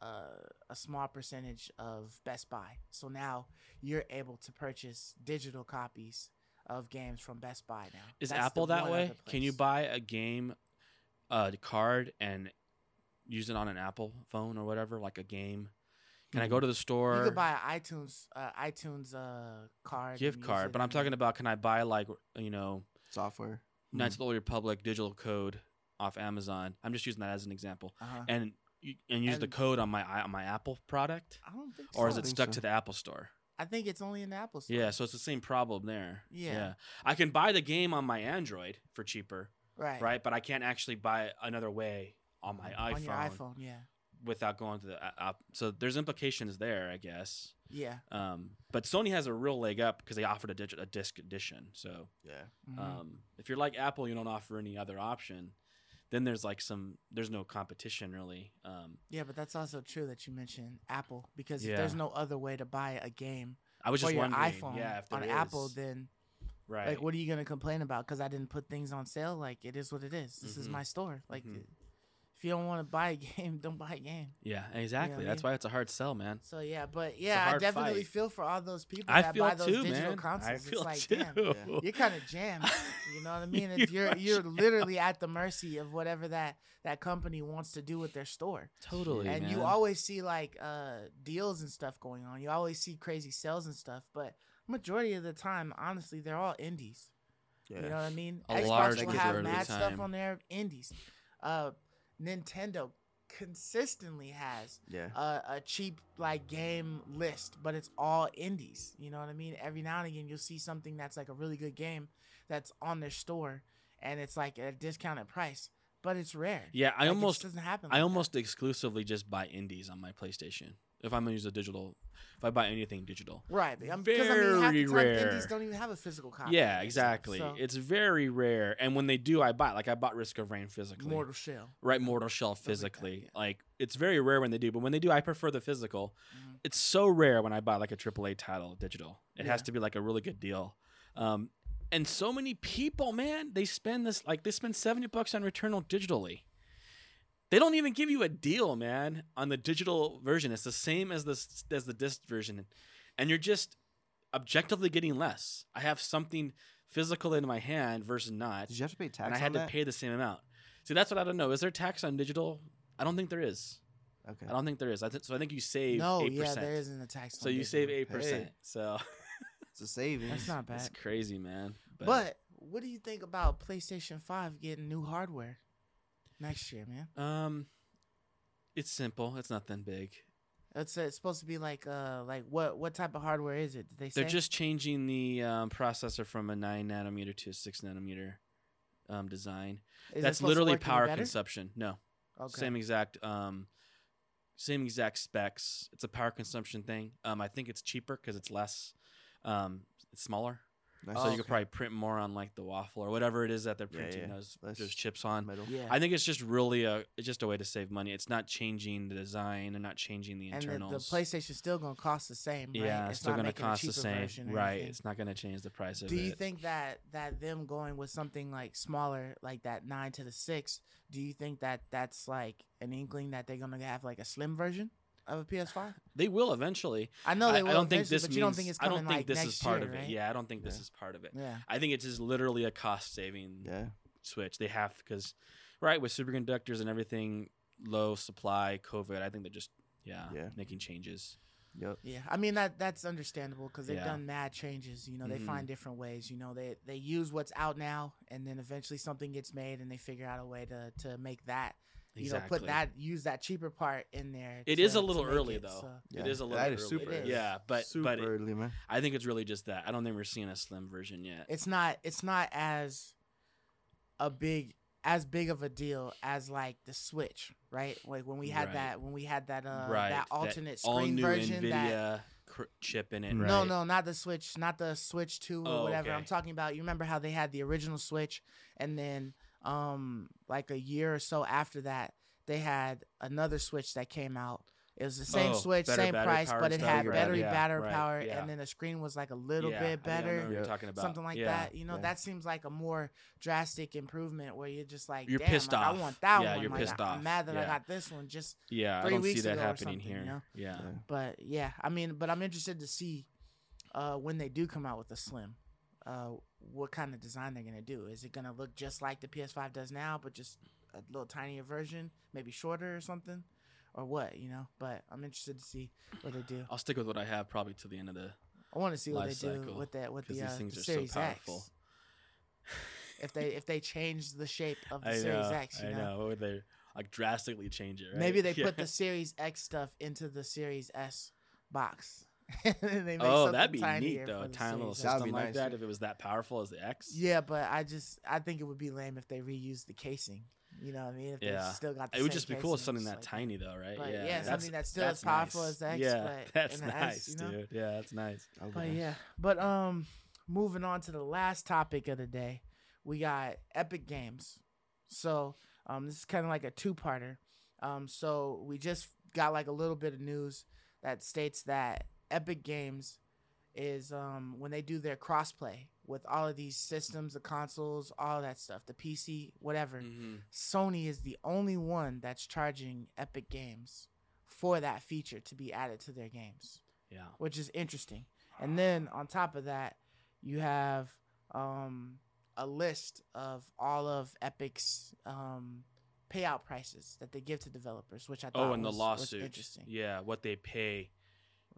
uh, a small percentage of Best Buy. So now you're able to purchase digital copies of games from Best Buy now. is That's Apple that way? Can you buy a game, uh, card and use it on an Apple phone or whatever, like a game? Can I go to the store? You could buy an iTunes uh, iTunes uh, card, gift card, but I'm talking about can I buy like you know Software. Knights of the Old Republic digital code off Amazon. I'm just using that as an example, Uh-huh. and you, and use the code on my on my Apple product, I don't think. or is it stuck so. to the Apple Store? I think it's only in the Apple Store. Yeah, so it's the same problem there. Yeah. I can buy the game on my Android for cheaper, Right. right? But I can't actually buy it another way on my iPhone, On your iPhone. Yeah. without going to the app. So there's implications there, I guess. Yeah. Um, but Sony has a real leg up because they offered a, dig- a disc edition. So Yeah. Mhm. um, if you're like Apple, you don't offer any other option. Then there's like some there's no competition really. Um, yeah, but that's also true that you mentioned Apple because Yeah. if there's no other way to buy a game I was for just your wondering, iPhone yeah, on is. Apple, then right? like what are you gonna complain about? Because I didn't put things on sale. Like it is what it is. This is Mhm. my store. Like Mhm. If you don't want to buy a game, don't buy a game. yeah, exactly. I That's mean? why it's a hard sell, man. So yeah, but yeah, I definitely fight. feel for all those people I that buy those too, digital man. consoles. I it's feel like, too. damn, you're kind of jammed. You know what I mean? If You you're you're literally at the mercy of whatever that that company wants to do with their store. totally, and you always see like uh deals and stuff going on. You always see crazy sales and stuff, but majority of the time, honestly, they're all indies. Yeah. You know what I mean? A Xbox large will have mad stuff on their indies. Uh, Nintendo consistently has yeah. a, a cheap like game list, but it's all indies. You know what I mean? Every now and again, you'll see something that's like a really good game that's on their store, and it's like at a discounted price, but it's rare. yeah, I Like, almost doesn't happen. I like that. almost exclusively just buy indies on my PlayStation. If I'm gonna use a digital, if I buy anything digital. right because I mean half very rare. indies don't even have a physical copy. Yeah, of it, so- exactly. so- It's very rare, and when they do, I buy. Like I bought Risk of Rain physically, Mortal Shell. right? Mortal Shell Stuff like that, physically. yeah. Like it's very rare when they do, but when they do, I prefer the physical. Mhm. It's so rare when I buy like a AAA title digital. It has to be like a really good deal. Um, and so many people, man, they spend this like they spend seventy bucks on Returnal digitally. They don't even give you a deal, man, on the digital version. It's the same as the as the disc version, and you're just objectively getting less. I have something physical in my hand versus not, Did you have to pay tax and I on had to that? pay the same amount. See, that's what I don't know. Is there tax on digital? I don't think there is. Okay. I don't think there is. I th- so I think you save No, eight yeah, percent. there isn't a tax. So you digital. save eight percent. So It's a savings. That's not bad. it's crazy, man. But what do you think about PlayStation Five getting new hardware next year, man? um, it's simple. It's nothing big. It's, it's supposed to be like uh like what what type of hardware is it? Did they say? They're just changing the um, processor from a nine nanometer to a six nanometer um, design. Is That's literally power consumption. No, Okay. same exact um, same exact specs. It's a power consumption thing. Um, I think it's cheaper because it's less. Um, it's smaller, Nice. so Oh, you okay. could probably print more on like the waffle or whatever it is that they're Yeah, printing yeah. those Less those chips on. metal. Yeah. I think it's just really a it's just a way to save money. It's not changing the design and not changing the and the, internals. the PlayStation's still gonna cost the same. Right? yeah, it's it's still not going to making a cost the cheaper same, version or right? anything. It's not going to change the price of Do you it. think that that them going with something like smaller, like that nine to the six? Do you think that that's like an inkling that they're gonna have like a slim version of a PS5? they will eventually. I know they I, will. I don't think eventually, this but means. you don't think it's I coming don't think like this next is part year, of it. right? Yeah, I don't think this is part of it. Yeah. I think it's just literally a cost saving Yeah. switch. They have because, right, with superconductors and everything, low supply, COVID. I think they're just yeah, Yeah. making changes. Yep. Yeah, I mean that that's understandable because they've Yeah. done mad changes. You know, they Mhm. find different ways. You know, they they use what's out now, and then eventually something gets made, and they figure out a way to to make that. You Exactly. know, put that use that cheaper part in there. It to- is a little early it, though. so- Yeah. It is a little That early. is super early. Yeah, but Super but it- early, man. I think it's really just that. I don't think we're seeing a slim version yet. It's not it's not as a big as big of a deal as like the Switch, right? Like when we had Right. that when we had that uh right. that alternate all screen new version Nvidia that cr- chip in it. No, right? no, not the Switch, not the Switch 2 or Oh, whatever. I'm talking about you remember how they had the original Switch and then um like a year or so after that they had another Switch that came out. It was the same Oh, Switch, better same price, but it had battery yeah, battery right, power yeah. and then the screen was like a little Yeah, bit think I know better. Yeah. talking about. Something like that, you know, that seems like a more drastic improvement where you're just like, You're Damn, pissed like, off. I want that Yeah, one. you're like, pissed I- off. I'm mad that I got this one. Just Yeah, I don't see that happening here. you know? Yeah. But yeah, I mean, but I'm interested to see uh, when they do come out with the Slim, uh, what kind of design they're gonna do. Is it gonna look just like the PS5 does now, but just a little tinier version, maybe shorter or something, or what? You know. But I'm interested to see what they do. I'll stick with what I have probably to the end of the I want to see what they do with that with the, uh, things the are so Series powerful. X. if they if they change the shape of the Series. X. You I know? know. Or they like drastically change it. Right? Maybe they Yeah. put the Series X stuff into the Series S box. and they make Oh, something that'd be tinier neat though. A tiny little Series X. That'd system like nice. that if it was that powerful as the X. Yeah, but I just I think it would be lame if they reused the casing. You know what I mean? If Yeah. they still got the It would just be cool with casing, something that like tiny though, right? But yeah, yeah, something that's still as powerful nice. as the X, Yeah, but that's in the S, nice, you know? dude. Yeah, that's nice. I'll But there. yeah, but um, moving on to the last topic of the day, we got Epic Games. So um, this is kind of like a two-parter. Um, so we just got like a little bit of news that states that Epic Games is um when they do their crossplay with all of these systems, the consoles, all that stuff, the PC, whatever. Mhm. Sony is the only one that's charging Epic Games for that feature to be added to their games Yeah. which is interesting. And then on top of that, you have um, a list of all of Epic's um, payout prices that they give to developers, which I thought Oh, and the was, was lawsuit. interesting. Yeah, what they pay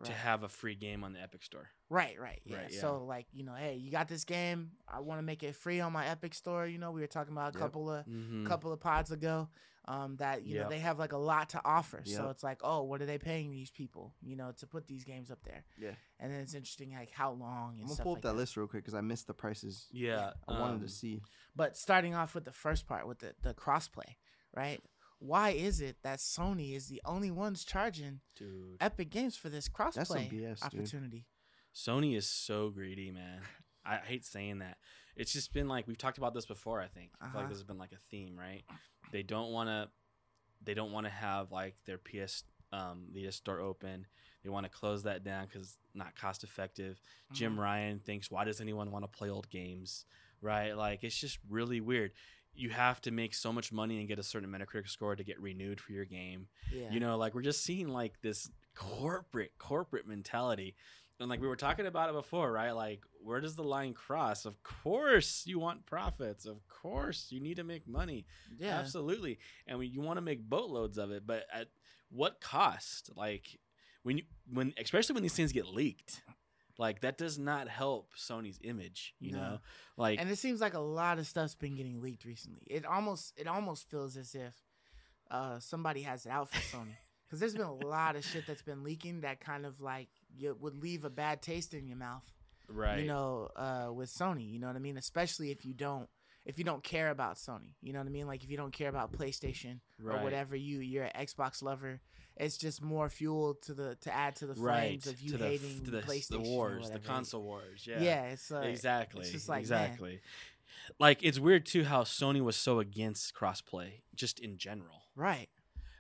to have a free game on the Epic Store. right, right, yeah. Right, yeah. So like you know, hey, you got this game. I want to make it free on my Epic Store. You know, we were talking about a Yep. couple of Mhm. couple of pods ago. Um, that you know they have like a lot to offer. So it's like, oh, what are they paying these people? You know, to put these games up there. Yeah. And then it's interesting like how long and I'm gonna stuff pull like up that, list real quick because I missed the prices. Yeah, I wanted um, to see. But starting off with the first part with the, the crossplay, right? Why is it that Sony is the only ones charging dude. Epic Games for this some crossplay BS, dude. opportunity? Sony is so greedy, man. I hate saying that. It's just been like we've talked about this before. I think. I Uh-huh. like this has been like a theme, right? They don't want to. They don't want to have like their PS um Vita store open. They want to close that down because not cost effective. Jim Mhm. Ryan thinks, why does anyone want to play old games? Right? Like it's just really weird. You have to make so much money and get a certain Metacritic score to get renewed for your game. Yeah. You know, like we're just seeing like this corporate corporate mentality. And like we were talking about it before, right? Like where does the line cross? Of course you want profits. Of course you need to make money. yeah. Absolutely. And we, you want to make boatloads of it, but at what cost? Like when you when especially when these things get leaked. Like that does not help Sony's image, you No. know? Like And it seems like a lot of stuff's been getting leaked recently. It almost it almost feels as if uh somebody has it out for Sony. Because there's been a lot of shit that's been leaking that kind of like you would leave a bad taste in your mouth. right. you know, uh, with Sony. You know what I mean? Especially if you don't if you don't care about Sony. You know what I mean? Like if you don't care about PlayStation right. or whatever, you you're an Xbox lover. It's just more fuel to the to add to the right. flames of you to the, hating to the, PlayStation. the wars, the console wars. Yeah. Yeah, it's uh, exactly. It's just like man, exactly. Like it's weird too how Sony was so against crossplay just in general. right.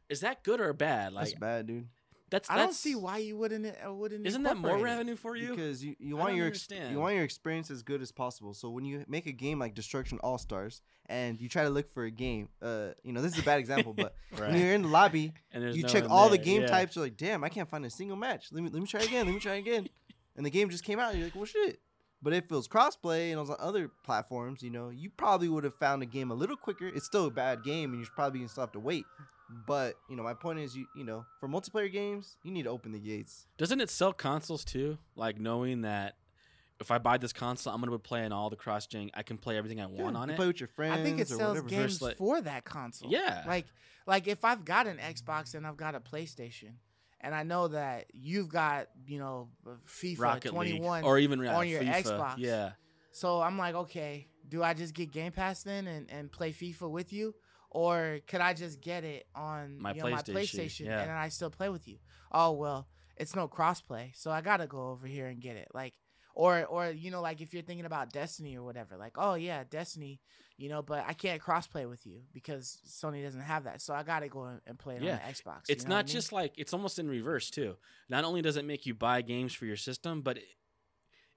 Is that good or bad? Like That's bad, dude. That's I don't see why you wouldn't uh, wouldn't. Isn't that more revenue for you? Because you, you want your ex- you want your experience as good as possible. So when you make a game like Destruction All Stars and you try to look for a game, uh, you know this is a bad example, but when you're in the lobby, and you no check all the game Yeah. types. You're like, damn, I can't find a single match. Let me let me try again. Let me try again. and the game just came out. You're like, well, shit. But if it was crossplay and it was on other platforms, you know, you probably would have found a game a little quicker. It's still a bad game, and you probably still have to wait. But you know, my point is, you you know, for multiplayer games, you need to open the gates. Doesn't it sell consoles too? Like knowing that if I buy this console, I'm gonna be playing all the cross gen. I can play everything I want Yeah, on you it. play with your friends. I think it or sells whatever. games like- for that console. Yeah. Like like if I've got an Xbox and I've got a PlayStation, and I know that you've got you know FIFA Rocket League 21 or even uh, on your FIFA. Xbox. Yeah. So I'm like, okay, do I just get Game Pass then and, and play FIFA with you? Or could I just get it on My you know, my PlayStation, PlayStation yeah. and I still play with you? Oh well, it's no crossplay, so I gotta go over here and get it. Like or or you know, like if you're thinking about Destiny or whatever, like, oh yeah, Destiny, you know, but I can't crossplay with you because Sony doesn't have that. So I gotta go and- play it Yeah. on the Xbox. It's you know what not I mean? just like it's almost in reverse too. Not only does it make you buy games for your system, but it,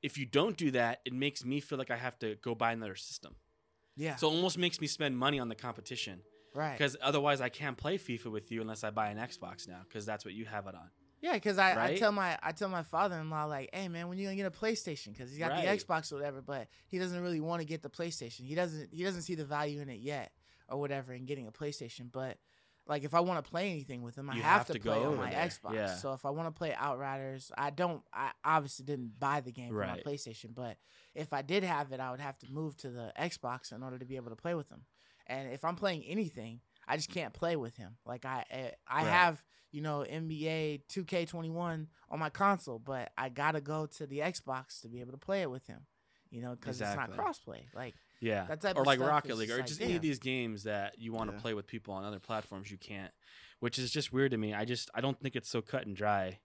if you don't do that, it makes me feel like I have to go buy another system. Yeah. So it almost makes me spend money on the competition right. because otherwise I can't play FIFA with you unless I buy an Xbox now because that's what you have it on. Yeah, because I, I tell my I tell my father in law like, hey man, when you gonna get a PlayStation? Because he's got Right. the Xbox or whatever, but he doesn't really want to get the PlayStation. He doesn't he doesn't see the value in it yet or whatever in getting a PlayStation. But like if I want to play anything with them, I have, have to, to play on my there. Xbox. Yeah. So if I want to play Outriders, I don't. I obviously didn't buy the game for my PlayStation, but if I did have it, I would have to move to the Xbox in order to be able to play with them. And if I'm playing anything, I just can't play with him. Like I, eh, I Right. have you know NBA 2K21 on my console, but I gotta go to the Xbox to be able to play it with him. You know, because Exactly. it's not crossplay. Like Yeah. That type or of like stuff Rocket is League just or like, just any damn. of these games that you want to Yeah. play with people on other platforms you can't, which is just weird to me. I just I don't think it's so cut and dry.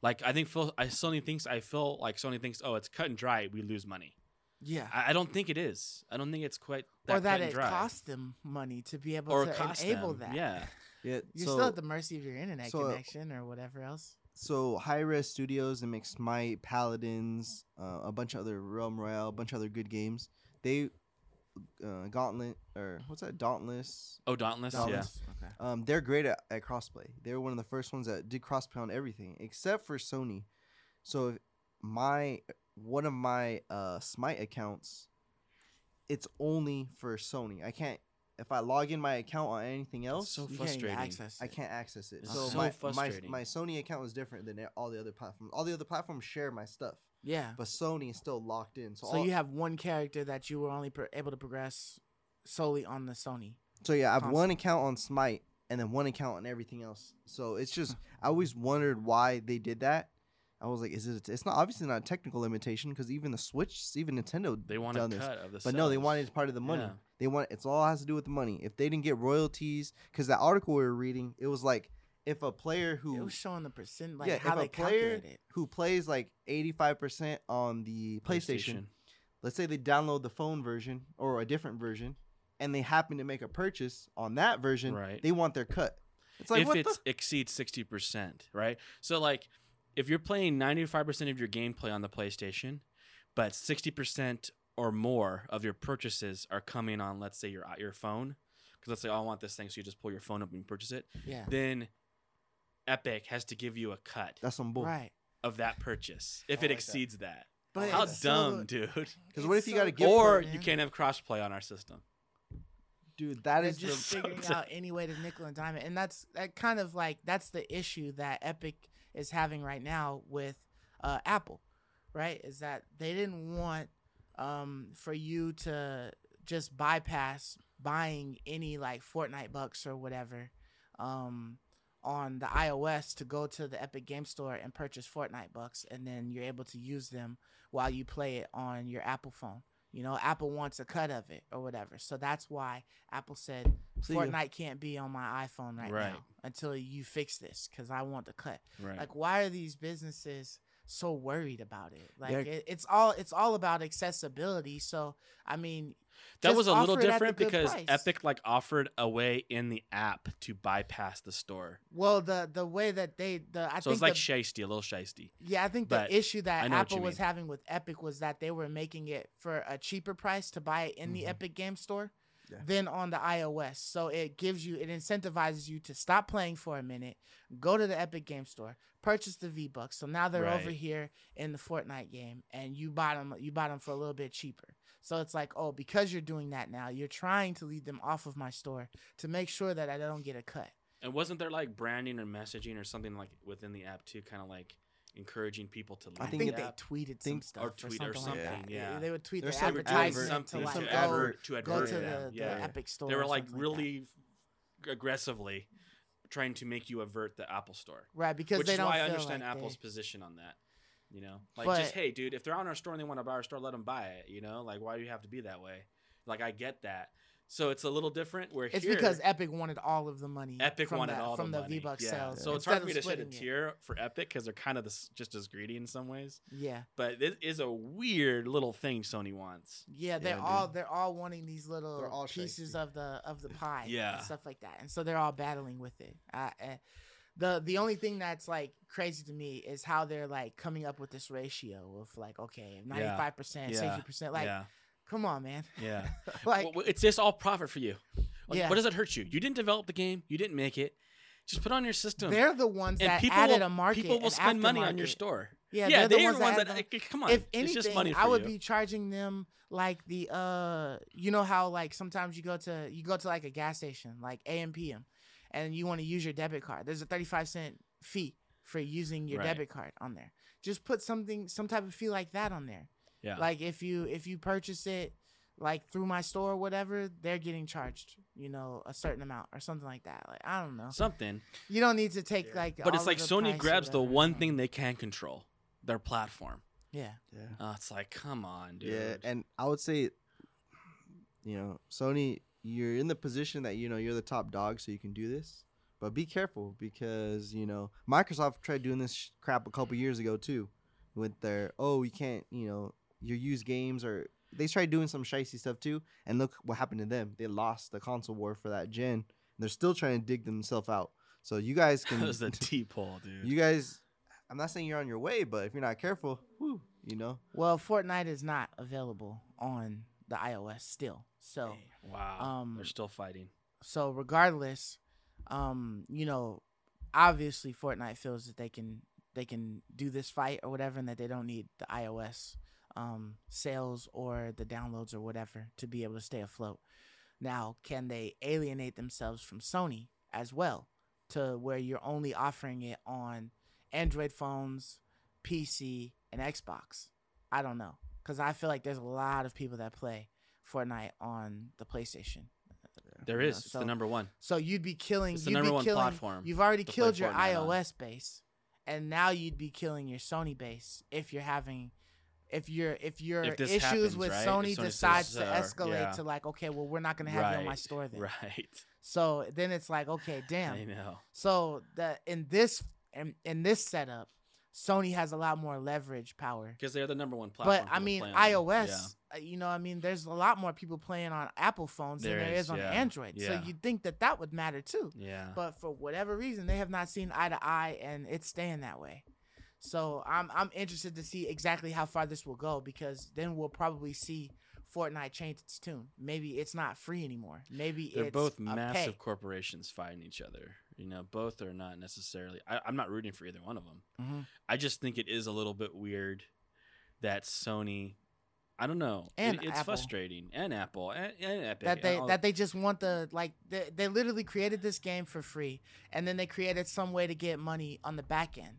Like I think Phil, I Sony thinks I feel like Sony thinks oh it's cut and dry we lose money. yeah. I, I don't think it is. I don't think it's quite that or that cut and it dry. costs them money to be able or to cost enable them. that. Yeah. Yeah. You're so, still at the mercy of your internet so, connection or whatever else. so high res studios and make Smite, Paladins, uh, a bunch of other Realm Royale, a bunch of other good games. They uh, Gauntlet or what's that? Dauntless. Oh, Dauntless. Yeah. Okay. Um, they're great at, at crossplay. They were one of the first ones that did crossplay on everything except for Sony. So if my one of my uh, Smite accounts, it's only for Sony. I can't if I log in my account on anything else. so You can't even frustrating. access I can't access it. It's So, so my, my frustrating. my Sony account is different than all the other platforms. All the other platforms share my stuff, Yeah. but Sony is still locked in. So, So all- you have one character that you were only pro- able to progress solely on the Sony. So yeah, I have console. one account on Smite and then one account on everything else. So it's just hmm. I always wondered why they did that. I was like, is it? It's not obviously not a technical limitation because even the Switch, even Nintendo, They want a done cut of the. But no, they wanted it part of the money. Yeah. They want it's all has to do with the money. If they didn't get royalties, because that article we were reading, it was like if a player who It was showing the percent, like yeah, how if they a player calculate it. who plays like eighty five percent on the PlayStation, let's say they download the phone version or a different version and they happen to make a purchase on that version Right. they want their cut it's like if what it the exceeds 60%, right? So like if you're playing 95% of your gameplay on the PlayStation, but 60% or more of your purchases are coming on let's say your your phone, cuz let's say oh, I want this thing so you just pull your phone up and purchase it, Yeah. then Epic has to give you a cut that's some bull Right. of that purchase if it like exceeds that. But How it's so- dumb, dude. Because what if you so gotta give- Or different, you can't have crossplay on our system. dude that is just the, figuring out any way to nickel and dime it, and that's that kind of like that's the issue that Epic is having right now with uh, Apple, right? Is that they didn't want um, for you to just bypass buying any like Fortnite bucks or whatever um, on the iOS to go to the Epic Game Store and purchase Fortnite bucks, and then you're able to use them while you play it on your Apple phone. You know, Apple wants a cut of it or whatever. So that's why Apple said. Fortnite can't be on my iPhone right, Right. now until you fix this because I want the cut. Right. Like, why are these businesses so worried about it? Like, it, it's all it's all about accessibility. So, I mean, that just was a little offer it at the different because price. Epic like offered a way in the app to bypass the store. well, the the way that they the I so think it's like the, shisty, a little shisty. Yeah, I think But the issue that know what you Apple was having with Epic was that they were making it for a cheaper price to buy it in the Mhm. Epic Game Store Yeah. than on the iOS. So it gives you, it incentivizes you to stop playing for a minute, go to the Epic Game Store, purchase the V Bucks. So now they're over here in the Fortnite game, and you bought them, you bought them for a little bit cheaper. So it's like, oh, because you're doing that now, you're trying to lead them off of my store to make sure that I don't get a cut. And wasn't there like branding or messaging or something like within the app too, kind of like encouraging people to leave I I think think the they app? tweeted think- some stuff or tweet or something, something, like that. yeah. They would tweet There's the some advertisement something to to like advert go, to go to it, the, yeah. the Epic store. they were like really f- aggressively trying to make you avert the Apple store. right because Which they is don't why I understand like Apple's they- position on that. You know, like But- just hey, dude, if they're on our store and they want to buy our store, let them buy it. You know, like why do you have to be that way? Like I get that. So it's a little different. Where It's here, because Epic wanted all of the money. Epic from wanted the, all from the, the. V Bucks yeah. sales. So it's instead hard for me to shed a splitting it. tear for Epic because they're kind of this, just as greedy in some ways. Yeah, But it is a weird little thing Sony wants. yeah, they're Yeah, all dude. they're all wanting these little all pieces shifty. of the of the pie, Yeah. and stuff like that, and so they're all battling with it. Uh, uh, the the only thing that's like crazy to me is how they're like coming up with this ratio of like okay, ninety five percent, Yeah. sixty percent. Like, yeah, come on, man. yeah. like, Well, it's just all profit for you. Like, Yeah. What does it hurt you? You didn't develop the game. You didn't make it. Just put on your system. they're the ones and that people added will, a market. people will spend money on your store. Yeah, Yeah, they're the they're ones the ones that that. like, come on, if it's anything, just money for I would you. be charging them like the uh, you know how like sometimes you go to you go to like a gas station like AM PM, and you want to use your debit card. There's a 35 cent fee for using your Right. debit card on there. Just put something, some type of fee like that on there. Yeah. Like if you if you purchase it like through my store or whatever, they're getting charged, you know, a certain amount or something like that. Like I don't know. Something. You don't need to take like. But it's like the Sony grabs the one thing they can control, their platform. Yeah. Yeah. Uh, it's like, come on, dude. Yeah, and I would say, you know, Sony, you're in the position that you know you're the top dog, so you can do this. But be careful because you know Microsoft tried doing this sh- crap a couple years ago too, with their oh you can't you know your used games or they tried doing some shicey stuff too, and look what happened to them. They lost the console war for that gen. And they're still trying to dig themselves out. So you guys can. that can was a deep hole, dude. you guys. I'm not saying you're on your way, but if you're not careful, whew, you know. Well, Fortnite is not available on the iOS still. So, wow. um, They're still fighting. so regardless, um, you know, obviously Fortnite feels that they can they can do this fight or whatever, and that they don't need the iOS um, sales or the downloads or whatever to be able to stay afloat. Now, can they alienate themselves from Sony as well to where you're only offering it on Android phones, PC, and Xbox? I don't know because I feel like there's a lot of people that play Fortnite on the PlayStation. There is. you know, it's so- the number one. So you'd be killing. It's the you'd number be one killing, platform You've already killed your Fortnite on. iOS base, and now you'd be killing your Sony base if you're having, if you're if your If issues happens, with right? Sony, Sony decides says, to uh, escalate yeah. to like, okay, well, we're not gonna have you on my store then. Right. So then it's like, okay, damn. I know. So the in this in, in this setup, Sony has a lot more leverage power. Because they're the number one platform. But I mean, iOS, Yeah. uh, you know, I mean, there's a lot more people playing on Apple phones There than there is, is on yeah, Android. So you'd think that that would matter too. Yeah. But for whatever reason, they have not seen eye to eye, and it's staying that way. So I'm I'm interested to see exactly how far this will go because then we'll probably see Fortnite change its tune. Maybe it's not free anymore. Maybe They're it's both massive pay. corporations fighting each other. You know, both are not necessarily. I, I'm not rooting for either one of them. Mhm. I just think it is a little bit weird that Sony. I don't know. It- And it's Apple. frustrating, and Apple, and, and Epic. that they that they just want the like they, they literally created this game for free and then they created some way to get money on the back end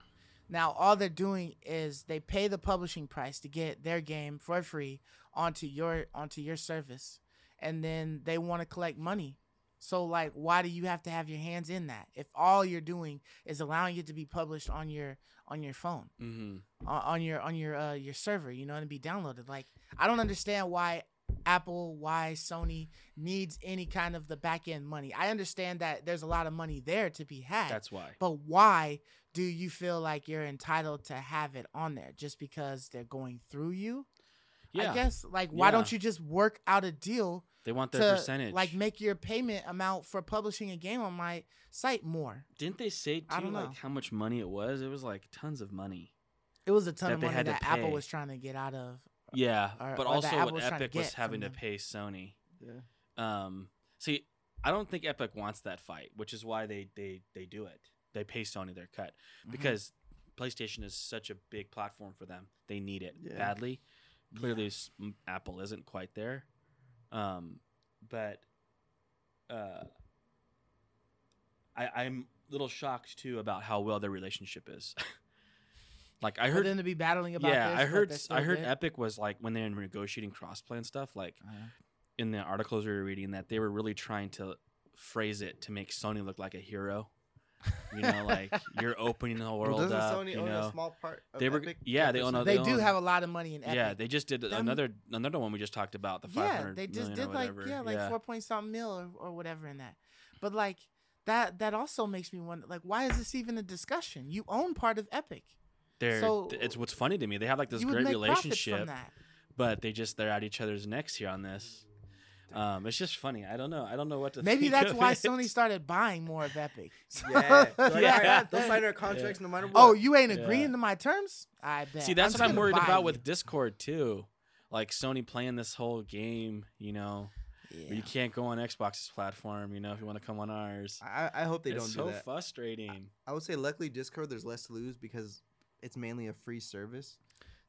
now all they're doing is they pay the publishing price to get their game for free onto your onto your service and then they want to collect money so like why do you have to have your hands in that if all you're doing is allowing it to be published on your on your phone Mhm. on, on your on your uh your server, you know, and be downloaded. Like I don't understand why Apple, why Sony needs any kind of the back end money. I understand that there's a lot of money there to be had. That's why. but why do you feel like you're entitled to have it on there just because they're going through you? Yeah, I guess like why don't you just work out a deal they want their to percentage. like make your payment amount for publishing a game on my site more? Didn't they say too, I don't know. like how much money it was? It was like tons of money. It was a ton That of they money had to that Apple was trying to get out of. Yeah, or- but or also what was Epic was get from having to pay Sony. Yeah. Um, see, I don't think Epic wants that fight, which is why they they they do it. They pay Sony their cut Mhm. because PlayStation is such a big platform for them. They need it Yeah. badly. Clearly, m- Apple isn't quite there. Um, but uh, I, I'm a little shocked too about how well their relationship is. like I For heard, them to be battling about yeah, this, I heard, they're s- still I heard? Epic was like when they're negotiating crossplay and stuff. Like Uh-huh. in the articles we were reading, that they were really trying to phrase it to make Sony look like a hero. You know, like you're opening the Well, world doesn't up. Sony you own know, a small part of They were- Epic? yeah, they own a- small- They they do own- have a lot of money in Epic. yeah, they just did Them- another another one we just talked about the five yeah, they just did like yeah, like four point something mil or, or whatever in that. But like that that also makes me wonder like why is this even a discussion? You own part of Epic. They're, so- it's what's funny to me. They have like this you would great make relationship, from that. but they just they're at each other's necks here on this. Um, it's just funny. I don't know. I don't know what to. Maybe think that's of why it. Sony started buying more of Epic. Yeah, They're like, Yeah. "All right, they'll sign our contracts no matter what. oh, you ain't Yeah. agreeing to my terms? I bet. See, that's I'm what I'm worried about you. with Discord too. Like Sony playing this whole game, you know, where Yeah. you can't go on Xbox's platform, you know, if you want to come on ours. I, I hope they it's don't so do that. frustrating. I would say luckily Discord there's less to lose because it's mainly a free service.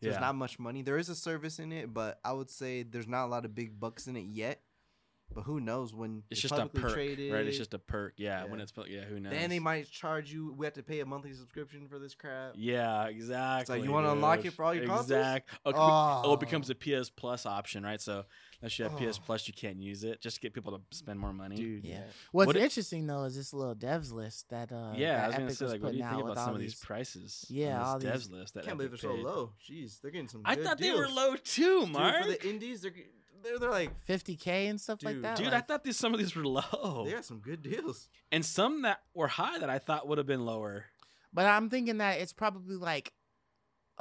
There's Yeah. not much money. There is a service in it, but I would say there's not a lot of big bucks in it yet. But who knows when It's it's just a perk, traded, right? It's just a perk. Yeah, when it's pu- yeah, who knows? Then they might charge you. We have to pay a monthly subscription for this crap. Yeah, exactly. you wanna unlock it for all your consoles? Exact. Oh, it oh, it becomes a PS Plus option, right? So unless you have PS Oh. Plus, you can't use it. Just to get people to spend more money. Dude, Yeah. yeah. What's What it- interesting though is this little devs list that uh yeah, that I was gonna say, like, what do you putting think out with about some all of these these- prices? Yeah, on all this these- devs list that I can't believe they're so low. Jeez, they're getting some. I good thought they were low too, Dude, Mark. for the indies, they're they're, they're like 50k and stuff like that. Dude, I thought these some of these were low, they got some good deals. and some that were high that I thought would have been lower. But I'm thinking that it's probably like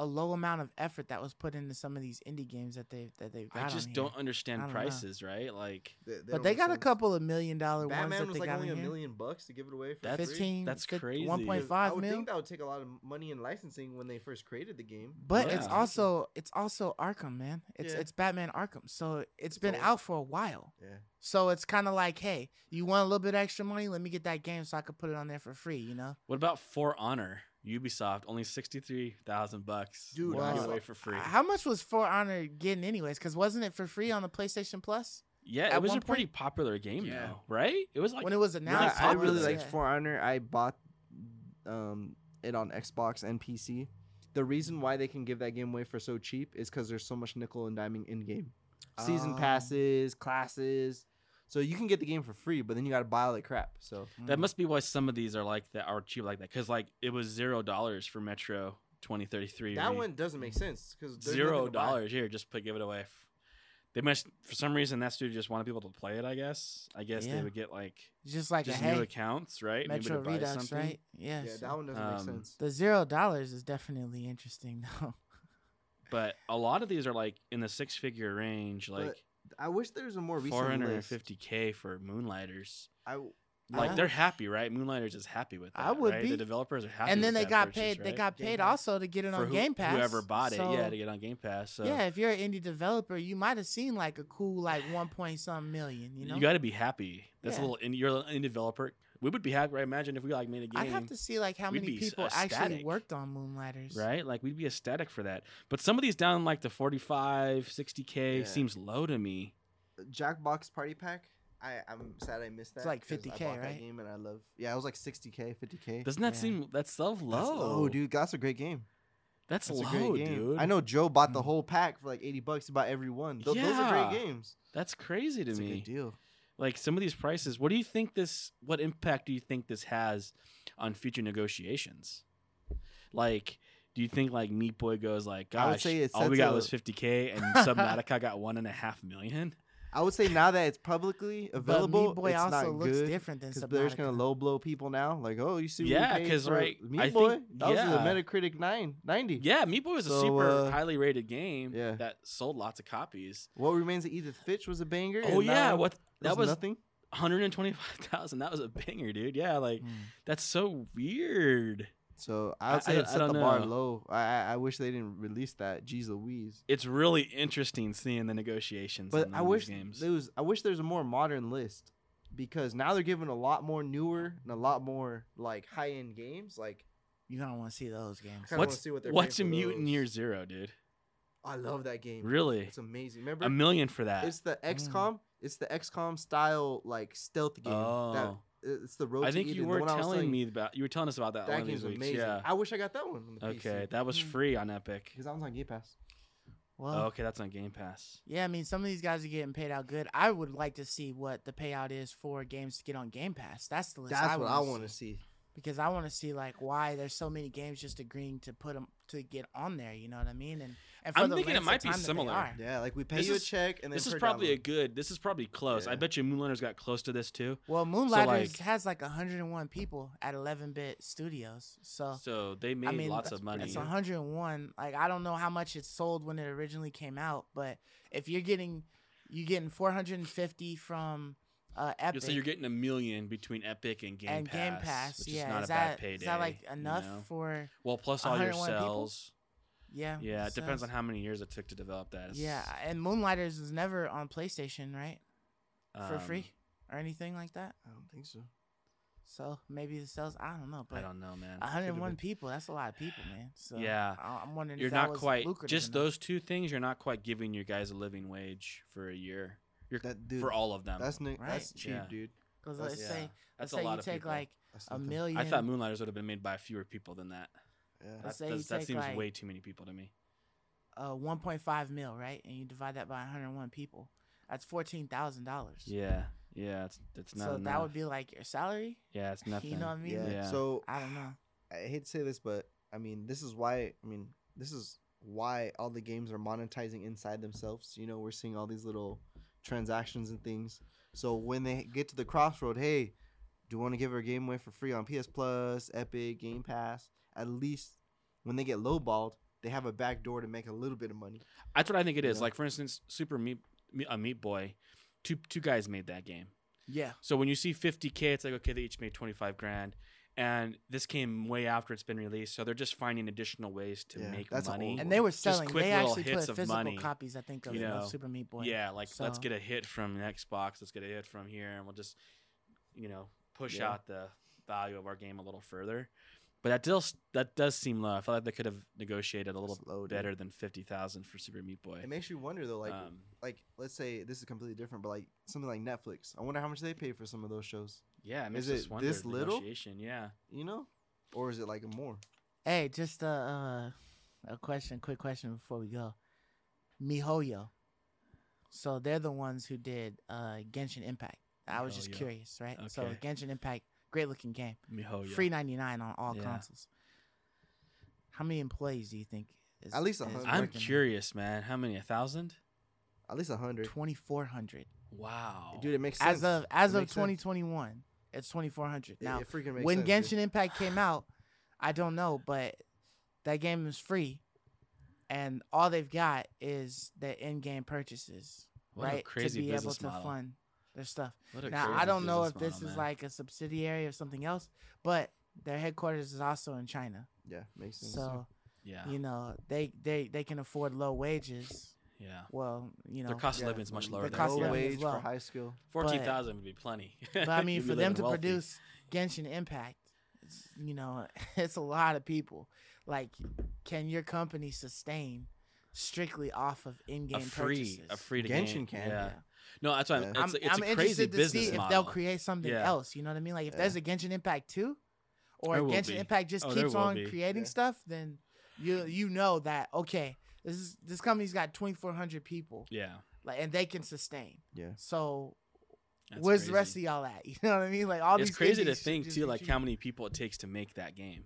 a low amount of effort that was put into some of these indie games that they that they've got. I just here. don't understand don't know. prices, right? Like They, they But they make got a couple of million dollar ones Batman that was like got only a here. million bucks to give it away for That's- free. 15 That's crazy. 1.5 I would mil. think that would take a lot of money in licensing when they first created the game. But it's also it's also Arkham, man. It's Yeah. it's Batman Arkham. So it's It's been old. out for a while. Yeah. So it's kind of like, hey, you want a little bit extra money? Let me get that game so I could put it on there for free. You know? what about For Honor? Ubisoft only sixty three thousand bucks. Dude, to wow. away for free. How much was For Honor getting anyways? Because wasn't it for free on the PlayStation Plus Yeah, it was one a pretty popular game Yeah. though, right? It was like when it was really announced? I, I popular. really yeah. liked For Honor. I bought um, it on Xbox and PC. The reason why they can give that game away for so cheap is because there's so much nickel and diming in game. Season Oh. passes, classes. So you can get the game for free, but then you got to buy all that crap. So that Mm. must be why some of these are like that are cheap like that because like it was zero dollars for Metro twenty thirty three. that one doesn't make sense because zero dollars here just put give it away. They must for some reason that studio just wanted people to play it. I guess. I guess Yeah. they would get like just like just a new hey, accounts, right? Metro to Redux, right? Yeah. Yeah, that one doesn't Um, make sense. The zero dollars is definitely interesting though. But a lot of these are like in the six figure range, But like I wish there was a more recent four hundred and list. fifty k for Moonlighters. I Like Yeah. they're happy, right? Moonlighters is happy with that. I would right? be. The developers are happy. and then with they that got purchase, paid. They got paid Pass. also to get it for on who- Game Pass. Whoever bought it, So, yeah, to get on Game Pass. So yeah, if you're an indie developer, you might have seen like a cool like one point some million. You know, you got to be happy. That's Yeah. a little. indie- You're an indie developer. We would be happy. Right? Imagine if we like made a game. I'd have to see like how we'd many be s- people actually worked on Moonlighters. right? Like we'd be ecstatic for that. But some of these down like the 45, 60k Yeah. seems low to me. Jackbox Party Pack. I I'm sad I missed that. It's like 50K, bought that right? game and I love. Yeah, it was like 60k, 50k. Doesn't that Yeah. seem that's so low? Oh, dude. That's a great game. That's, That's low, a great game. dude. I know Joe bought the Mm. whole pack for like 80 bucks. He bought every one. Th- Those are great games. That's crazy to It's a me. good deal. Like some of these prices. What do you think this? What impact do you think this has on future negotiations? Like, do you think like Meat Boy goes like, I would gosh, say it all we got a- was 50k, and Subnautica got one and a half million? I would say now that it's publicly available, but Meat Boy it's also not looks good. different than Because they're just gonna low blow people now. Like, oh, you see, Yeah, because right, Meat I Boy. think- that was a yeah. Metacritic nine ninety. Yeah, Meat Boy was a super uh, highly rated game yeah. that sold lots of copies. What remains of Edith Finch was a banger. Oh and yeah, now what that was nothing. 125,000. That was a banger, dude. Yeah, like Mm. that's so weird. So I- I would say I- it I set the don't bar low. I, I I wish they didn't release that. Jeez Louise. It's really interesting seeing the negotiations. But on I wish games. there was. I wish there's a more modern list because now they're giving a lot more newer and a lot more like high end games. Like You don't want to see those games. kinda wanna What's see what they're what's a paying mutant year zero, dude? I love that game. Really, It's amazing. Remember, a million for that. it's the XCOM. It's the XCOM style like stealth game. That, oh, it's the road. I to think you Eden, were one telling me about. You were telling us about that. That game's amazing. Yeah. I wish I got that one on the Okay, PC. that was Mm. free on Epic. because that one's on Game Pass. Well, Oh, okay, that's on Game Pass. yeah, I mean, some of these guys are getting paid out good. I would like to see what the payout is for games to get on Game Pass. That's the list. That's what I wanna want to see. because I want to see like why there's so many games just agreeing to put them to get on there. You know what I mean? And, and for I'm the thinking it might be time that they similar. Yeah, like we pay This you is- a check and then This is per probably a good. This is probably close. I bet you Moonlighter's got close to this too. Well, Moonlighters like- has like 101 people at 11-bit studios, so So they made I mean, lots of money. It's 101. Like I don't know how much it sold when it originally came out, but if you're getting you getting 450 from uh, Epic So you're getting a million between Epic and Game and Pass, Game Pass, which yeah, is not is a that bad payday. is that like you enough know? for Well, plus all your sales. people? Cells. yeah? Yeah, it depends on how many years it took to develop that. It's, Yeah, and Moonlighters is never on PlayStation, right? For um, free or anything like that. I don't think so. So maybe the sales. I don't know, but I don't know, man. 101 people. That's a lot of people, man. So Yeah. I- I'm wondering You're if that not was quite lucrative just enough. those two things. You're not quite giving your guys a living wage for a year. You're That dude, for all of them. That's Right. that's cheap, Yeah. dude. Because That's- let's yeah. say That's let's a say lot you of take people. like That's a million. I thought Moonlighters would have been made by fewer people than that. Yeah. That, Let's say does- you that seems like- way too many people to me. uh, 1.5 mil, right? And you divide that by 101 people. That's fourteen thousand dollars. Yeah, yeah, it's it's not So enough. that would be like your salary. yeah, it's nothing. You know what I mean? Yeah. Yeah. So I don't know. I hate to say this, but I mean, this is why. I mean, this is why all the games are monetizing inside themselves. You know, we're seeing all these little transactions and things. So when they get to the crossroad, hey, do you want to give our game away for free on PS Plus, Epic, Game Pass? At least when they get lowballed, they have a back door to make a little bit of money. That's what I think it You is. know? Like for instance, Super Meat, Me- uh, Meat Boy, two two guys made that game. Yeah. So when you see 50k, it's like okay, they each made 25 grand, and this came way after it's been released. So they're just finding additional ways to Yeah, make that's money. whole- And they were Just selling. quick They little actually hits put of physical money, copies, I think, of, you of know? Super Meat Boy. Yeah, like let's get a hit from Xbox, let's get a hit from here, and we'll just, you know, push Yeah. out the value of our game a little further. But that does that does seem low. I feel like they could have negotiated a little low, better than fifty thousand for Super Meat Boy. It makes you wonder though, like, um, like let's say this is completely different, but like something like Netflix. I wonder how much they pay for some of those shows. yeah, it makes is us it wonder this little? negotiation, Yeah, You know, or is it like more? Hey, just a uh, a question, quick question before we go. MiHoYo. So they're the ones who did uh, Genshin Impact. I was just MiHoYo. curious, right? So Genshin Impact, great looking game, Mihoyo. free ninety nine on all Yeah. consoles. How many employees do you think? Is, At least hundred. I'm curious, man. How many? A thousand? At least a hundred. Twenty four hundred. Wow, Dude, it makes sense. As of as It of makes sense. twenty twenty one, it's twenty four hundred. It- Now it freaking makes when sense, Genshin dude. Impact came out, I don't know, but that game is free, and all they've got is the in-game purchases, What a right, crazy to be able business to model. fund their stuff. Now I don't know if this model, is man. like a subsidiary of something else, but their headquarters is also in China, Yeah, makes sense. so yeah, you know they they they can afford low wages. yeah. Well, you know, Their cost of Yeah, living is much lower. their than cost of ours. low living wage well. for high skill. Fourteen thousand would be plenty. but I mean, for them to wealthy. produce Genshin Impact, it's, you know, it's a lot of people. Like, can your company sustain strictly off of in-game a free, purchases? a free to Genshin game. can. Yeah. No, that's why Yeah. it's, I'm, it's I'm a crazy interested to business see if model. they'll create something Yeah. else. You know what I mean? Like, if Yeah. there's a Genshin Impact two, or There will Genshin be. Impact just Oh, there keeps will on be. creating Yeah. stuff, then you you know that okay, this is this company's got 2,400 people, Yeah, like, and they can sustain. Yeah. So that's where's crazy. the rest of y'all at? You know what I mean? Like all It's these crazy to indies should think just too, be like treated- how many people it takes to make that game.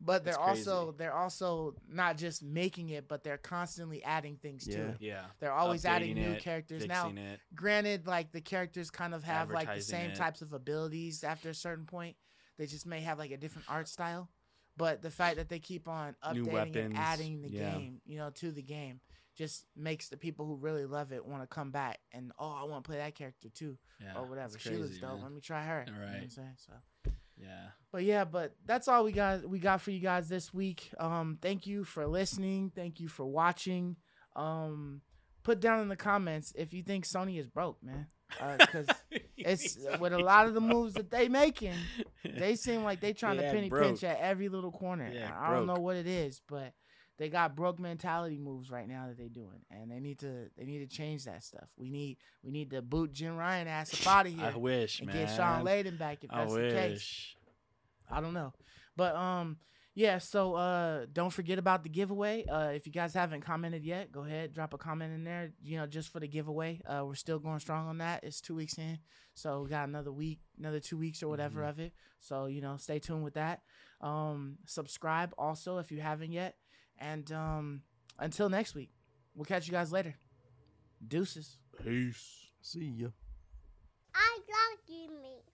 But they're It's also crazy. they're also not just making it, but they're constantly adding things to Yeah. it. Yeah, They're always adding new it, characters. Now, it. granted, like the characters kind of have like the same it. types of abilities after a certain point. They just may have like a different art style. But the fact that they keep on updating and adding the yeah. game, you know, to the game, just makes the people who really love it want to come back and oh, I want to play that character too, Yeah, or whatever. it's She looks dope. man. Let me try her. You know what I'm saying? So. Yeah, But yeah, but that's all we got we got for you guys this week. Um thank you for listening. Thank you for watching. Um put down in the comments if you think Sony is broke, man. Uh, cuz it's with a lot of the moves that they making, they seem like they trying They to penny broke. pinch at every little corner. Act I don't know what it is, but they got broke mentality moves right now that they doing, and they need to they need to change that stuff. We need we need to boot Jim Ryan ass up out of here I wish, and man. get Shawn Layden back if I that's the case. wish. I don't know. But um yeah, so uh don't forget about the giveaway. Uh if you guys haven't commented yet, go ahead, drop a comment in there, you know, just for the giveaway. Uh we're still going strong on that. It's 2 weeks in. So we got another week, another 2 weeks or whatever Mhm. of it. So, you know, stay tuned with that. Um subscribe also if you haven't yet. And um until next week. We'll catch you guys later. Deuces. Peace. See ya. I love you, me.